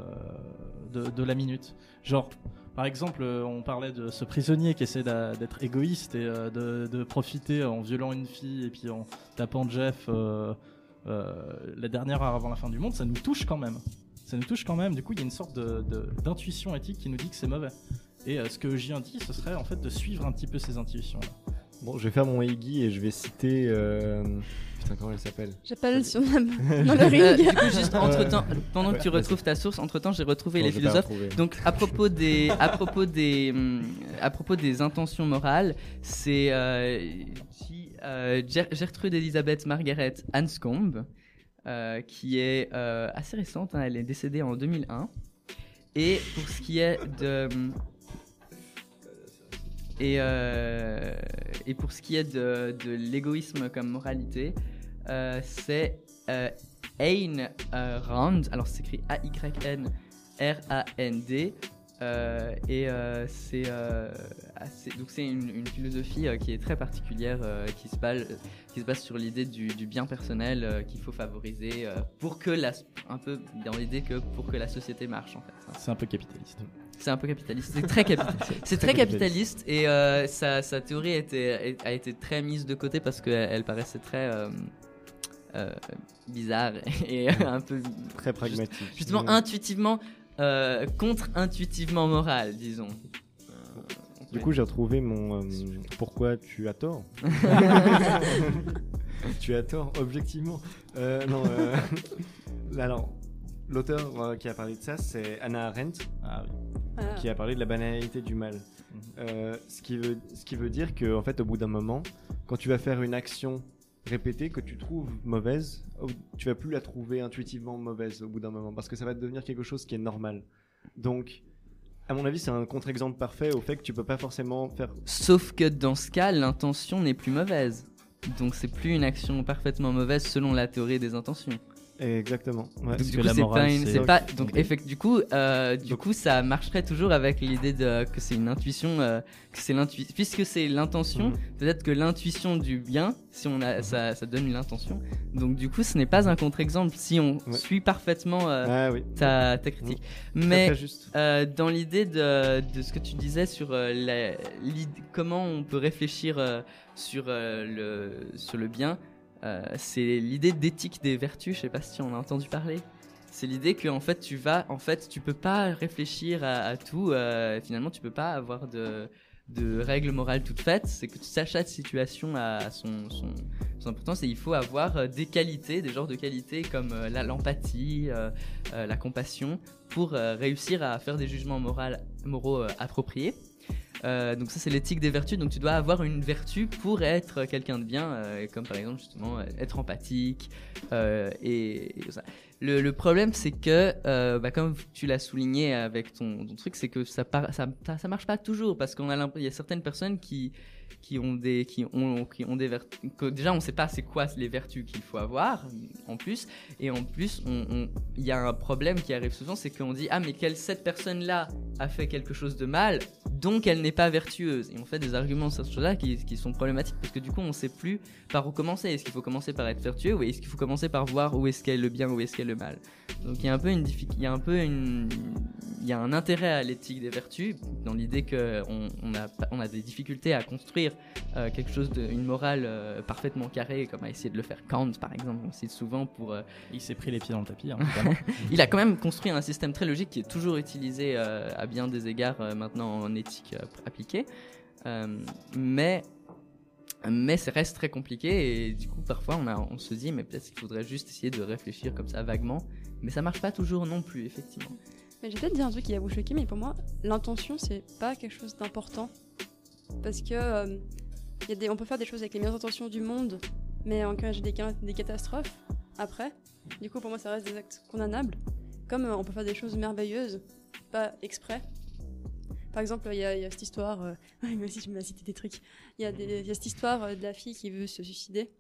de, la minute. Genre, par exemple, euh, on parlait de ce prisonnier qui essaie d'être égoïste et de, profiter en violant une fille et puis en tapant Jeff la dernière heure avant la fin du monde, ça nous touche quand même. Ça nous touche quand même. Du coup, il y a une sorte de- de- d'intuition éthique qui nous dit que c'est mauvais. Et euh, ce que J dit, ce serait en fait de suivre un petit peu ces intuitions-là. Bon, je vais faire mon Iggy et je vais citer. euh, Putain, comment elle s'appelle? J'appelle sur ma... dans le Euh, ring. du coup, juste entre temps, pendant que tu retrouves ta source, entre temps, j'ai retrouvé les philosophes. Donc à propos des à propos des à propos des intentions morales, c'est euh, euh, Gertrude Elisabeth Margaret Anscombe euh, qui est euh, assez récente, hein, elle est décédée en 2001. Et pour ce qui est de et, euh, et pour ce qui est de, de l'égoïsme comme moralité, c'est Ayn Rand. Alors c'est écrit A-Y-N R-A-N-D. euh, et euh, c'est euh, assez- donc c'est une, une philosophie euh, qui est très particulière, euh, qui se base qui se base sur l'idée du, du bien personnel euh, qu'il faut favoriser euh, pour que la un peu dans l'idée que pour que la société marche en fait. C'est un peu capitaliste. C'est un peu capitaliste. C'est très, capi- c'est très capitaliste et euh, sa, sa théorie a été, a été très mise de côté parce qu'elle elle paraissait très euh, euh, bizarre et un peu Très pragmatique. justement intuitivement euh, contre-intuitivement moral, disons. Du coup, j'ai retrouvé mon euh, pourquoi tu as tort. tu as tort, objectivement. Euh, non, euh, alors, l'auteur euh, qui a parlé de ça, c'est Anna Arendt, Ah oui. Voilà. qui a parlé de la banalité du mal. Euh, ce, qui veut, ce qui veut dire que, en fait, au bout d'un moment, quand tu vas faire une action répétée que tu trouves mauvaise, au- tu vas plus la trouver intuitivement mauvaise au bout d'un moment, parce que ça va devenir quelque chose qui est normal. Donc, À mon avis, c'est un contre-exemple parfait au fait que tu peux pas forcément faire. Sauf que dans ce cas, l'intention n'est plus mauvaise. Donc c'est plus une action parfaitement mauvaise selon la théorie des intentions. Exactement. Ouais. Donc, du coup, la c'est morale, pas une- c'est- c'est pas Ok. donc effect- du coup euh, du Donc- coup ça marcherait toujours avec l'idée de que c'est une intuition euh, que c'est l'intuition puisque c'est l'intention Mhm. peut-être que l'intuition du bien si on a ça, ça donne l'intention donc du coup ce n'est pas un contre-exemple si on Ouais. suit parfaitement euh, Ah oui. ta, ta critique Très, mais euh, dans l'idée de, de ce que tu disais sur euh, la- comment on peut réfléchir euh, sur, euh, le, sur le bien, euh, c'est l'idée d'éthique des vertus. Je sais pas si on a entendu parler. C'est l'idée que en fait tu vas, en fait tu peux pas réfléchir à, tout. euh, finalement, tu peux pas avoir de de règles morales toutes faites. C'est que chaque situation a son, son, importance et il faut avoir euh, des qualités, des genres de qualités comme l'empathie, la compassion pour réussir à faire des jugements moraux, appropriés. Euh, donc ça c'est l'éthique des vertus. Donc tu dois avoir une vertu pour être quelqu'un de bien, euh, comme par exemple justement euh, être empathique et. Le, problème c'est que, bah, comme tu l'as souligné avec ton, truc, c'est que ça, par- ça, ça, marche pas toujours parce qu'on a il y a certaines personnes qui qui ont des qui ont qui ont des vertus. Déjà on sait pas c'est quoi les vertus qu'il faut avoir en plus. Et en plus il y a un problème qui arrive souvent c'est qu'on dit ah mais quelle cette personne là a fait quelque chose de mal donc elle n'est pas vertueuse. Et on fait des arguments sur ce chose-là qui, qui sont problématiques parce que du coup on sait plus par où commencer. Est-ce qu'il faut commencer par être vertueux ou est-ce qu'il faut commencer par voir où est-ce qu'est le bien où est-ce qu'est le mal? Donc il y a un peu une il y a un peu une il y a un intérêt à l'éthique des vertus dans l'idée que on, a on a des difficultés à construire euh, quelque chose de une morale euh, parfaitement carrée comme a essayé de le faire Kant par exemple on cite souvent pour euh, Il s'est pris les pieds dans le tapis, hein, il a quand même construit un système très logique qui est toujours utilisé euh, à bien des égards euh, maintenant en éthique euh, appliquée. Euh, mais mais ça reste très compliqué et du coup parfois on, a, on se dit mais peut-être qu'il faudrait juste essayer de réfléchir comme ça vaguement. Mais ça marche pas toujours non plus effectivement. Mais vais peut-être dire un truc qui va vous choquer, mais pour moi, l'intention, c'est pas quelque chose d'important. Parce que euh, peut faire des choses avec les meilleures intentions du monde, mais encourager des, des catastrophes après. Du coup, pour moi, ça reste des actes condamnables. Comme euh, on peut faire des choses merveilleuses, pas exprès. Par exemple, il y, a cette histoire. euh, moi aussi, je me cité des trucs. Il y, y a cette histoire euh, de la fille qui veut se suicider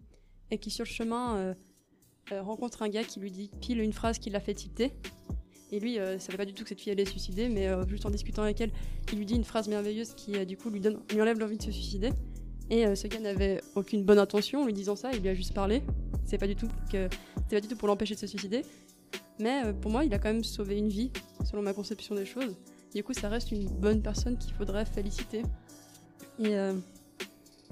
et qui, sur le chemin, rencontre un gars qui lui dit pile une phrase qui l'a fait tilter. Et lui, euh, savait pas du tout que cette fille allait se suicider, mais euh, juste en discutant avec elle, il lui dit une phrase merveilleuse qui, euh, du coup, lui, donne, lui enlève l'envie de se suicider. Et euh, ce gars n'avait aucune bonne intention en lui disant ça, il lui a juste parlé. C'est pas du tout pas du tout pour l'empêcher de se suicider. Mais pour moi, il a quand même sauvé une vie, selon ma conception des choses. Du coup, ça reste une bonne personne qu'il faudrait féliciter. Et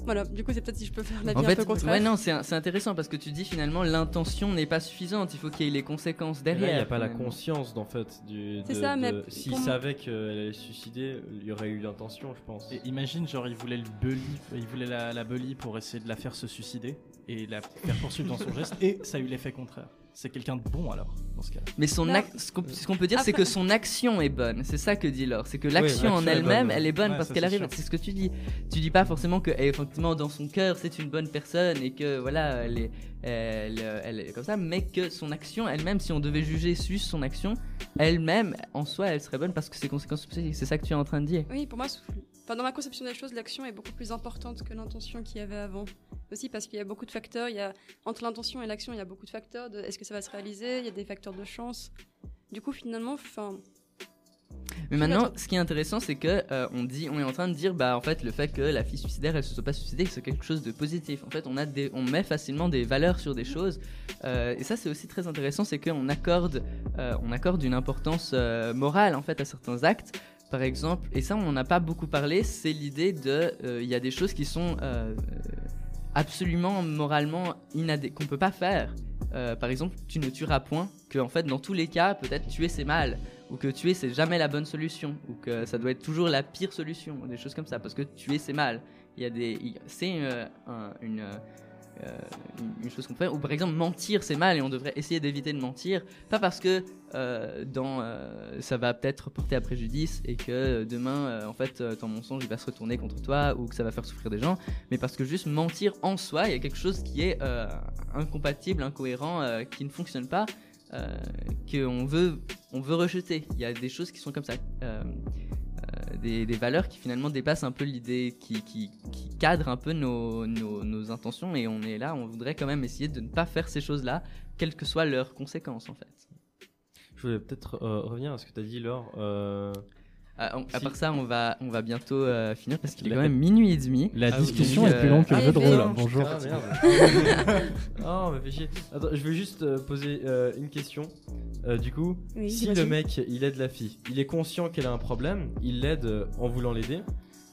voilà, du coup, c'est peut-être si je peux faire la vie En un fait, peu contraire. ouais, non, c'est c'est intéressant parce que tu dis finalement l'intention n'est pas suffisante, il faut qu'il y ait les conséquences derrière. Là, il n'y a pas la conscience d'en fait du. C'est de- ça, mais de- S'il savait qu'elle allait se suicider, il y aurait eu l'intention, je pense. Et imagine, genre, il voulait le bully, il voulait la, la bully pour essayer de la faire se suicider et la faire poursuivre dans son geste, et ça a eu l'effet contraire. C'est quelqu'un de bon alors, dans ce cas-là. Mais son ac- ce qu'on ce qu'on peut dire, c'est que son action est bonne. C'est ça que dit Laure. C'est que l'action en elle-même, elle est bonne Ouais, parce ça, qu'elle arrive. C'est ce que tu dis. Tu dis pas forcément que, eh, effectivement, dans son cœur, c'est une bonne personne et que voilà, elle est, elle, elle est comme ça, mais que son action elle-même, si on devait juger juste son action, elle-même, en soi, elle serait bonne parce que ses conséquences. C'est ça que tu es en train de dire. Oui, pour moi, dans ma conception des choses, l'action est beaucoup plus importante que l'intention qu'il y avait avant. Aussi parce qu'il y a beaucoup de facteurs. Il y a, entre l'intention et l'action, il y a beaucoup de facteurs. Est-ce que ça va se réaliser Il y a des facteurs de chance. Du coup, finalement, enfin, Mais maintenant, ce qui est intéressant, c'est que euh, on dit, on est en train de dire, bah en fait, le fait que la fille suicidaire, elle se soit pas suicidée, c'est quelque chose de positif. En fait, on met facilement des valeurs sur des choses, euh, et ça, c'est aussi très intéressant, c'est qu'on accorde, euh, on accorde une importance morale en fait à certains actes. Par exemple, et ça, on n'en a pas beaucoup parlé, c'est l'idée de, euh, il y a des choses qui sont euh, absolument moralement inadé qu'on peut pas faire. Euh, par exemple, tu ne tueras point, que en fait, dans tous les cas, peut-être tuer c'est mal ou que tuer c'est jamais la bonne solution, ou que ça doit être toujours la pire solution, des choses comme ça, parce que tuer c'est mal. Il y a des, c'est euh, un- une, euh, une, une chose qu'on peut faire. Ou par exemple mentir c'est mal et on devrait essayer d'éviter de mentir, pas parce que euh, dans euh, ça va peut-être porter à préjudice et que demain euh, en fait euh, ton mensonge il va se retourner contre toi ou que ça va faire souffrir des gens, mais parce que juste mentir en soi, il y a quelque chose qui est euh, incompatible, incohérent, euh, qui ne fonctionne pas. Euh, qu'on veut, on veut rejeter. Il y a des choses qui sont comme ça. Euh, des, valeurs qui finalement dépassent un peu l'idée, qui, qui, cadrent un peu nos intentions. Et on est là, on voudrait quand même essayer de ne pas faire ces choses-là, quelles que soient leurs conséquences en fait. Je voulais peut-être euh, revenir à ce que tu as dit, Laure. euh, À, on- à part ça, on va, on va bientôt euh, finir parce qu'il est quand même minuit et demi. La Ah oui, discussion est plus longue que euh, le jeu de rôle. Bonjour. Ah merde. oh, mais fais chier. Attends, je vais juste euh, poser euh, une question. Euh, du coup, Oui, si le mec il aide la fille, il est conscient qu'elle a un problème, il l'aide euh, en voulant l'aider,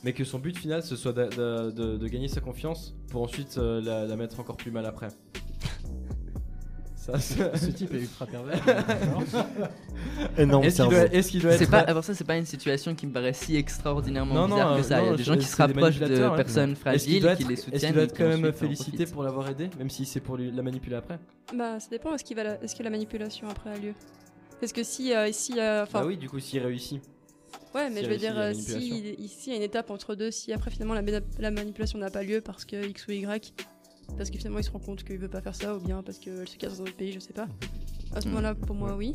mais que son but final ce soit de, de gagner sa confiance pour ensuite euh, la, la mettre encore plus mal après. Ça, Ce type est ultra pervers. Énorme Est-ce qu'il doit, est-ce qu'il doit C'est être pas, alors ça, c'est pas une situation qui me paraît si extraordinairement Non, non, bizarre que ça. Il y a des gens qui c'est se des rapprochent de manipulateurs, hein. personnes Est-ce qu'il fragiles, doit qui être, les est-ce soutiennent. qu'il doit et être qui quand même ensuite en félicité profitent. pour l'avoir aidé, même si c'est pour lui- la manipuler après Bah, ça dépend. Est-ce qu'il va la... est-ce que la manipulation après a lieu? Parce que si, euh, si, euh, enfin, Bah oui, du coup, s'il réussit. ouais, mais s'il je veux réussit dire, la euh, manipulation. si ici il y a une étape entre deux, si après finalement la manipulation n'a pas lieu parce que X ou Y, parce que finalement il se rend compte qu'il veut pas faire ça, ou bien parce qu'elle se casse dans le pays, je sais pas. À ce Hmm. moment-là, pour moi, oui.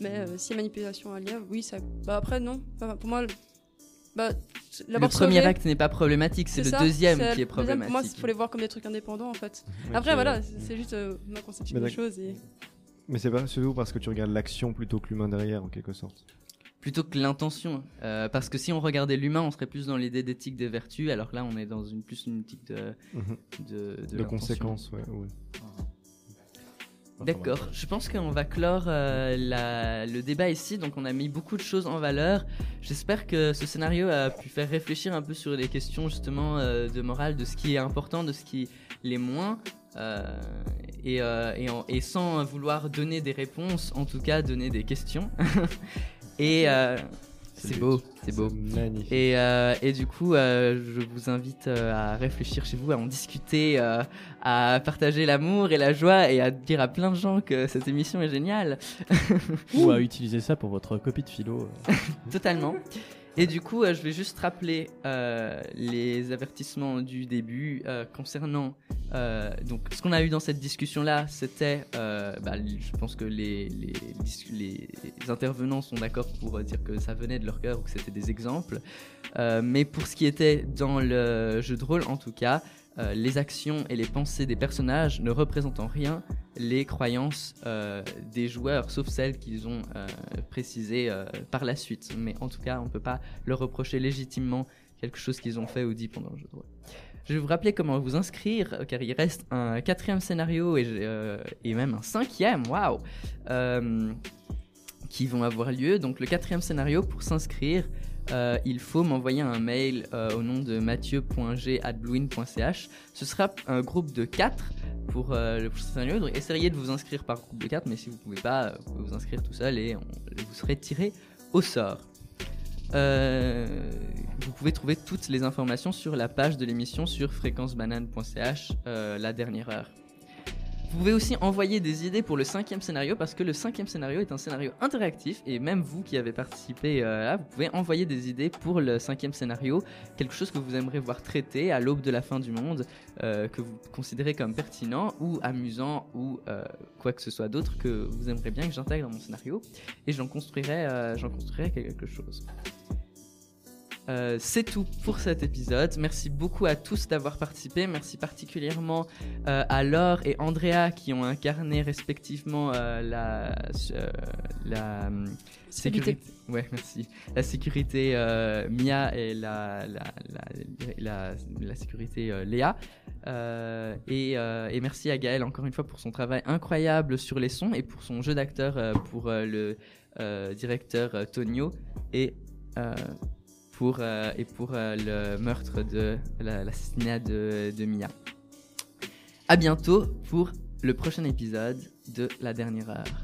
Mais euh, si manipulation a lieu, oui, ça. Bah après, non. Enfin, pour moi, le- bah, Le premier acte n'est pas problématique, c'est le ça, deuxième qui est deuxième, Pour moi, il problématique. faut les voir comme des trucs indépendants en fait. Après, voilà, c'est juste euh, ma conception des choses. Et... Mais c'est pas surtout parce que tu regardes l'action plutôt que l'humain derrière, en quelque sorte. Plutôt que l'intention. Euh, parce que si on regardait l'humain, on serait plus dans l'idée d'éthique des vertus, alors que là, on est dans une plus une éthique de, Mhm. de, de De l'intention. conséquences, ouais. ouais. D'accord, je pense qu'on va clore euh, la- le débat ici, donc on a mis beaucoup de choses en valeur. J'espère que ce scénario a pu faire réfléchir un peu sur les questions justement euh, de morale, de ce qui est important, de ce qui l'est moins, euh, et, euh, et, en- et sans vouloir donner des réponses, en tout cas donner des questions. et euh, C'est beau, c'est beau. magnifique. Et, euh, et du coup, euh, je vous invite à réfléchir chez vous, à en discuter, à partager l'amour et la joie et à dire à plein de gens que cette émission est géniale. Ou à utiliser ça pour votre copie de philo. Totalement. Et du coup, euh, je vais juste rappeler euh, les avertissements du début euh, concernant. donc, ce qu'on a eu dans cette discussion-là, c'était. euh, bah, je pense que les, les, intervenants sont d'accord pour dire que ça venait de leur cœur ou que c'était des exemples. Mais pour ce qui était dans le jeu de rôle, en tout cas, euh, les actions et les pensées des personnages ne représentent en rien les croyances euh, des joueurs, sauf celles qu'ils ont euh, précisées par la suite. Mais en tout cas, on ne peut pas leur reprocher légitimement quelque chose qu'ils ont fait ou dit pendant le jeu de rôle. Je vais vous rappeler comment vous inscrire, car il reste un quatrième scénario et, et même un cinquième, waouh, qui vont avoir lieu. Donc le quatrième scénario, pour s'inscrire, euh, il faut m'envoyer un mail euh, au nom de mathieu.g.bluin.ch. Ce sera un groupe de 4 pour euh, le prochain scénario. Donc essayez de vous inscrire par groupe de 4, mais si vous pouvez pas, vous pouvez vous inscrire tout seul et on- vous serez tiré au sort. Vous pouvez trouver toutes les informations sur la page de l'émission sur fréquencebanane.ch, la dernière heure. Vous pouvez aussi envoyer des idées pour le cinquième scénario parce que le cinquième scénario est un scénario interactif et même vous qui avez participé euh, là, vous pouvez envoyer des idées pour le cinquième scénario, quelque chose que vous aimeriez voir traité à l'aube de la fin du monde, euh, que vous considérez comme pertinent ou amusant ou euh, quoi que ce soit d'autre que vous aimeriez bien que j'intègre dans mon scénario et j'en construirai, j'en construirai quelque chose. Euh, c'est tout pour cet épisode. Merci beaucoup à tous d'avoir participé. Merci particulièrement euh, à Laure et Andrea qui ont incarné respectivement euh, la, sécurité. Ouais, merci. La sécurité Mia et la, la, la, la, la sécurité Léa. Et, et merci à Gaël encore une fois pour son travail incroyable sur les sons et pour son jeu d'acteur pour le directeur Tonio et euh, et pour euh, le meurtre de la- l'assassinat de, de Mia. À bientôt pour le prochain épisode de La Dernière Heure.